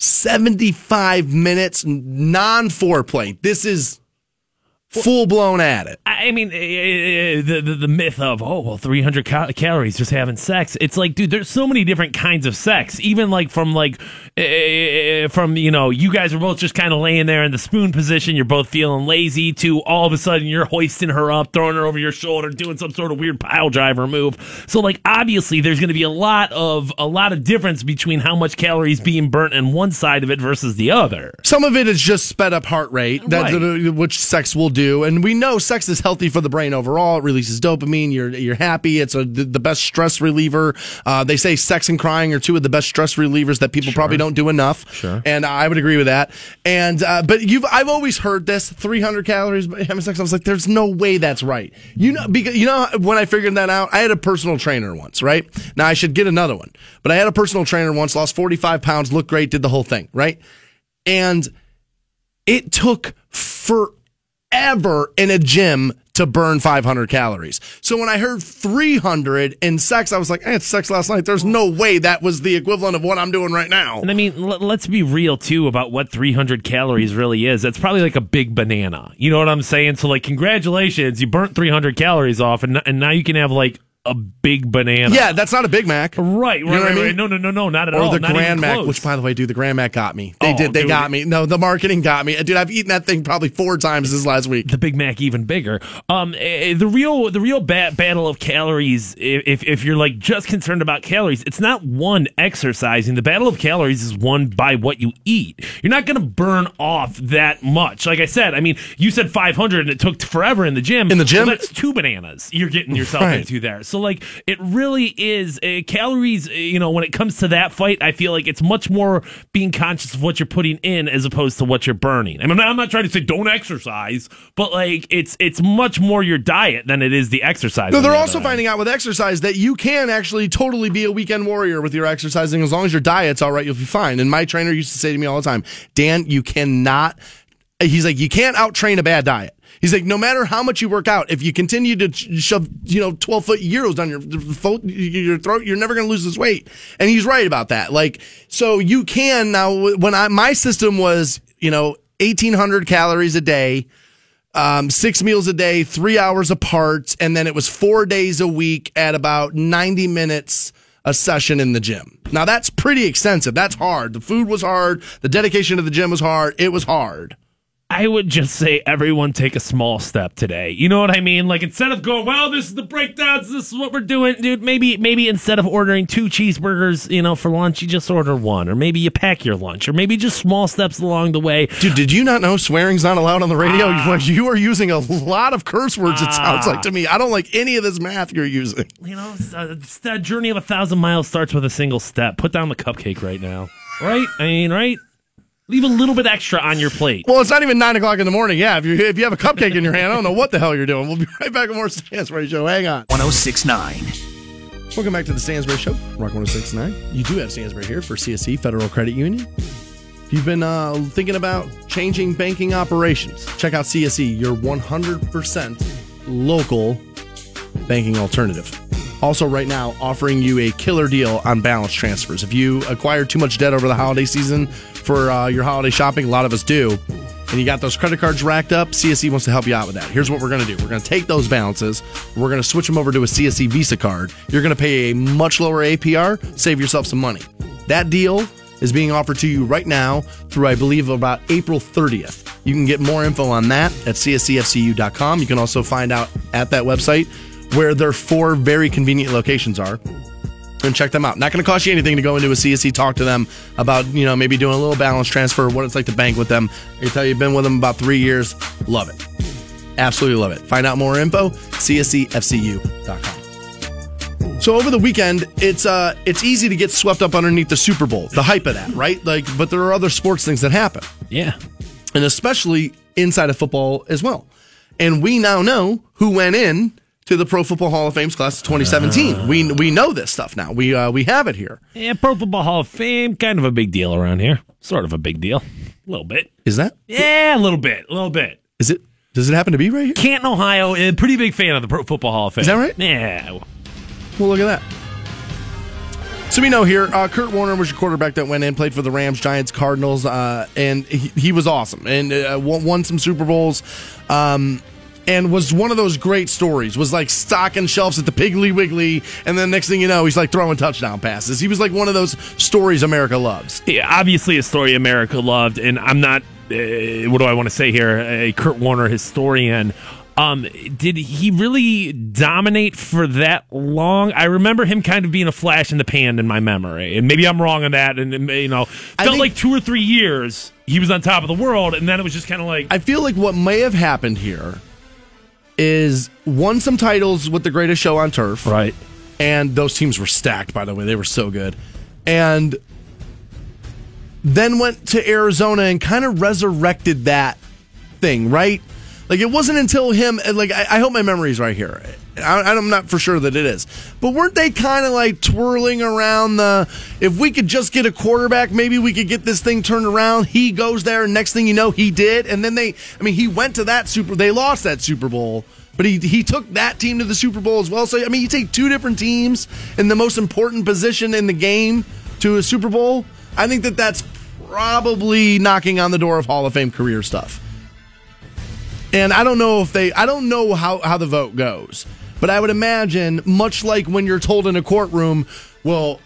75 minutes non foreplay. This is full blown at it. I mean, eh, eh, the, the the myth of oh well, three hundred cal- calories just having sex. It's like, dude, there's so many different kinds of sex. Even like from like eh, from you know, you guys are both just kind of laying there in the spoon position. You're both feeling lazy. To all of a sudden, you're hoisting her up, throwing her over your shoulder, doing some sort of weird pile driver move. So like, obviously, there's going to be a lot of a lot of difference between how much calories being burnt in one side of it versus the other. Some of it is just sped up heart rate, that, Right. which sex will do, and we know sex is healthy for the brain overall. It releases dopamine. You're you're happy. It's a, the, best stress reliever. Uh, they say sex and crying are two of the best stress relievers that people probably don't do enough. Sure. and I would agree with that. And uh, but you've I've always heard this 300 calories by having sex. I was like, there's no way that's right. You know, because you know when I figured that out, I had a personal trainer once. Right now, I should get another one, but I had a personal trainer once. Lost 45 pounds, looked great, did the whole thing. Right, and it took forever in a gym to burn 500 calories. So when I heard 300 in sex, I was like, I had sex last night. There's no way that was the equivalent of what I'm doing right now. And I mean, l- let's be real too about what 300 calories really is. That's probably like a big banana. You know what I'm saying? So, like, congratulations, you burnt 300 calories off, and, and now you can have like a big banana. Yeah, that's not a Big Mac. Right, right, know what I mean? right. No, no, no, no, not at Or all. the not Grand Mac, close. which by the way, dude, the Grand Mac got me. They Oh, did. They dude, got me. No, the marketing got me. Dude, I've eaten that thing probably four times this last week. the Big Mac even bigger. Um, eh, the real the real ba- battle of calories. If if you're like just concerned about calories, it's not one exercising. The battle of calories is won by what you eat. You're not going to burn off that much. Like I said, I mean, you said 500 and it took forever in the gym. In the gym? Well, that's two bananas you're getting yourself Right. into there. So like, it really is uh, calories. uh, You know, when it comes to that fight, I feel like it's much more being conscious of what you're putting in as opposed to what you're burning. I mean, I'm not trying to say don't exercise, but like it's it's much more your diet than it is the exercise. No, they're the also finding out with exercise that you can actually totally be a weekend warrior with your exercising as long as your diet's all right. You'll be fine. And my trainer used to say to me all the time, Dan, you cannot. He's like, you can't out train a bad diet. He's like, no matter how much you work out, if you continue to shove, you know, twelve foot euros down your your throat, you're never going to lose this weight. And he's right about that. Like, so you can now. When I my system was, you know, eighteen hundred calories a day um, six meals a day, three hours apart, and then it was four days a week at about 90 minutes a session in the gym. Now that's pretty extensive. That's hard. The food was hard. The dedication to the gym was hard. It was hard. I would just say everyone take a small step today. You know what I mean? Like instead of going, well, this is the breakdowns, this is what we're doing, dude. Maybe maybe instead of ordering two cheeseburgers, you know, for lunch, you just order one, or maybe you pack your lunch, or maybe just small steps along the way. Dude, did you not know swearing's not allowed on the radio? you are using a lot of curse words, it sounds like to me. I don't like any of this math you're using. You know, uh, that journey of a thousand miles starts with a single step. Put down the cupcake right now, right? I mean, right? Leave a little bit extra on your plate. Well, it's not even nine o'clock in the morning. Yeah, if you if you have a cupcake in your hand, I don't know what the hell you're doing. We'll be right back with more Stansbury Show. Hang on. 1069. Welcome back to the Stansbury Show, Rock 1069. You do have Stansbury here for CSE Federal Credit Union. If you've been uh, thinking about changing banking operations, check out CSE, your 100% local banking alternative. Also, right now, offering you a killer deal on balance transfers. If you acquired too much debt over the holiday season for uh, your holiday shopping, a lot of us do, and you got those credit cards racked up, CSE wants to help you out with that. Here's what we're going to do we're going to take those balances, we're going to switch them over to a CSE Visa card. You're going to pay a much lower APR, save yourself some money. That deal is being offered to you right now through, I believe, about April 30th. You can get more info on that at csefcu.com. You can also find out at that website where their four very convenient locations are and check them out. Not going to cost you anything to go into a CSE, talk to them about, you know, maybe doing a little balance transfer, what it's like to bank with them. Can tell you, you've been with them about three years. Love it. Absolutely love it. Find out more info, csefcu.com. So over the weekend, it's uh it's easy to get swept up underneath the Super Bowl, the hype of that, right? Like, but there are other sports things that happen Yeah. and especially inside of football as well. And we now know who went in to the Pro Football Hall of Fame's class of 2017. we we know this stuff now. We uh, we have it here. Yeah, Pro Football Hall of Fame, kind of a big deal around here. Sort of a big deal. A little bit. Is that? Yeah, a little bit. A little bit. Is it? Does it happen to be right here? Canton, Ohio. A pretty big fan of the Pro Football Hall of Fame. Is that right? Yeah. Well, look at that. So we know here, uh, Kurt Warner was your quarterback that went in, played for the Rams, Giants, Cardinals, uh, and he, he was awesome and uh, won, won some Super Bowls. Um, and was one of those great stories. Was like stocking shelves at the Piggly Wiggly, and then next thing you know, he's like throwing touchdown passes. He was like one of those stories America loves. Yeah, obviously a story America loved, and I'm not. Uh, what do I want to say here? A Kurt Warner historian. Um, did he really dominate for that long? I remember him kind of being a flash in the pan in my memory, and maybe I'm wrong on that. And you know, felt like two or three years he was on top of the world, and then it was just kind of like I feel like what may have happened here is won some titles with the greatest show on turf. right. and those teams were stacked by the way they were so good and then went to arizona and kind of resurrected that thing right like it wasn't until him like i, I hope my memory's right here I, i'm not for sure that it is but weren't they kind of like twirling around the if we could just get a quarterback maybe we could get this thing turned around he goes there and next thing you know he did and then they i mean he went to that super they lost that super bowl but he, he took that team to the Super Bowl as well. So, I mean, you take two different teams in the most important position in the game to a Super Bowl. I think that that's probably knocking on the door of Hall of Fame career stuff. And I don't know if they, I don't know how, how the vote goes, but I would imagine, much like when you're told in a courtroom, well,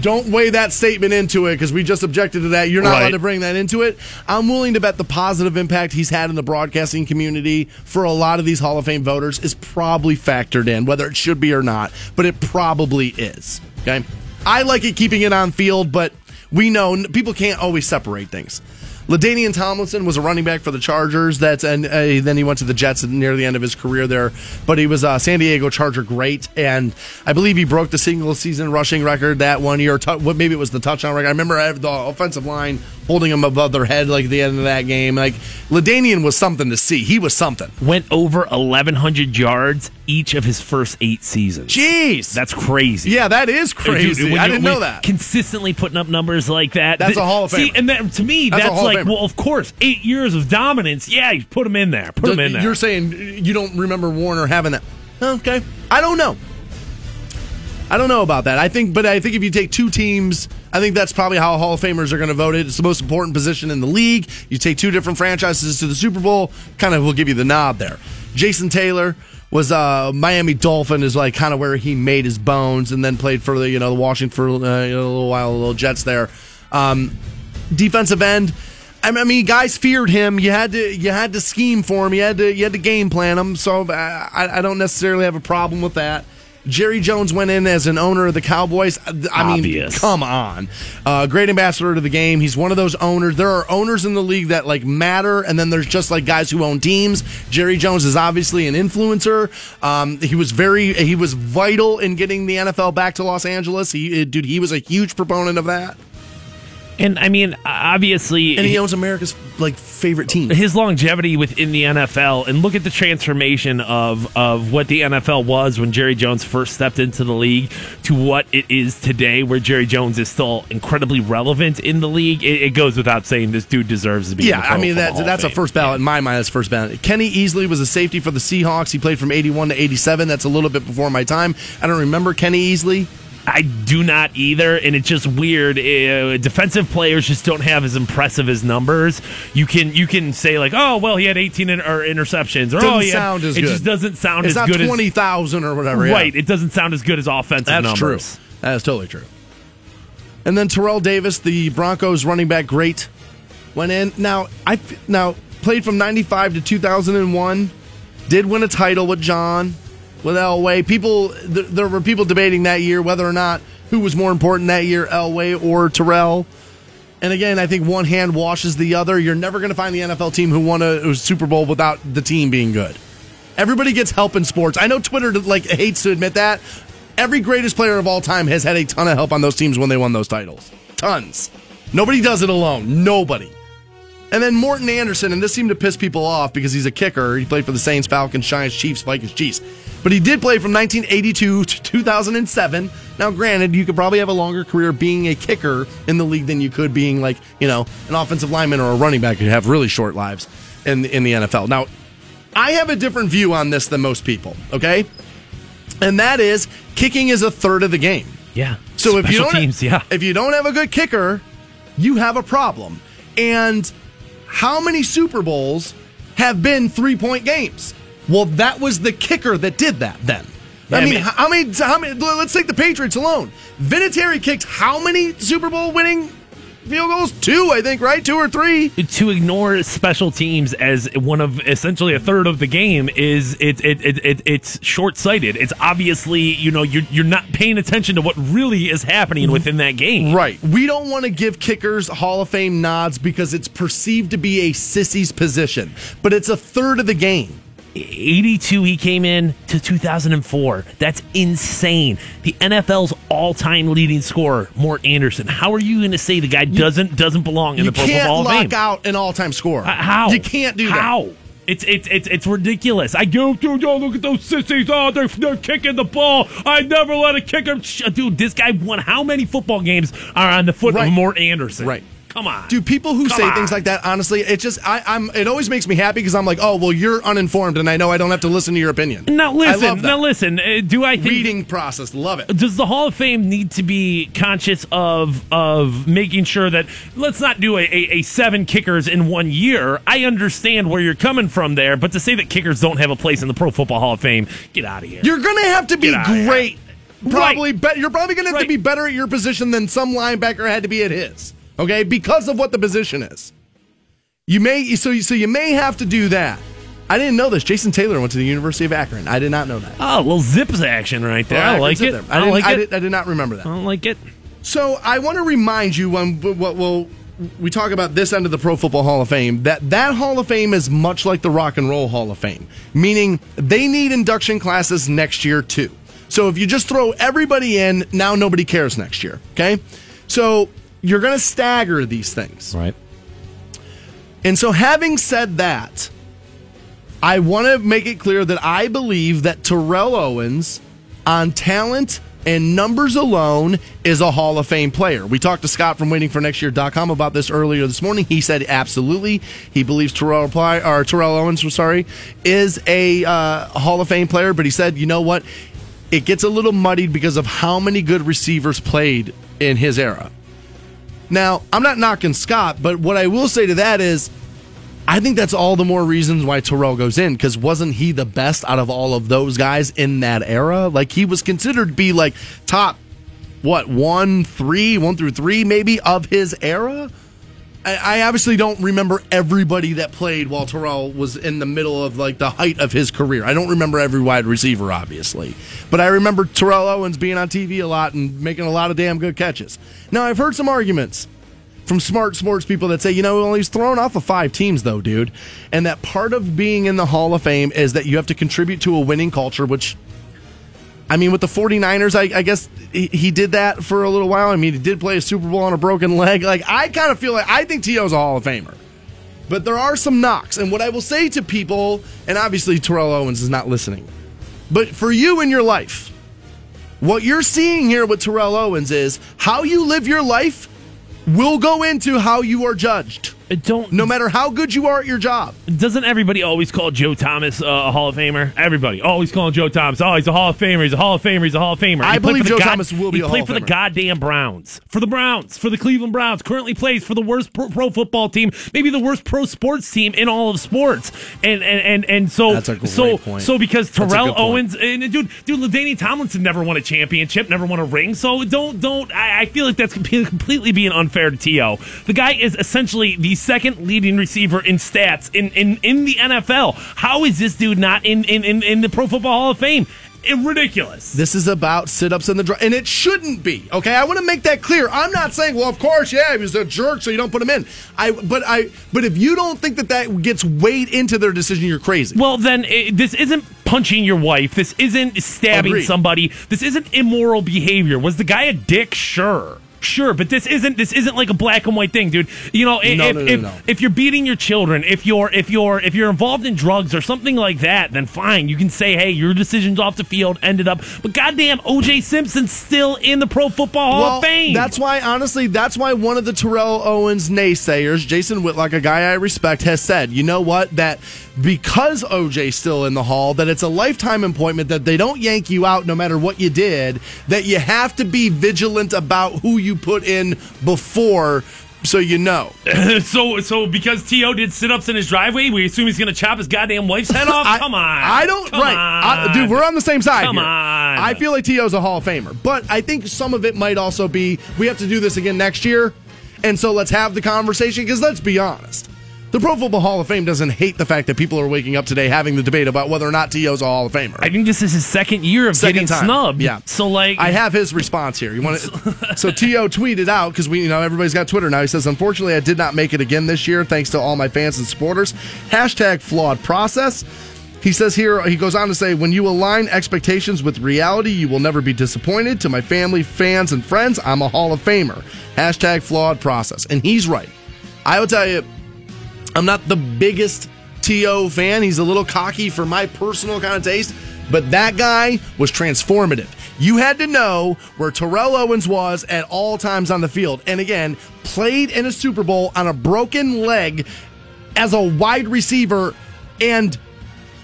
don't weigh that statement into it because we just objected to that. You're not allowed to bring that into it. I'm willing to bet the positive impact he's had in the broadcasting community for a lot of these Hall of Fame voters is probably factored in, whether it should be or not, but it probably is. Okay. I like it keeping it on field, but we know people can't always separate things. Ladainian Tomlinson was a running back for the Chargers. That's and uh, then he went to the Jets near the end of his career there. But he was a San Diego Charger great, and I believe he broke the single season rushing record that one year. Maybe it was the touchdown record. I remember the offensive line holding him above their head like at the end of that game. Like Ladainian was something to see. He was something. Went over 1,100 yards each of his first eight seasons. Jeez, That's crazy. yeah, that is crazy. when I didn't know that. Consistently putting up numbers like that. That's Th- a Hall of See, and that, to me, That's that's, like, well, of course, eight years of dominance. Yeah, you put him in there. Put him in there. You're saying you don't remember Warner having that? Okay, I don't know. I don't know about that. I think, but I think if you take two teams, I think that's probably how Hall of Famers are going to vote it. It's the most important position in the league. You take two different franchises to the Super Bowl, kind of will give you the nod there. Jason Taylor was uh, Miami Dolphin is like kind of where he made his bones, and then played for the you know the Washington for uh, you know, a little while, the little Jets there. Um, defensive end. I mean, guys feared him. You had to, you had to scheme for him. You had to, you had to game plan him. So I, I don't necessarily have a problem with that. Jerry Jones went in as an owner of the Cowboys. I mean, Obvious. come on, uh, great ambassador to the game. He's one of those owners. There are owners in the league that like matter, and then there's just like guys who own teams. Jerry Jones is obviously an influencer. Um, he was very, he was vital in getting the NFL back to Los Angeles. He, dude, he was a huge proponent of that, and I mean, obviously, and he owns America's like favorite team. his longevity within the NFL and look at the transformation of of what the NFL was when Jerry Jones first stepped into the league to what it is today where Jerry Jones is still incredibly relevant in the league it, it goes without saying this dude deserves to be Yeah, I mean that, that's a first ballot in my mind. That's first ballot. Kenny Easley was a safety for the Seahawks. He played from eighty one to eighty seven. That's a little bit before my time. I don't remember Kenny Easley. I do not either, and it's just weird. Uh, defensive players just don't have as impressive as numbers. You can you can say like, oh well, he had 18 in, or interceptions, or Doesn't oh, he had- sound as it good. just doesn't sound as good. It's as not good twenty thousand or whatever. yeah. right. It doesn't sound as good as offensive That's numbers. true. That is totally true. And then Terrell Davis, the Broncos running back, great, went in. Now I now played from ninety five to two thousand and one. Did win a title with John, with Elway. People, th- there were people debating that year whether or not who was more important that year, Elway or Terrell. And again, I think one hand washes the other. You're never going to find the NFL team who won a, a Super Bowl without the team being good. Everybody gets help in sports. I know Twitter like hates to admit that. Every greatest player of all time has had a ton of help on those teams when they won those titles. Tons. Nobody does it alone. Nobody. And then Morten Andersen, and this seemed to piss people off because he's a kicker. He played for the Saints, Falcons, Giants, Chiefs, Vikings, Chiefs. But he did play from 1982 to 2007. Now, granted, you could probably have a longer career being a kicker in the league than you could being like you know an offensive lineman or a running back. You have really short lives in in the NFL. Now, I have a different view on this than most people. Okay, and that is kicking is a third of the game. Yeah. So if you don't teams, yeah. if you don't have a good kicker, you have a problem. And how many Super Bowls have been three point games? Well, that was the kicker that did that. Then. Yeah, I I mean, mean- how many? How many? Let's take the Patriots alone. Vinatieri kicked how many Super Bowl winning field goals? Two, I think. Right, two or three. to ignore special teams as one of essentially a third of the game is it, it, it, it it's short sighted. It's obviously you know you're you're not paying attention to what really is happening mm-hmm. within that game. Right. We don't want to give kickers Hall of Fame nods because it's perceived to be a sissy's position, but it's a third of the game. 82 he came in to 2004 that's insane the nfl's all-time leading scorer mort andersen how are you going to say the guy doesn't doesn't belong in you the pro can't football hall of lock fame out an all-time scorer. Uh, how You can't do how that. It's, it's it's it's ridiculous. I go, dude, oh, look at those sissies. Oh, they're, they're kicking the ball. I never let a kicker. Dude, this guy won how many football games are on the foot Right. of Mort Andersen? Right. Come on. Do people who Come say on. things like that honestly? It just I, I'm. It always makes me happy because I'm like, oh well, you're uninformed, and I know I don't have to listen to your opinion. Now listen. Now listen. Uh, do I think reading process, love it. does the Hall of Fame need to be conscious of of making sure that let's not do a, a, a seven kickers in one year? I understand where you're coming from there, but to say that kickers don't have a place in the Pro Football Hall of Fame, get out of here. You're gonna have to be great. Probably, Right. bet you're probably gonna have to be better at your position than some linebacker had to be at his. Okay, because of what the position is. You may so you, so you may have to do that. I didn't know this. Jason Taylor went to the University of Akron. I did not know that. oh, well, zips action right there. Well, I like it. I, I, didn't, like I, it. did, I did not remember that. I don't like it. So I want to remind you when what will we talk about this end of the Pro Football Hall of Fame that that Hall of Fame is much like the Rock and Roll Hall of Fame, meaning they need induction classes next year too. So if you just throw everybody in, now nobody cares next year. Okay, so you're going to stagger these things. Right. And so, having said that, I want to make it clear that I believe that Terrell Owens, on talent and numbers alone, is a Hall of Fame player. We talked to Scott from waitingfornextyear.com about this earlier this morning. He said absolutely. He believes Terrell, Ply, or Terrell Owens, sorry, is a uh, Hall of Fame player, but he said, you know what? It gets a little muddied because of how many good receivers played in his era. Now, I'm not knocking Scott, but what I will say to that is I think that's all the more reasons why Terrell goes in because wasn't he the best out of all of those guys in that era? Like he was considered to be like top, what, one, three, one through three maybe of his era? I, obviously don't remember everybody that played while Terrell was in the middle of like the height of his career. I don't remember every wide receiver, obviously, but I remember Terrell Owens being on TV a lot and making a lot of damn good catches. Now I've heard some arguments from smart sports people that say, you know, well, he's thrown off of five teams, though, dude. And that part of being in the Hall of Fame is that you have to contribute to a winning culture, which, I mean, with the 49ers, I, I guess he, he did that for a little while. I mean, he did play a Super Bowl on a broken leg. Like, I kind of feel like I think T.O.'s a Hall of Famer. But there are some knocks. And what I will say to people, and obviously Terrell Owens is not listening, but for you in your life, what you're seeing here with Terrell Owens is how you live your life will go into how you are judged. Don't No matter how good you are at your job. Doesn't everybody always call Joe Thomas uh, a Hall of Famer? Everybody always calling Joe Thomas. Oh, he's a Hall of Famer. He's a Hall of Famer. He's a Hall of Famer. I He believe Joe Thomas will be He a played Hall for the goddamn Browns, for the Browns, for the Cleveland Browns. Currently plays for the worst pro, pro football team, maybe the worst pro sports team in all of sports. And and and, and so That's a great so point. so because Terrell. Owens and dude dude Ladainian Tomlinson never won a championship, never won a ring. So don't don't. I, I feel like that's completely being unfair to To. The guy is essentially the second leading receiver in stats in, in, in the NFL. How is this dude not in, in, in, in the Pro Football Hall of Fame? It, ridiculous. This is about sit ups in the draw. And it shouldn't be. Okay. I want to make that clear. I'm not saying, well, of course, yeah, he was a jerk, so you don't put him in. I but I but if you don't think that that gets weighed into their decision, you're crazy. Well, then eh, this isn't punching your wife. This isn't stabbing Agreed. somebody. This isn't immoral behavior. Was the guy a dick? Sure. Sure, but this isn't this isn't like a black and white thing, dude. You know, if No, no, no, if, if you're beating your children, if you're if you're if you're involved in drugs or something like that, then fine, you can say, hey, your decisions off the field ended up. But goddamn, O.J. Simpson's still in the Pro Football Hall of Fame. That's why, honestly, that's why one of the Terrell Owens naysayers, Jason Whitlock, a guy I respect, has said, you know what, that because OJ's still in the hall, that it's a lifetime appointment, that they don't yank you out no matter what you did, that you have to be vigilant about who you put in before so you know. so so because T.O. did sit ups in his driveway, we assume he's gonna chop his goddamn wife's head off. I- Come on, I don't. Come right, I- dude. We're on the same side. Come here. on. I feel like T.O.'s a Hall of Famer, but I think some of it might also be we have to do this again next year, and so let's have the conversation because let's be honest. The Pro Football Hall of Fame doesn't hate the fact that people are waking up today having the debate about whether or not T.O.'s a Hall of Famer. I think this is his second year of Second getting time. snubbed. Yeah. So like, I have his response here. You want to? so T.O. tweeted out because we, you know, everybody's got Twitter now. He says, "Unfortunately, I did not make it again this year, thanks to all my fans and supporters." Hashtag flawed process. He says here, he goes on to say, when you align expectations with reality, you will never be disappointed. To my family, fans, and friends, I'm a Hall of Famer. Hashtag flawed process. And he's right. I will tell you, I'm not the biggest T.O. fan. He's a little cocky for my personal kind of taste, but that guy was transformative. You had to know where Terrell Owens was at all times on the field. And again, played in a Super Bowl on a broken leg as a wide receiver and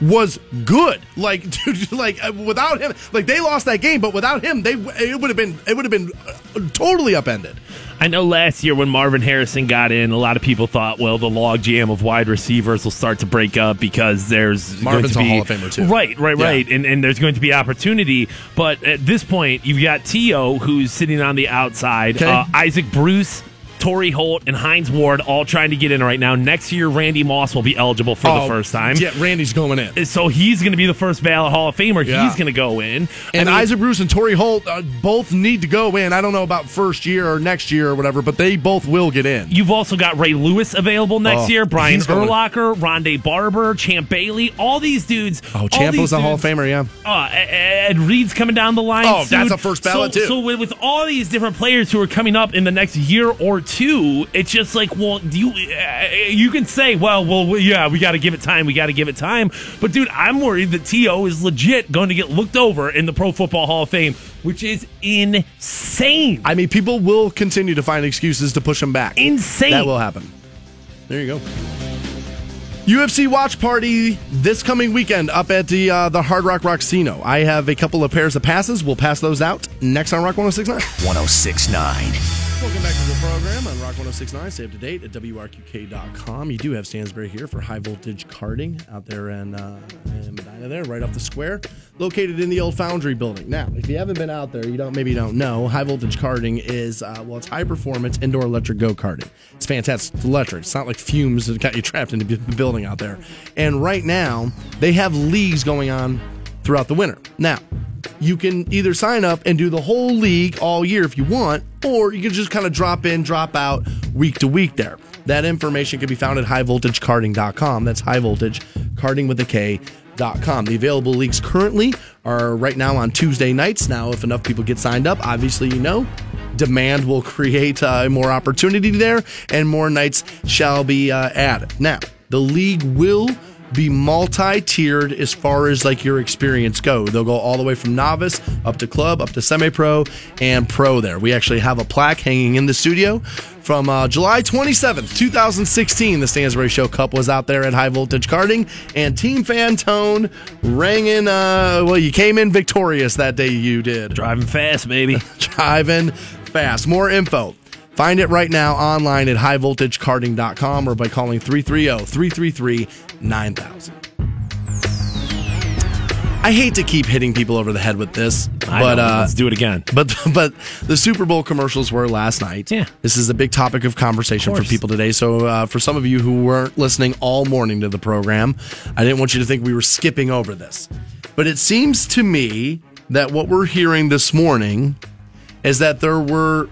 was good. Like, dude, like uh, without him, like they lost that game, but without him, they it would have been it would have been uh, totally upended. I know last year when Marvin Harrison got in, a lot of people thought, well, the log jam of wide receivers will start to break up because there's Marvin's going to a be, Hall of Famer, too. Right, right, Yeah. right, and and there's going to be opportunity. But at this point, you've got T.O. who's sitting on the outside, Okay. uh, Isaac Bruce. Torry Holt and Hines Ward all trying to get in right now. Next year, Randy Moss will be eligible for the Oh, first time. Yeah, Randy's going in. So he's going to be the first ballot Hall of Famer. Yeah. He's going to go in. I And mean, Isaac Bruce and Torry Holt uh, both need to go in. I don't know about first year or next year or whatever, but they both will get in. You've also got Ray Lewis available next Oh, year, Brian. Urlacher, Rondé Barber, Champ Bailey, all these dudes. Oh, Champ was a Hall of Famer, yeah. Uh, Ed Reed's coming down the line. Oh, soon. that's a first ballot, so, too. So with, with all these different players who are coming up in the next year or two, it's just like, well, do you uh, you can say, well, well, yeah, we got to give it time, we got to give it time. But dude, I'm worried that T.O. is legit going to get looked over in the Pro Football Hall of Fame, which is insane. I mean, people will continue to find excuses to push him back. Insane. That will happen. There you go. UFC watch party this coming weekend up at the uh, the Hard Rock Rocksino. I have a couple of pairs of passes. We'll pass those out next on Rock 1069. 1069. Welcome back to the program on Rock 1069. Stay up to date at WRQK.com. You do have Stansbury here for high voltage karting out there in, uh, in Medina, there, right off the square, located in the old Foundry building. Now, if you haven't been out there, you don't maybe you don't know. High voltage karting is uh, well, it's high performance indoor electric go karting. It's fantastic. It's electric. It's not like fumes that got you trapped in the building out there. And right now, they have leagues going on throughout the winter. Now, you can either sign up and do the whole league all year if you want, or you can just kind of drop in, drop out week to week there. That information can be found at highvoltagekarting.com. That's high voltage with a K. Dot com. The available leagues currently are right now on Tuesday nights. Now, if enough people get signed up, obviously, you know, demand will create uh, more opportunity there and more nights shall be uh, added. Now, the league will be multi-tiered as far as like your experience go. They'll go all the way from novice up to club, up to semi-pro and pro there. We actually have a plaque hanging in the studio from uh, July 27th, 2016. The Stansbury Show Cup was out there at High Voltage Karting and Team Fantone rang in, uh, well, you came in victorious that day you did. Driving fast, baby. Driving fast. More info. Find it right now online at highvoltagekarting.com or by calling 330 333 9000. I hate to keep hitting people over the head with this, I but uh, let's do it again. but but the Super Bowl commercials were last night. Yeah. this is a big topic of conversation Of for people today. So uh, for some of you who weren't listening all morning to the program, I didn't want you to think we were skipping over this. But it seems to me that what we're hearing this morning is that there were.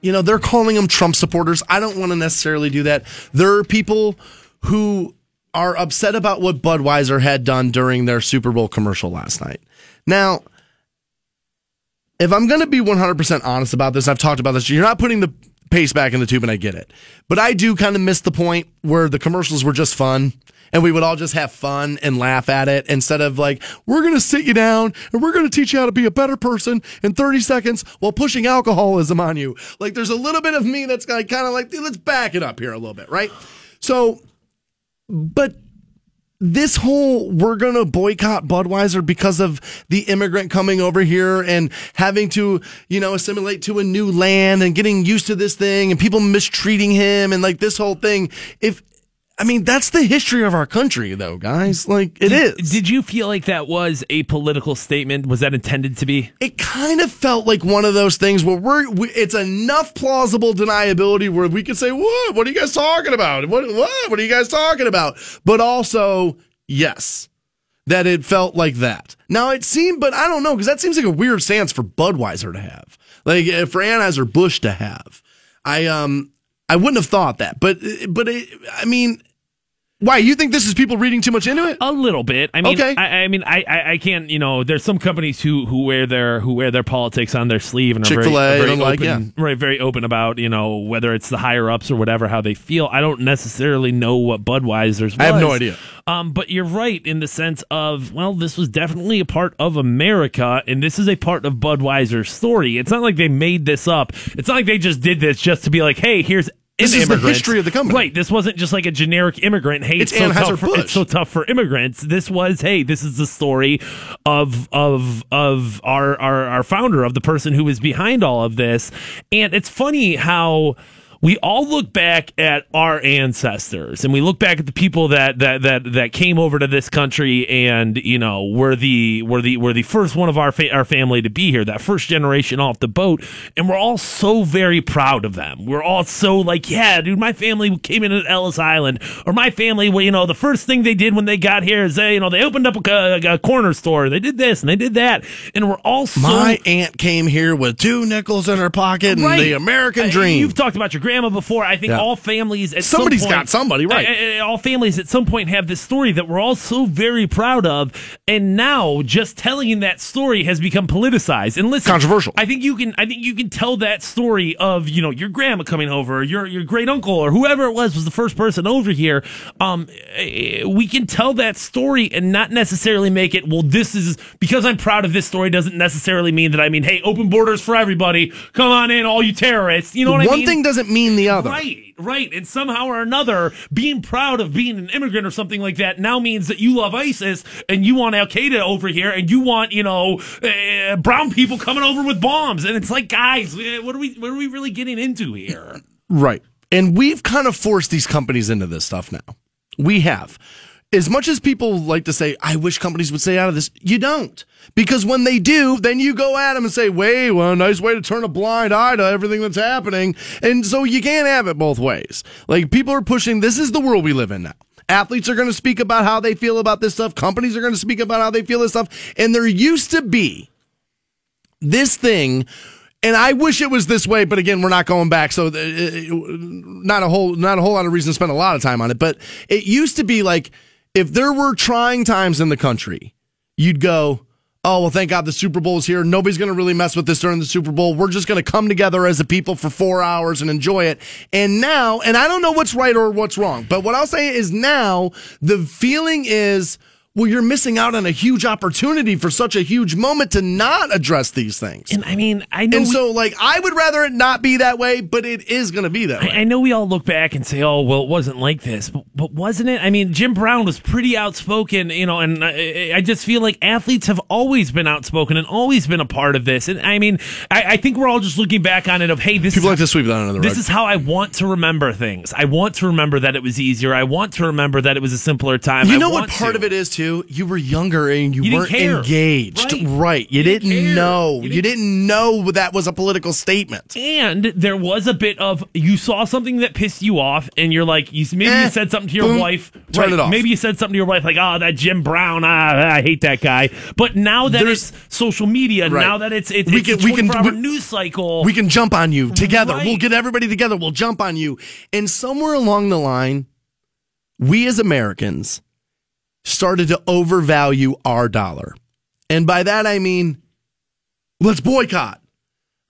You know, they're calling them Trump supporters. I don't want to necessarily do that. There are people who are upset about what Budweiser had done during their Super Bowl commercial last night. Now, if I'm going to be 100% honest about this, I've talked about this. You're not putting the paste back in the tube, and I get it. But I do kind of miss the point where the commercials were just fun and we would all just have fun and laugh at it instead of like, we're going to sit you down and we're going to teach you how to be a better person in 30 seconds while pushing alcoholism on you. Like, there's a little bit of me that's kind of like, let's back it up here a little bit, right? So, but this whole we're going to boycott Budweiser because of the immigrant coming over here and having to, you know, assimilate to a new land and getting used to this thing and people mistreating him and like this whole thing. If I mean, that's the history of our country, though, guys. Like, it is. Did you feel like that was a political statement? Was that intended to be? It kind of felt like one of those things where we're, we, it's enough plausible deniability where we could say, what? What are you guys talking about? What, what? What are you guys talking about? But also, yes, that it felt like that. Now, it seemed, but I don't know, because that seems like a weird stance for Budweiser to have. Like, eh, for Anheuser-Busch to have. I, um, I wouldn't have thought that, but, but it, I mean, why you think this is people reading too much into it? A little bit. I mean, Okay. I, I mean, I, I, I can't. You know, there's some companies who, who wear their who wear their politics on their sleeve and are very, very and like, open, right, very open about you know whether it's the higher ups or whatever how they feel. I don't necessarily know what Budweiser's. Was. I have no idea. Um, but you're right in the sense of well, this was definitely a part of America, and this is a part of Budweiser's story. It's not like they made this up. It's not like they just did this just to be like, hey, here's. This is the history of the company. Right. This wasn't just like a generic immigrant. Hey, It's it's, so tough for, it's so tough for immigrants. This was, hey, this is the story of of of our our our founder, of the person who was behind all of this. And it's funny how we all look back at our ancestors and we look back at the people that that that that came over to this country and you know were the were the were the first one of our fa- our family to be here that first generation off the boat. And we're all so very proud of them. We're all so like yeah dude my family came in at Ellis Island or my family well you know the first thing they did when they got here is they you know they opened up a, a corner store. They did this and they did that. And we're all so My aunt came here with two nickels in her pocket and the American dream. You've talked about your grandma before. I think Yeah. all families at Somebody's some point, got somebody, right. all families at some point have this story that we're all so very proud of, and now just telling that story has become politicized and listen, Controversial. I think you can. I think you can tell that story of you know your grandma coming over, your your great uncle, or whoever it was was the first person over here. Um, eh, we can tell that story and not necessarily make it. Well, this is because I'm proud of this story doesn't necessarily mean that I mean, hey, open borders for everybody. Come on in, all you terrorists. You know what I mean? One thing doesn't mean the other. Right, right. And somehow or another, being proud of being an immigrant or something like that now means that you love ISIS and you want Al Qaeda over here and you want, you know, uh, brown people coming over with bombs. And it's like, guys, what are we, what are we really getting into here? Right. And we've kind of forced these companies into this stuff now. We have. As much as people like to say, I wish companies would stay out of this, you don't. Because when they do, then you go at them and say, wait, well, nice way to turn a blind eye to everything that's happening. And so you can't have it both ways. Like people are pushing, this is the world we live in now. Athletes are going to speak about how they feel about this stuff. Companies are going to speak about how they feel this stuff. And there used to be this thing and I wish it was this way, but again, we're not going back, so uh, not a whole not a whole lot of reason to spend a lot of time on it. But it used to be like if there were trying times in the country, you'd go, "Oh well, thank God the Super Bowl is here. Nobody's going to really mess with this during the Super Bowl. We're just going to come together as a people for four hours and enjoy it." And now, and I don't know what's right or what's wrong, but what I'll say is now the feeling is well, you're missing out on a huge opportunity for such a huge moment to not address these things. And I mean, I know. And we- so, like, I would rather it not be that way, but it is going to be that way. I, I know we all look back and say, "Oh, well, it wasn't like this," but, but wasn't it? I mean, Jim Brown was pretty outspoken, you know, and I, I just feel like athletes have always been outspoken and always been a part of this. And I mean, I, I think we're all just looking back on it of, "Hey, this People is like to sweep that under the this rug. is how I want to remember things. I want to remember that it was easier. I want to remember that it was a simpler time. you I know what part to. of it is too? You were younger and you, You weren't engaged. Right. You, You didn't didn't, know. You You didn't- didn't, know that was a political statement. And there was a bit of you saw something that pissed you off, and you're like, you maybe Eh, you said something to your boom, wife. turn it off. Maybe you said something to your wife like, "Oh, that Jim Brown, ah, I hate that guy." But now that There's- it's social media, Right. now that it's it's, We it's can- a we can- hour we- news cycle. We can jump on you together. Right. We'll get everybody together. We'll jump on you. And somewhere along the line, we as Americans started to overvalue our dollar. And by that, I mean, let's boycott.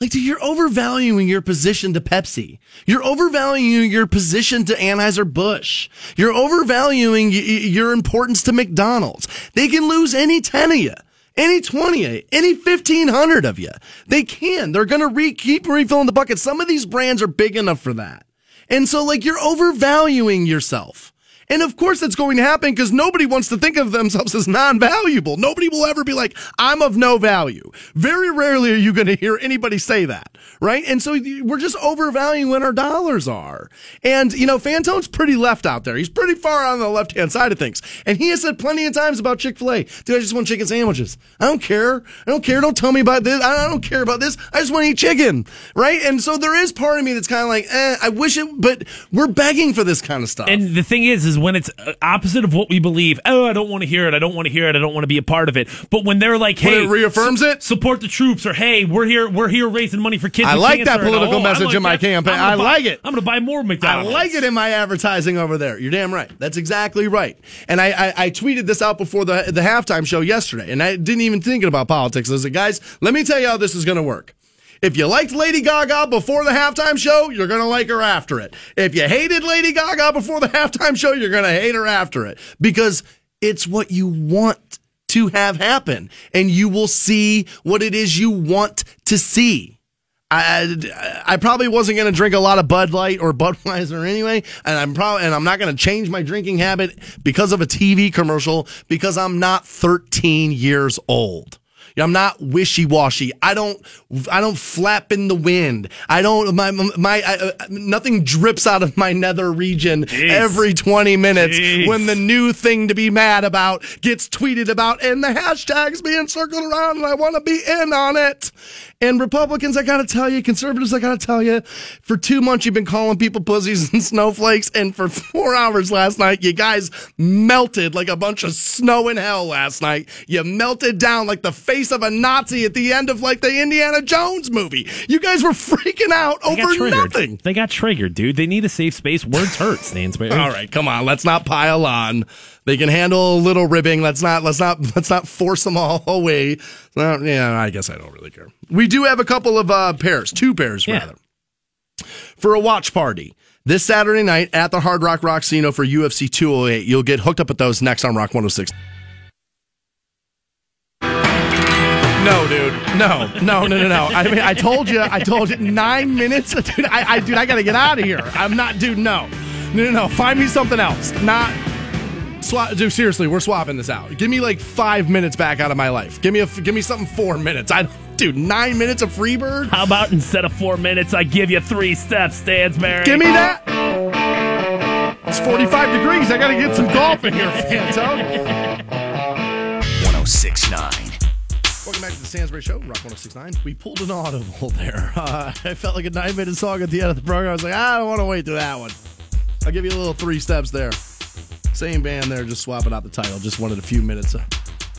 Like, you're overvaluing your position to Pepsi. You're overvaluing your position to Anheuser-Busch. You're overvaluing your importance to McDonald's. They can lose any 10 of you, any 20 of you, any 1,500 of you. They can. They're going to re- keep refilling the bucket. Some of these brands are big enough for that. And so, like, you're overvaluing yourself. And of course, that's going to happen because nobody wants to think of themselves as non valuable. Nobody will ever be like, I'm of no value. Very rarely are you going to hear anybody say that, right? And so we're just overvaluing what our dollars are. And, you know, Fantone's pretty left out there. He's pretty far on the left hand side of things. And he has said plenty of times about Chick fil A, dude, I just want chicken sandwiches. I don't care. I don't care. Don't tell me about this. I don't care about this. I just want to eat chicken, right? And so there is part of me that's kind of like, eh, I wish it, but we're begging for this kind of stuff. And the thing is, is when it's uh, opposite of what we believe. Oh, I don't want to hear it. I don't want to hear it. I don't want to be a part of it. But when they're like, "Hey, it reaffirms it? support the troops," or "Hey, we're here, we're here raising money for kids." I like that cancer," and, political "Oh, message like in my that. campaign. I buy- like it. I'm going to buy more McDonald's. I like it in my advertising over there. You're damn right. That's exactly right. And I, I, I tweeted this out before the the halftime show yesterday, and I didn't even think about politics. I was like, guys, let me tell you how this is going to work. If you liked Lady Gaga before the halftime show, you're going to like her after it. If you hated Lady Gaga before the halftime show, you're going to hate her after it because it's what you want to have happen, and you will see what it is you want to see. I, I probably wasn't going to drink a lot of Bud Light or Budweiser anyway, and I'm probably and I'm not going to change my drinking habit because of a TV commercial because I'm not 13 years old. I'm not wishy washy. I don't. I don't flap in the wind. I don't. My my. I, uh, nothing drips out of my nether region Jeez. every 20 minutes Jeez. when the new thing to be mad about gets tweeted about and the hashtags being circled around, and I want to be in on it. And Republicans, I got to tell you, conservatives, I got to tell you, for two months you've been calling people pussies and snowflakes, and for four hours last night, you guys melted like a bunch of snow in hell last night. You melted down like the face of a Nazi at the end of like the Indiana Jones movie. You guys were freaking out They over nothing. They got triggered, dude. They need a safe space. Words hurt, Stansbury. All right, come on. Let's not pile on. They can handle a little ribbing. Let's not. Let's not. Let's not force them all away. Well, yeah, I guess I don't really care. We do have a couple of uh, pairs, two pairs Yeah. rather, for a watch party this Saturday night at the Hard Rock Rocksino for UFC 208. You'll get hooked up with those next on Rock 106. No, dude. No, no, no, no, no. I mean, I told you. I told you. Nine minutes, dude. I, I dude, I gotta get out of here. I'm not, dude. No, no, no, no. Find me something else. Not. Swap, dude, seriously, we're swapping this out. Give me like five minutes back out of my life. Give me a, give me something four minutes. I, dude, nine minutes of Freebird. How about instead of four minutes, I give you three steps, Stansbury? Give me that. It's 45 degrees. I gotta get some golf in here, Fanto. 1069. Welcome back to the Stansbury Show, Rock 1069. We pulled an audible there. Uh, I felt like a nine minute song at the end of the program. I was like, I don't want to wait to that one. I'll give you a little three steps there. Same band there, just swapping out the title. Just wanted a few minutes of,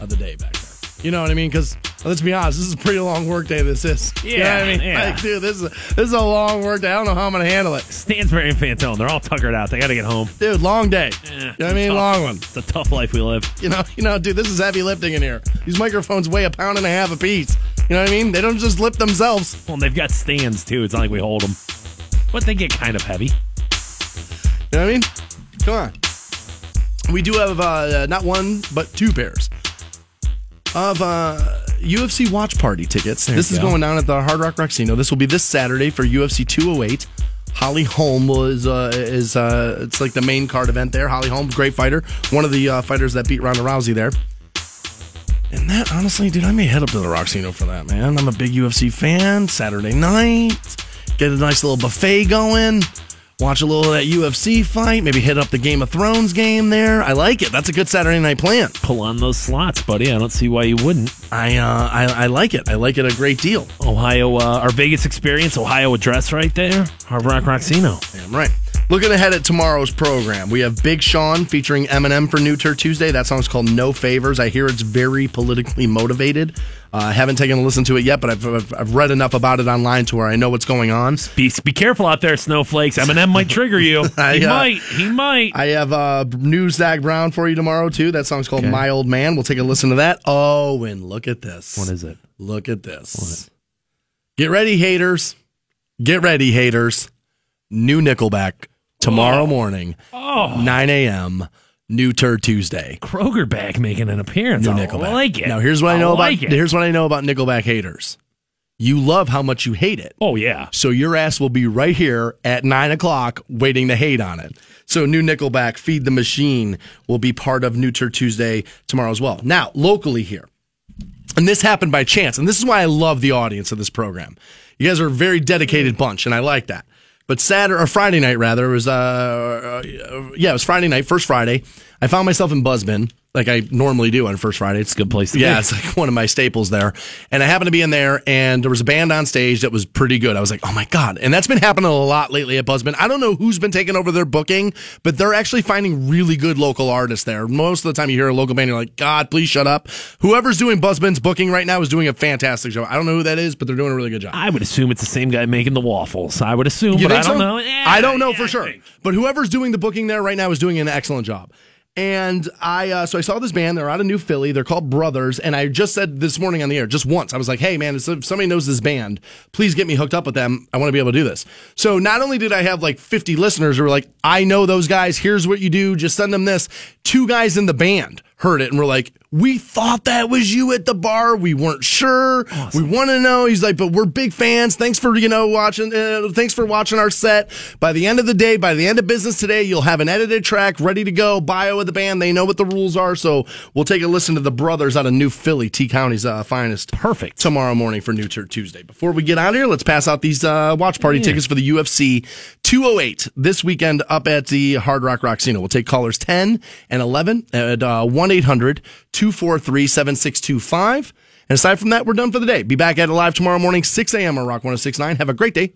of the day back there. You know what I mean? Because let's be honest, this is a pretty long work day. This is. You know I mean? yeah. Like, dude, this is this is a long work day. I don't know how I'm gonna handle it, Stansbury and Fantone, they're all tuckered out. They got to get home. dude. Long day. Yeah, you know what I mean? tough. Long one. It's a tough life we live. You know, you know, dude, this is heavy lifting in here. These microphones weigh a pound and a half apiece. You know what I mean? They don't just lift themselves. Well, and they've got stands too. It's not like we hold them, but they get kind of heavy. You know what I mean? Come on. We do have uh, not one, but two pairs of uh, UFC watch party tickets. this is go. going down at the Hard Rock Rocksino. This will be this Saturday for UFC 208. Holly Holm was uh, is uh, it's like the main card event there. Holly Holm, great fighter, one of the uh, fighters that beat Ronda Rousey there. And that honestly, dude, I may head up to the Rocksino for that, man. I'm a big UFC fan. Saturday night, get a nice little buffet going. Watch a little of that UFC fight. Maybe hit up the Game of Thrones game there. I like it. That's a good Saturday night plan. Pull on those slots, buddy. I don't see why you wouldn't. I uh, I, I like it. I like it a great deal. Ohio, uh, our Vegas experience, Ohio address right there. Hard Rock Rocksino. Damn right. Looking ahead at tomorrow's program, we have Big Sean featuring Eminem for New Tour Tuesday. That song's called No Favors. I hear it's very politically motivated. Uh, I haven't taken a listen to it yet, but I've, I've, I've read enough about it online to where I know what's going on. Be be careful out there, snowflakes. Eminem might trigger you. I, he uh, might. He might. I have uh, new Zac Brown for you tomorrow, too. That song's called Okay. My Old Man. We'll take a listen to that. Oh, and look at this. what is it? Look at this. Get ready, haters. Get ready, haters. New Nickelback tomorrow oh. morning, Oh, 9 a.m. New Turd Tuesday. Kroeger back making an appearance. New I Nickelback. like it. Now here's what I know like about it. here's what I know about Nickelback haters. You love how much you hate it. Oh yeah. So your ass will be right here at nine o'clock waiting to hate on it. So new Nickelback, Feed the Machine will be part of New Tour Tuesday tomorrow as well. Now, locally here, and this happened by chance, and this is why I love the audience of this program. You guys are a very dedicated bunch, and I like that. But Saturday or Friday night, rather, was uh, uh yeah, it was Friday night, first Friday. I found myself in Buzzbin like I normally do on First Friday. It's a good place to be. yeah, be. it's like one of my staples there. And I happened to be in there, and there was a band on stage that was pretty good. I was like, oh my god! And that's been happening a lot lately at Buzzbin. I don't know who's been taking over their booking, but they're actually finding really good local artists there. Most of the time, you hear a local band, you're like, God, please shut up. Whoever's doing Buzzbin's booking right now is doing a fantastic job. I don't know who that is, but they're doing a really good job. I would assume it's the same guy making the waffles. I would assume, You but think I don't so? know. Yeah, I don't know yeah, for I sure. think. But whoever's doing the booking there right now is doing an excellent job. And I, uh, so I saw this band. They're out of New Philly. They're called Brothers. And I just said this morning on the air, just once, I was like, "Hey, man, if somebody knows this band, please get me hooked up with them. I want to be able to do this." So not only did I have like 50 listeners who were like, "I know those guys. Here's what you do. Just send them this." Two guys in the band heard it and were like, "We thought that was you at the bar. We weren't sure. We want to know." He's like, "But we're big fans. Thanks for you know watching. Uh, thanks for watching our set. By the end of the day, by the end of business today, you'll have an edited track ready to go. Bio of the band. They know what the rules are. So we'll take a listen to the brothers out of New Philly, T County's uh, finest. Perfect. Tomorrow morning for New Tour Tuesday. Before we get out of here, let's pass out these uh, watch party tickets for the UFC 208 this weekend up at the Hard Rock Rocksino. We'll take callers 10 and 11 at uh, 1 800 243 7625. And aside from that, we're done for the day. Be back at it live tomorrow morning, 6 a.m. on Rock 1069. Have a great day.